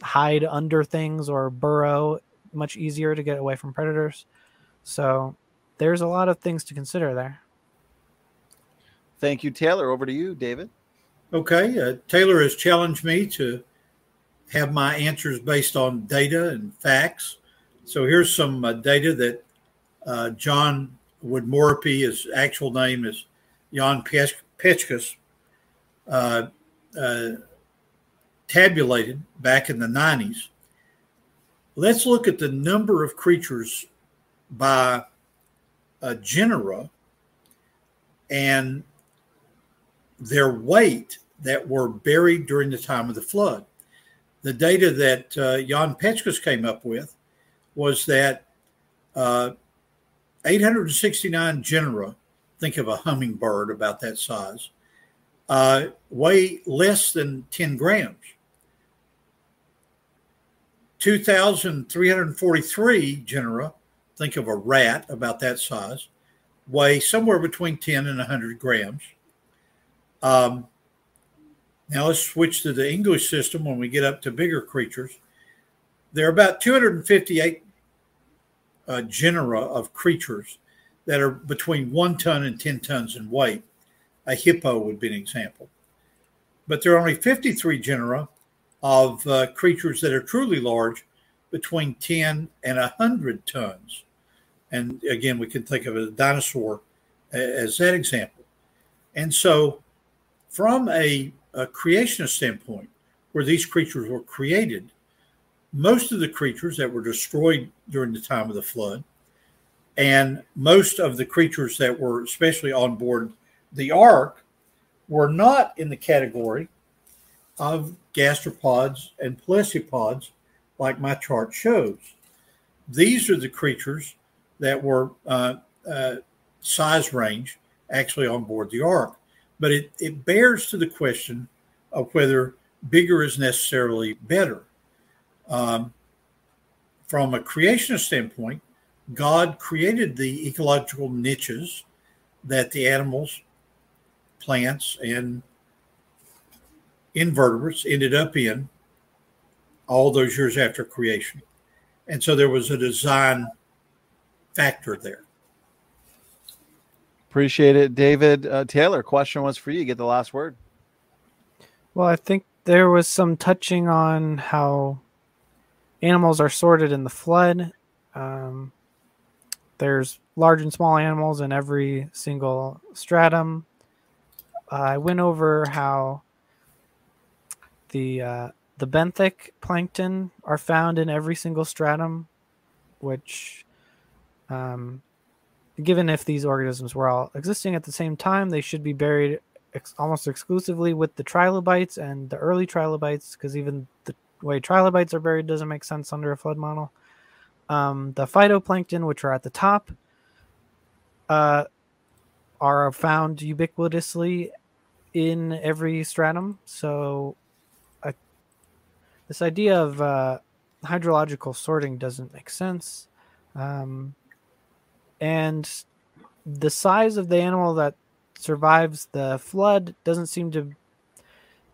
hide under things or burrow much easier to get away from predators. So there's a lot of things to consider there. Thank you, Taylor. Over to you, David. Okay. Uh, Taylor has challenged me to have my answers based on data and facts. So here's some uh, data that uh, John Woodmorappe, his actual name is Jan Peczkis, uh, uh, tabulated back in the 90s. Let's look at the number of creatures by uh, genera and their weight that were buried during the time of the flood. The data that uh, Jan Peczkis came up with was that uh, 869 genera, think of a hummingbird about that size, uh, weigh less than 10 grams. 2,343 genera, think of a rat about that size, weigh somewhere between 10 and 100 grams. Um, now let's switch to the English system when we get up to bigger creatures. There are about 258 uh, genera of creatures that are between one ton and 10 tons in weight. A hippo would be an example. But there are only 53 genera of uh, creatures that are truly large, between 10 and 100 tons. And again, we can think of a dinosaur as that example. And so, from a, a creationist standpoint, where these creatures were created, most of the creatures that were destroyed during the time of the flood, and most of the creatures that were especially on board the ark, were not in the category of gastropods and pelecypods like my chart shows. These are the creatures that were uh, uh, size range actually on board the ark. But it, it bears to the question of whether bigger is necessarily better. Um, from a creationist standpoint, God created the ecological niches that the animals, plants, and invertebrates ended up in all those years after creation. And so there was a design factor there. Appreciate it, David. Uh, Taylor, question was for you. Get the last word. Well, I think there was some touching on how animals are sorted in the flood. Um, there's large and small animals in every single stratum. Uh, I went over how the uh, the benthic plankton are found in every single stratum, which, um, given if these organisms were all existing at the same time, they should be buried ex- almost exclusively with the trilobites and the early trilobites, because even the way trilobites are buried doesn't make sense under a flood model. Um, the phytoplankton, which are at the top, uh, are found ubiquitously in every stratum. So this idea of uh, hydrological sorting doesn't make sense. Um, and the size of the animal that survives the flood doesn't seem to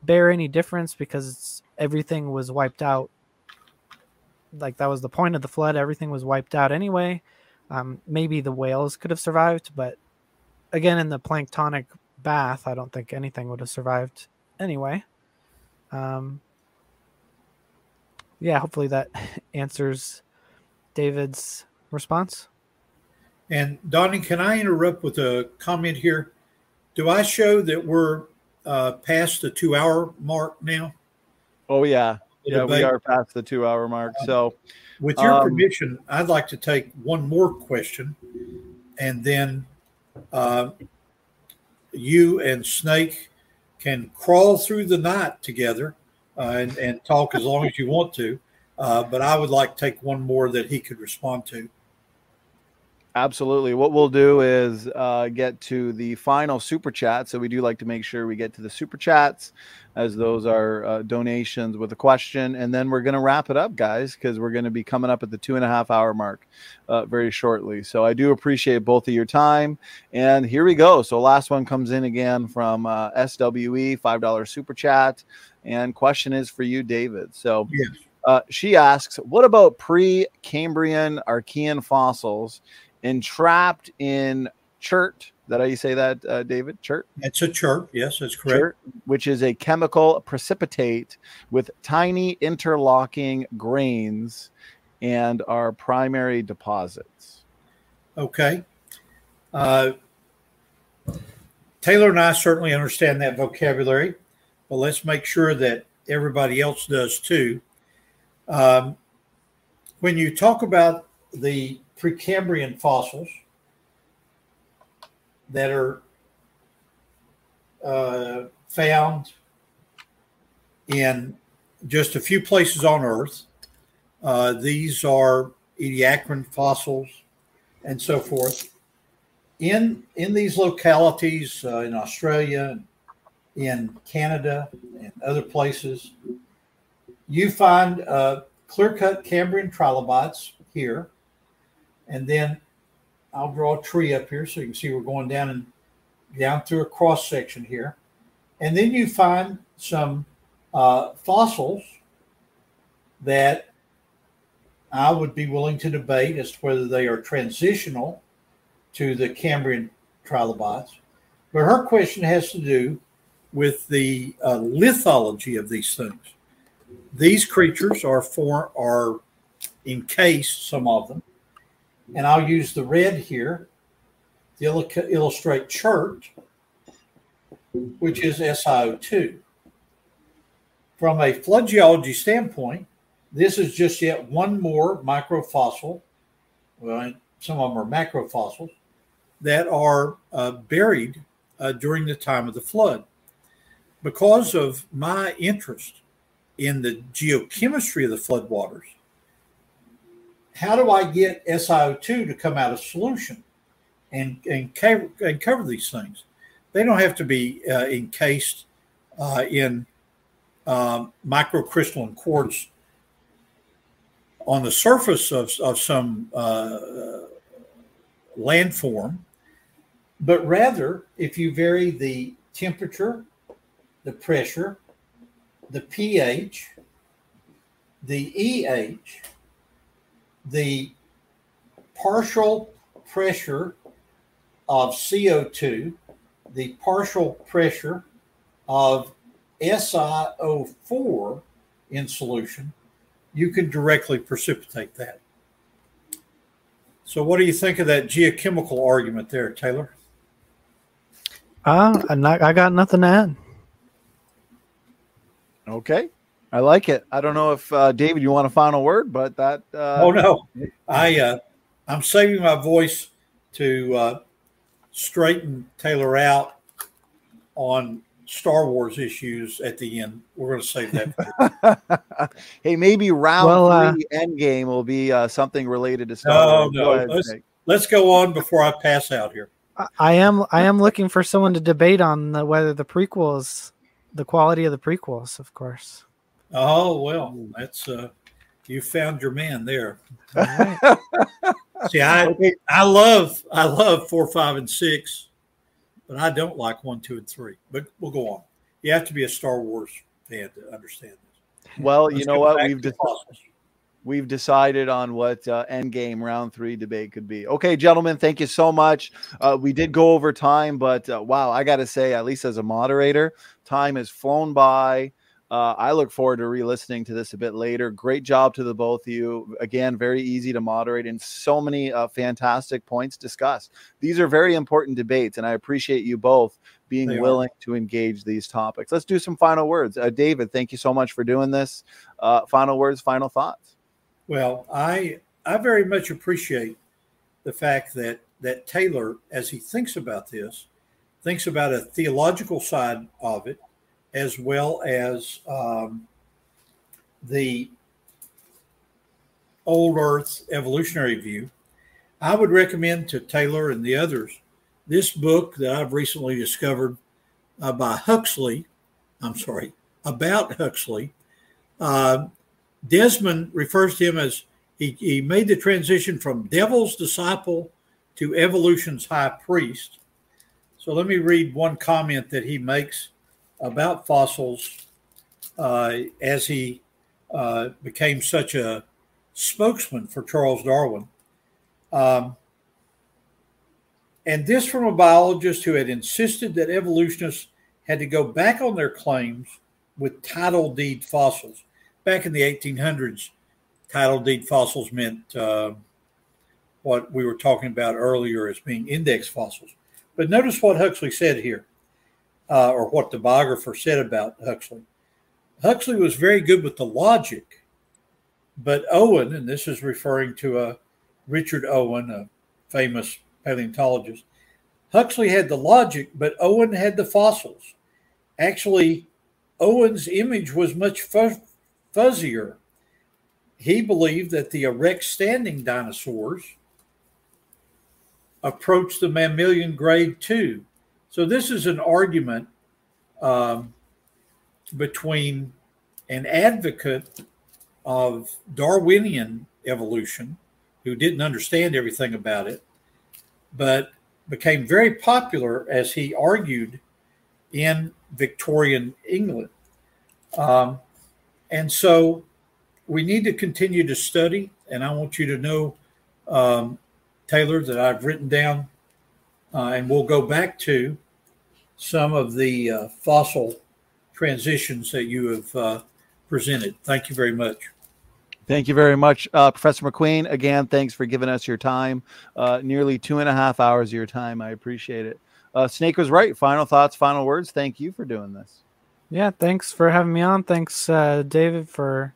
bear any difference because everything was wiped out. Like that was the point of the flood. Everything was wiped out anyway. Um, maybe the whales could have survived, but again, in the planktonic bath, I don't think anything would have survived anyway. Um, yeah, hopefully that answers David's response. And Donnie, can I interrupt with a comment here? Do I show that we're uh, past the two hour mark now? Oh, yeah. Yeah, we are past the two hour mark. So, with your um, permission, I'd like to take one more question and then uh, you and Snake can crawl through the night together and, and talk as long as you want to. Uh, but I would like to take one more that he could respond to. Absolutely. What we'll do is uh, get to the final super chat. So we do like to make sure we get to the super chats as those are uh, donations with a question. And then we're going to wrap it up, guys, because we're going to be coming up at the two and a half hour mark uh, very shortly. So I do appreciate both of your time. And here we go. So last one comes in again from uh, SWE, $5 super chat. And question is for you, David. So yes. Uh, she asks, what about pre-Cambrian Archean fossils entrapped in chert? That how you say that, uh, David? Chert. It's a chert. Yes, that's correct. Chert, which is a chemical precipitate with tiny interlocking grains and are primary deposits. Okay. Uh, Taylor and I certainly understand that vocabulary. but let's make sure that everybody else does too. Um, when you talk about the Precambrian fossils that are uh, found in just a few places on Earth, uh, these are Ediacaran fossils and so forth. In in these localities uh, in Australia, in Canada, and other places, you find uh, clear-cut Cambrian trilobites here, and then I'll draw a tree up here so you can see we're going down and down through a cross section here, and then you find some uh, fossils that I would be willing to debate as to whether they are transitional to the Cambrian trilobites. But her question has to do with the uh, lithology of these things. These creatures are for are encased, some of them, and I'll use the red here to illustrate chert, which is SiO2. From a flood geology standpoint, this is just yet one more microfossil. Well, some of them are macrofossils that are uh, buried uh, during the time of the flood. Because of my interest in the geochemistry of the floodwaters, how do I get SiO2 to come out of solution and, and, cover, and cover these things? They don't have to be uh, encased uh, in um, microcrystalline quartz on the surface of, of some uh, landform, but rather if you vary the temperature, the pressure, the pH, the EH, the partial pressure of CO2, the partial pressure of SiO4 in solution, you can directly precipitate that. So, what do you think of that geochemical argument there, Taylor? Uh, not, I got nothing to add. Okay. I like it. I don't know if uh, David, you want a final word, but that. Uh... Oh no, I uh, I'm saving my voice to uh, straighten Taylor out on Star Wars issues at the end. We're going to save that. hey, maybe round well, uh, three uh, end game will be uh, something related to Star no, Wars. No, let's, let's go on before I pass out here. I am I am looking for someone to debate on the, whether the prequels, the quality of the prequels, of course. Oh well, that's uh, you found your man there. See, I I love I love four, five, and six but I don't like one, two, and three. But we'll go on. You have to be a Star Wars fan to understand this. Well, Let's you know what we've de- we've decided on what uh, end game round three debate could be. Okay, gentlemen, thank you so much. Uh, we did go over time, but uh, wow, I got to say, at least as a moderator, time has flown by. Uh, I look forward to re-listening to this a bit later. Great job to the both of you. Again, very easy to moderate and so many uh, fantastic points discussed. These are very important debates, and I appreciate you both being they willing are. to engage these topics. Let's do some final words. Uh, David, thank you so much for doing this. Uh, final words, final thoughts. Well, I I very much appreciate the fact that that Taylor, as he thinks about this, thinks about a theological side of it as well as um, the old Earth evolutionary view. I would recommend to Taylor and the others this book that I've recently discovered uh, by Huxley. I'm sorry, about Huxley. Uh, Desmond refers to him as he, he made the transition from devil's disciple to evolution's high priest. So let me read one comment that he makes about fossils uh, as he uh, became such a spokesman for Charles Darwin. Um, and this from a biologist who had insisted that evolutionists had to go back on their claims with title deed fossils. Back in the 1800s, title deed fossils meant uh, what we were talking about earlier as being index fossils. But notice what Huxley said here uh, or what the biographer said about Huxley. Huxley was very good with the logic, but Owen, and this is referring to a Richard Owen, a famous paleontologist, Huxley had the logic, but Owen had the fossils. Actually, Owen's image was much fuzzier. He believed that the erect standing dinosaurs approached the mammalian grade too. So this is an argument um, between an advocate of Darwinian evolution, who didn't understand everything about it, but became very popular as he argued in Victorian England. Um, and so we need to continue to study. And I want you to know, um, Taylor, that I've written down, uh, and we'll go back to some of the uh, fossil transitions that you have uh, presented. Thank you very much. Thank you very much, uh, Professor McQueen. Again, thanks for giving us your time. Uh, nearly two and a half hours of your time. I appreciate it. Uh, Snake was right. Final thoughts, final words. Thank you for doing this. Yeah, thanks for having me on. Thanks, uh, David, for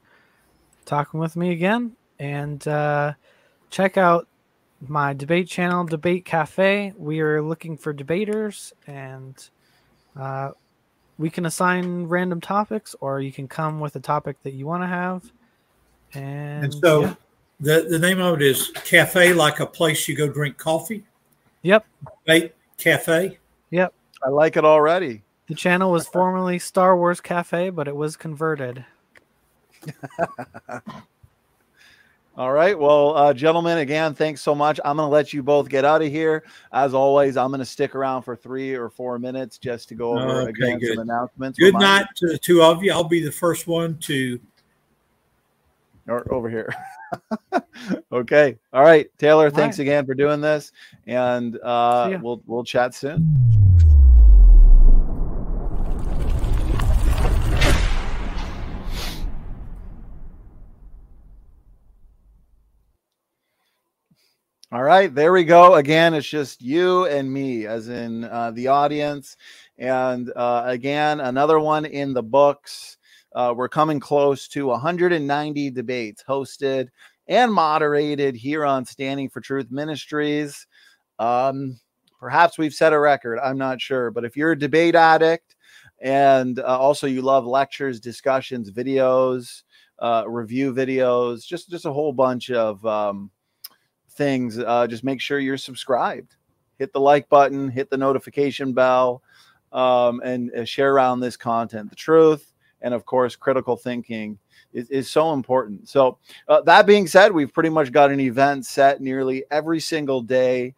talking with me again. And uh, check out my debate channel, Debate Cafe. We are looking for debaters, and uh, we can assign random topics, or you can come with a topic that you want to have. And, and so yeah. the, the name of it is Cafe, like a place you go drink coffee. Yep. Debate Cafe. Yep. I like it already. The channel was formerly Star Wars Cafe, but it was converted. All right. Well, uh, gentlemen, again, thanks so much. I'm going to let you both get out of here. As always, I'm going to stick around for three or four minutes just to go over okay, again good. some announcements. Good night to the two of you. I'll be the first one to. Or over here. okay. All right, Taylor. All thanks right. again for doing this, and uh, we'll we'll chat soon. All right, there we go. Again, it's just you and me, as in uh, the audience. And uh, again, another one in the books. Uh, we're coming close to 190 debates hosted and moderated here on Standing for Truth Ministries. Um, perhaps we've set a record. I'm not sure. But if you're a debate addict and uh, also you love lectures, discussions, videos, uh, review videos, just just a whole bunch of um, things, uh, just make sure you're subscribed. Hit the like button, hit the notification bell, um, and uh, share around this content. The truth, and of course, critical thinking is, is so important. So, uh, that being said, we've pretty much got an event set nearly every single day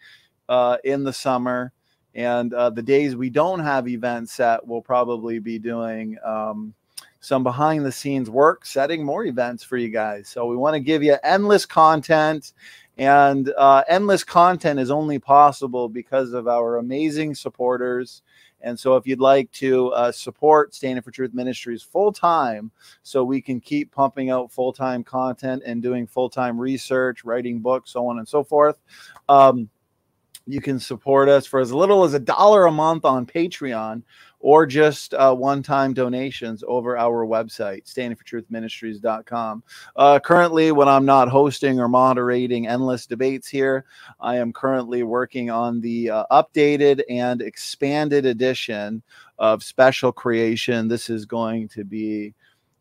uh, in the summer. And uh, the days we don't have events set, we'll probably be doing um, some behind the scenes work, setting more events for you guys. So we want to give you endless content and uh, endless content is only possible because of our amazing supporters. And so, if you'd like to uh, support Standing for Truth Ministries full time, so we can keep pumping out full time content and doing full time research, writing books, so on and so forth, um, you can support us for as little as a dollar a month on Patreon or just uh, one-time donations over our website standingfortruthministries.com uh, currently when i'm not hosting or moderating endless debates here i am currently working on the uh, updated and expanded edition of special creation. This is going to be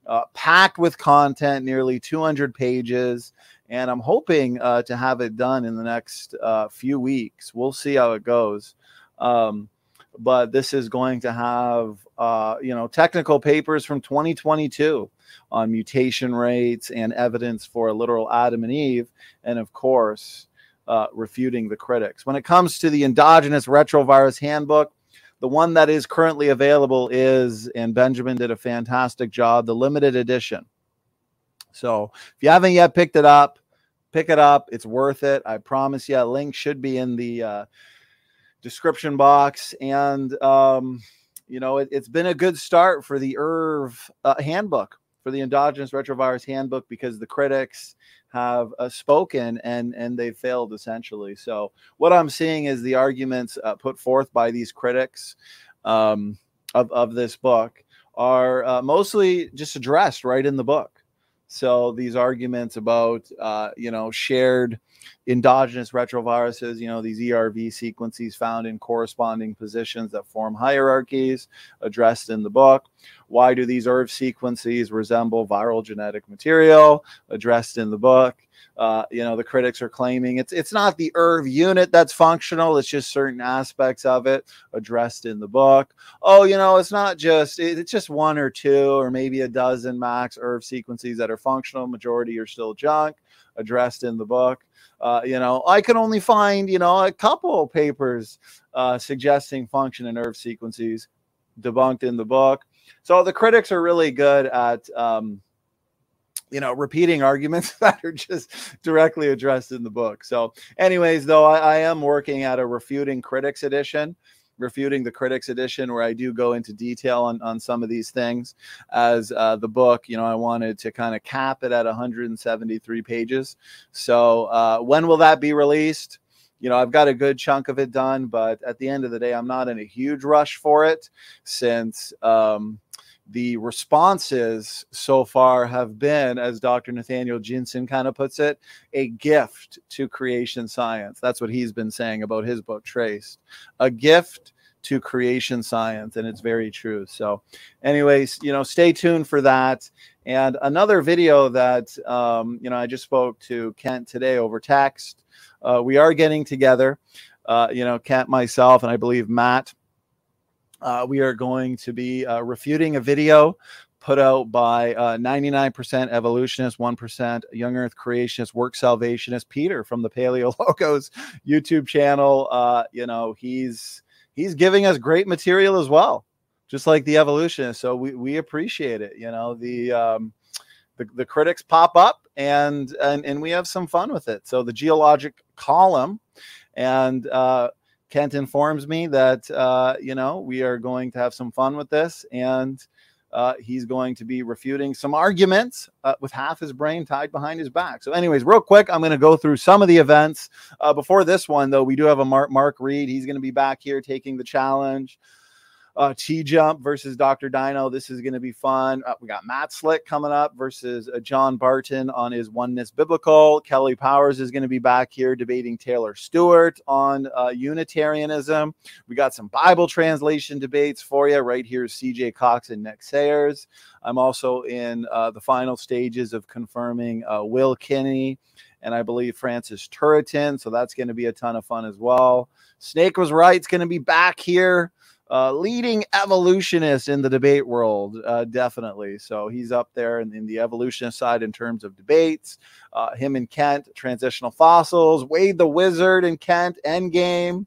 uh, packed with content nearly 200 pages and i'm hoping uh, to have it done in the next uh, few weeks we'll see how it goes um, but this is going to have uh, you know technical papers from 2022 on mutation rates and evidence for a literal Adam and Eve, and of course, uh, refuting the critics. When it comes to the endogenous retrovirus handbook, the one that is currently available is, and Benjamin did a fantastic job, the limited edition. So if you haven't yet picked it up, pick it up. It's worth it. I promise you. Link should be in the uh, description box. And, um, you know, it, has been a good start for the ERV uh, handbook, for the endogenous retrovirus handbook, because the critics have uh, spoken and and they failed essentially. So what I'm seeing is the arguments uh, put forth by these critics um, of, of this book are uh, mostly just addressed right in the book. So these arguments about, uh, you know, shared endogenous retroviruses, you know, these ERV sequences found in corresponding positions that form hierarchies addressed in the book. Why do these ERV sequences resemble viral genetic material addressed in the book? Uh, you know, the critics are claiming it's it's not the ERV unit that's functional; it's just certain aspects of it addressed in the book. Oh, you know, it's not just it's just one or two or maybe a dozen max ERV sequences that are functional. Majority are still junk addressed in the book. Uh, you know, I can only find you know a couple papers uh, suggesting function in ERV sequences debunked in the book. So the critics are really good at. Um, you know, repeating arguments that are just directly addressed in the book. So, anyways, though, I, I, am working at a refuting critics edition, refuting the critics edition, where I do go into detail on, on some of these things. As uh, the book, you know, I wanted to kind of cap it at 173 pages. So, uh, when will that be released? You know, I've got a good chunk of it done, but at the end of the day, I'm not in a huge rush for it since. Um, the responses so far have been, as Dr. Nathaniel Jeanson kind of puts it, a gift to creation science. That's what he's been saying about his book, Traced. A gift to creation science, and it's very true. So, anyways, you know, stay tuned for that. And another video that, um, you know, I just spoke to Kent today over text. Uh, we are getting together, uh, you know, Kent, myself, and I believe Matt uh, we are going to be uh, refuting a video put out by uh, 99% evolutionist, 1% young earth creationist, work salvationist Peter from the Paleo Logos YouTube channel. Uh, you know, he's he's giving us great material as well, just like the evolutionist. So we, we appreciate it. You know, the um, the, the critics pop up and, and and we have some fun with it. So the geologic column and uh, Kent informs me that uh, you know we are going to have some fun with this, and uh, he's going to be refuting some arguments uh, with half his brain tied behind his back. So, anyways, real quick, I'm going to go through some of the events. Uh, before this one, though, we do have a Mark, Mark Reed. He's going to be back here taking the challenge uh, T Jump versus Dr. Dino. This is going to be fun. Uh, we got Matt Slick coming up versus uh, John Barton on his Oneness Biblical. Kelly Powers is going to be back here debating Taylor Stewart on uh, Unitarianism. We got some Bible translation debates for you right here. CJ Cox and Nick Sayers. I'm also in uh, the final stages of confirming uh, Will Kinney and I believe Francis Turretin. So that's going to be a ton of fun as well. Snake was right. It's going to be back here uh, leading evolutionist in the debate world, uh, definitely. So he's up there in, in, the evolutionist side in terms of debates. Uh, him and Kent, transitional fossils, Wade the Wizard and Kent, Endgame,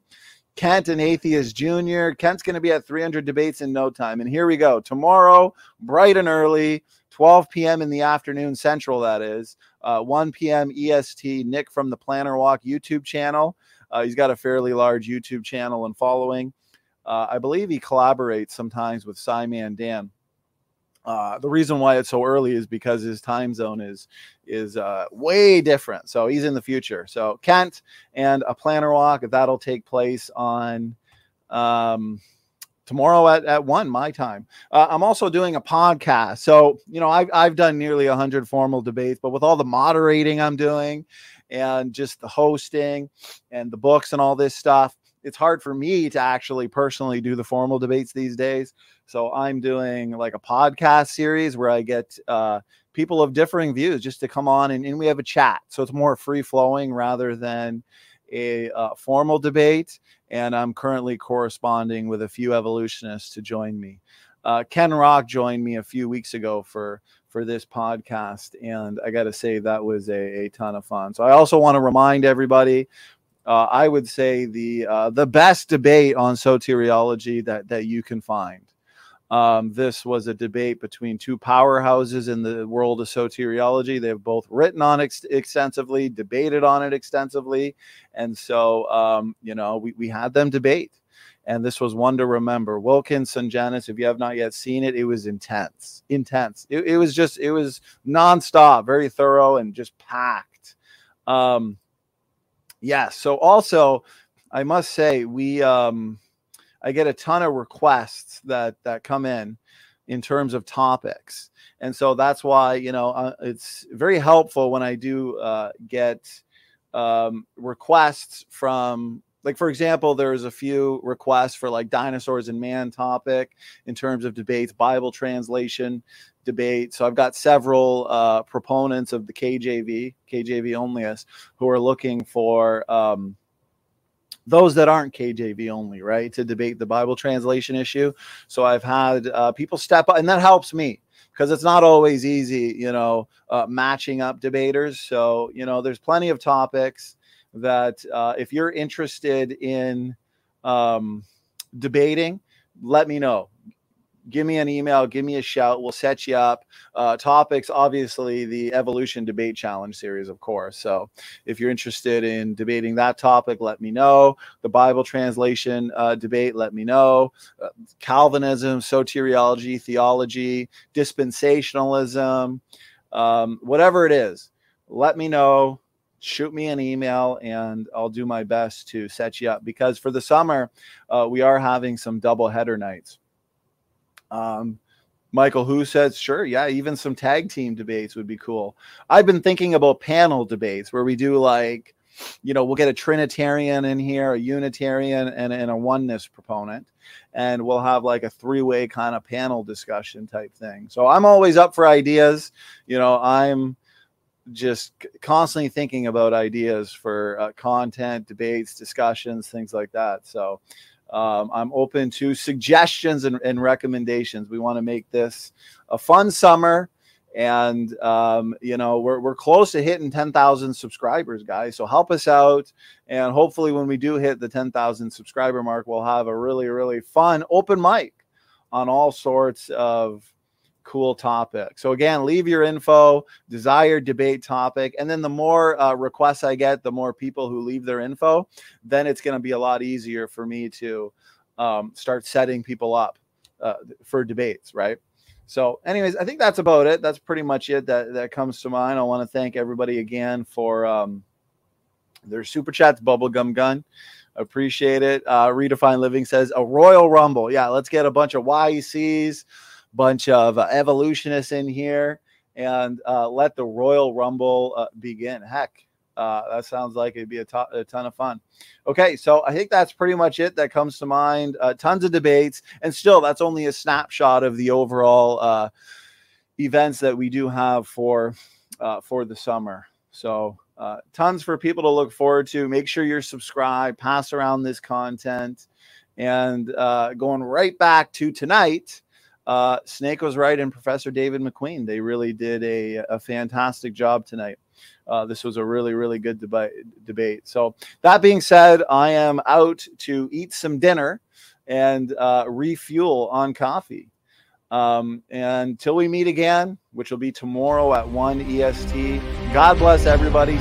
Kent and Atheist Jr. Kent's going to be at 300 debates in no time. And here we go. Tomorrow, bright and early, 12 p.m. in the afternoon, Central, that is, uh, 1 p.m. EST. Nick from the Planner Walk YouTube channel. Uh, he's got a fairly large YouTube channel and following. Uh, I believe he collaborates sometimes with Simon Dan. Uh, the reason why it's so early is because his time zone is is uh, way different. So he's in the future. So Kent and a planner walk that'll take place on um, tomorrow at, at one my time. Uh, I'm also doing a podcast. So you know I've I've done nearly hundred formal debates, but with all the moderating I'm doing and just the hosting and the books and all this stuff it's hard for me to actually personally do the formal debates these days. So I'm doing like a podcast series where I get uh, people of differing views just to come on and, and we have a chat. So it's more free flowing rather than a uh, formal debate. And I'm currently corresponding with a few evolutionists to join me. Uh, Ken Rock joined me a few weeks ago for for this podcast, and I got to say that was a, a ton of fun. So I also want to remind everybody uh, I would say the uh, the best debate on soteriology that that you can find. Um, this was a debate between two powerhouses in the world of soteriology. They've both written on it ex- extensively, debated on it extensively, and so um, you know we we had them debate. And this was one to remember. Wilkins Sungenis, if you have not yet seen it, it was intense, intense. It, it was just, it was nonstop, very thorough and just packed. Um, Yes. So also, I must say we um, I get a ton of requests that that come in in terms of topics, and so that's why you know uh, it's very helpful when I do uh, get um, requests from like for example there's a few requests for like dinosaurs and man topic in terms of debates bible translation debate so i've got several uh, proponents of the kjv kjv onlyists who are looking for um, those that aren't KJV only, right, to debate the Bible translation issue. So I've had uh, people step up, and that helps me because it's not always easy, you know, uh, matching up debaters. So, you know, there's plenty of topics that uh, if you're interested in um, debating, let me know. Give me an email, give me a shout. We'll set you up. Uh, topics, obviously, the evolution debate challenge series, of course. So, if you're interested in debating that topic, let me know. The Bible translation uh, debate, let me know. Uh, Calvinism, soteriology, theology, dispensationalism, um, whatever it is, let me know shoot me an email and I'll do my best to set you up because for the summer, uh, we are having some double header nights. Um, Michael, who says, sure, yeah, even some tag team debates would be cool. I've been thinking about panel debates where we do like, you know, we'll get a Trinitarian in here, a Unitarian, and, and a oneness proponent. And we'll have like a three way kind of panel discussion type thing. So I'm always up for ideas. You know, I'm just constantly thinking about ideas for uh, content, debates, discussions, things like that. So um, I'm open to suggestions and, and recommendations. We want to make this a fun summer. And, um, you know, we're, we're close to hitting 10,000 subscribers, guys. So help us out. And hopefully, when we do hit the 10,000 subscriber mark, we'll have a really, really fun open mic on all sorts of cool topic. So again, leave your info, desired debate topic, and then the more uh, requests I get, the more people who leave their info, then it's going to be a lot easier for me to um, start setting people up uh, for debates, right? So, anyways, I think that's about it. That's pretty much it that that comes to mind. I want to thank everybody again for um, their super chats, bubblegum gun. Appreciate it. Uh, Living says a Royal Rumble. Yeah, let's get a bunch of YECs bunch of uh, evolutionists in here and uh, let the Royal Rumble uh, begin. Heck, uh, that sounds like it'd be a, to- a, ton of fun. Okay, so I think that's pretty much it that comes to mind. Uh, tons of debates, and still, that's only a snapshot of the overall uh, events that we do have for for the summer. So. tons for people to look forward to. Make sure you're subscribed, pass around this content, and going right back to tonight uh, Snake was right, and Professor David McQueen. They really did a, a fantastic job tonight. Uh, this was a really, really good deba- debate. So, that being said, I am out to eat some dinner and uh, refuel on coffee. Um, until we meet again, which will be tomorrow at 1 EST, God bless everybody.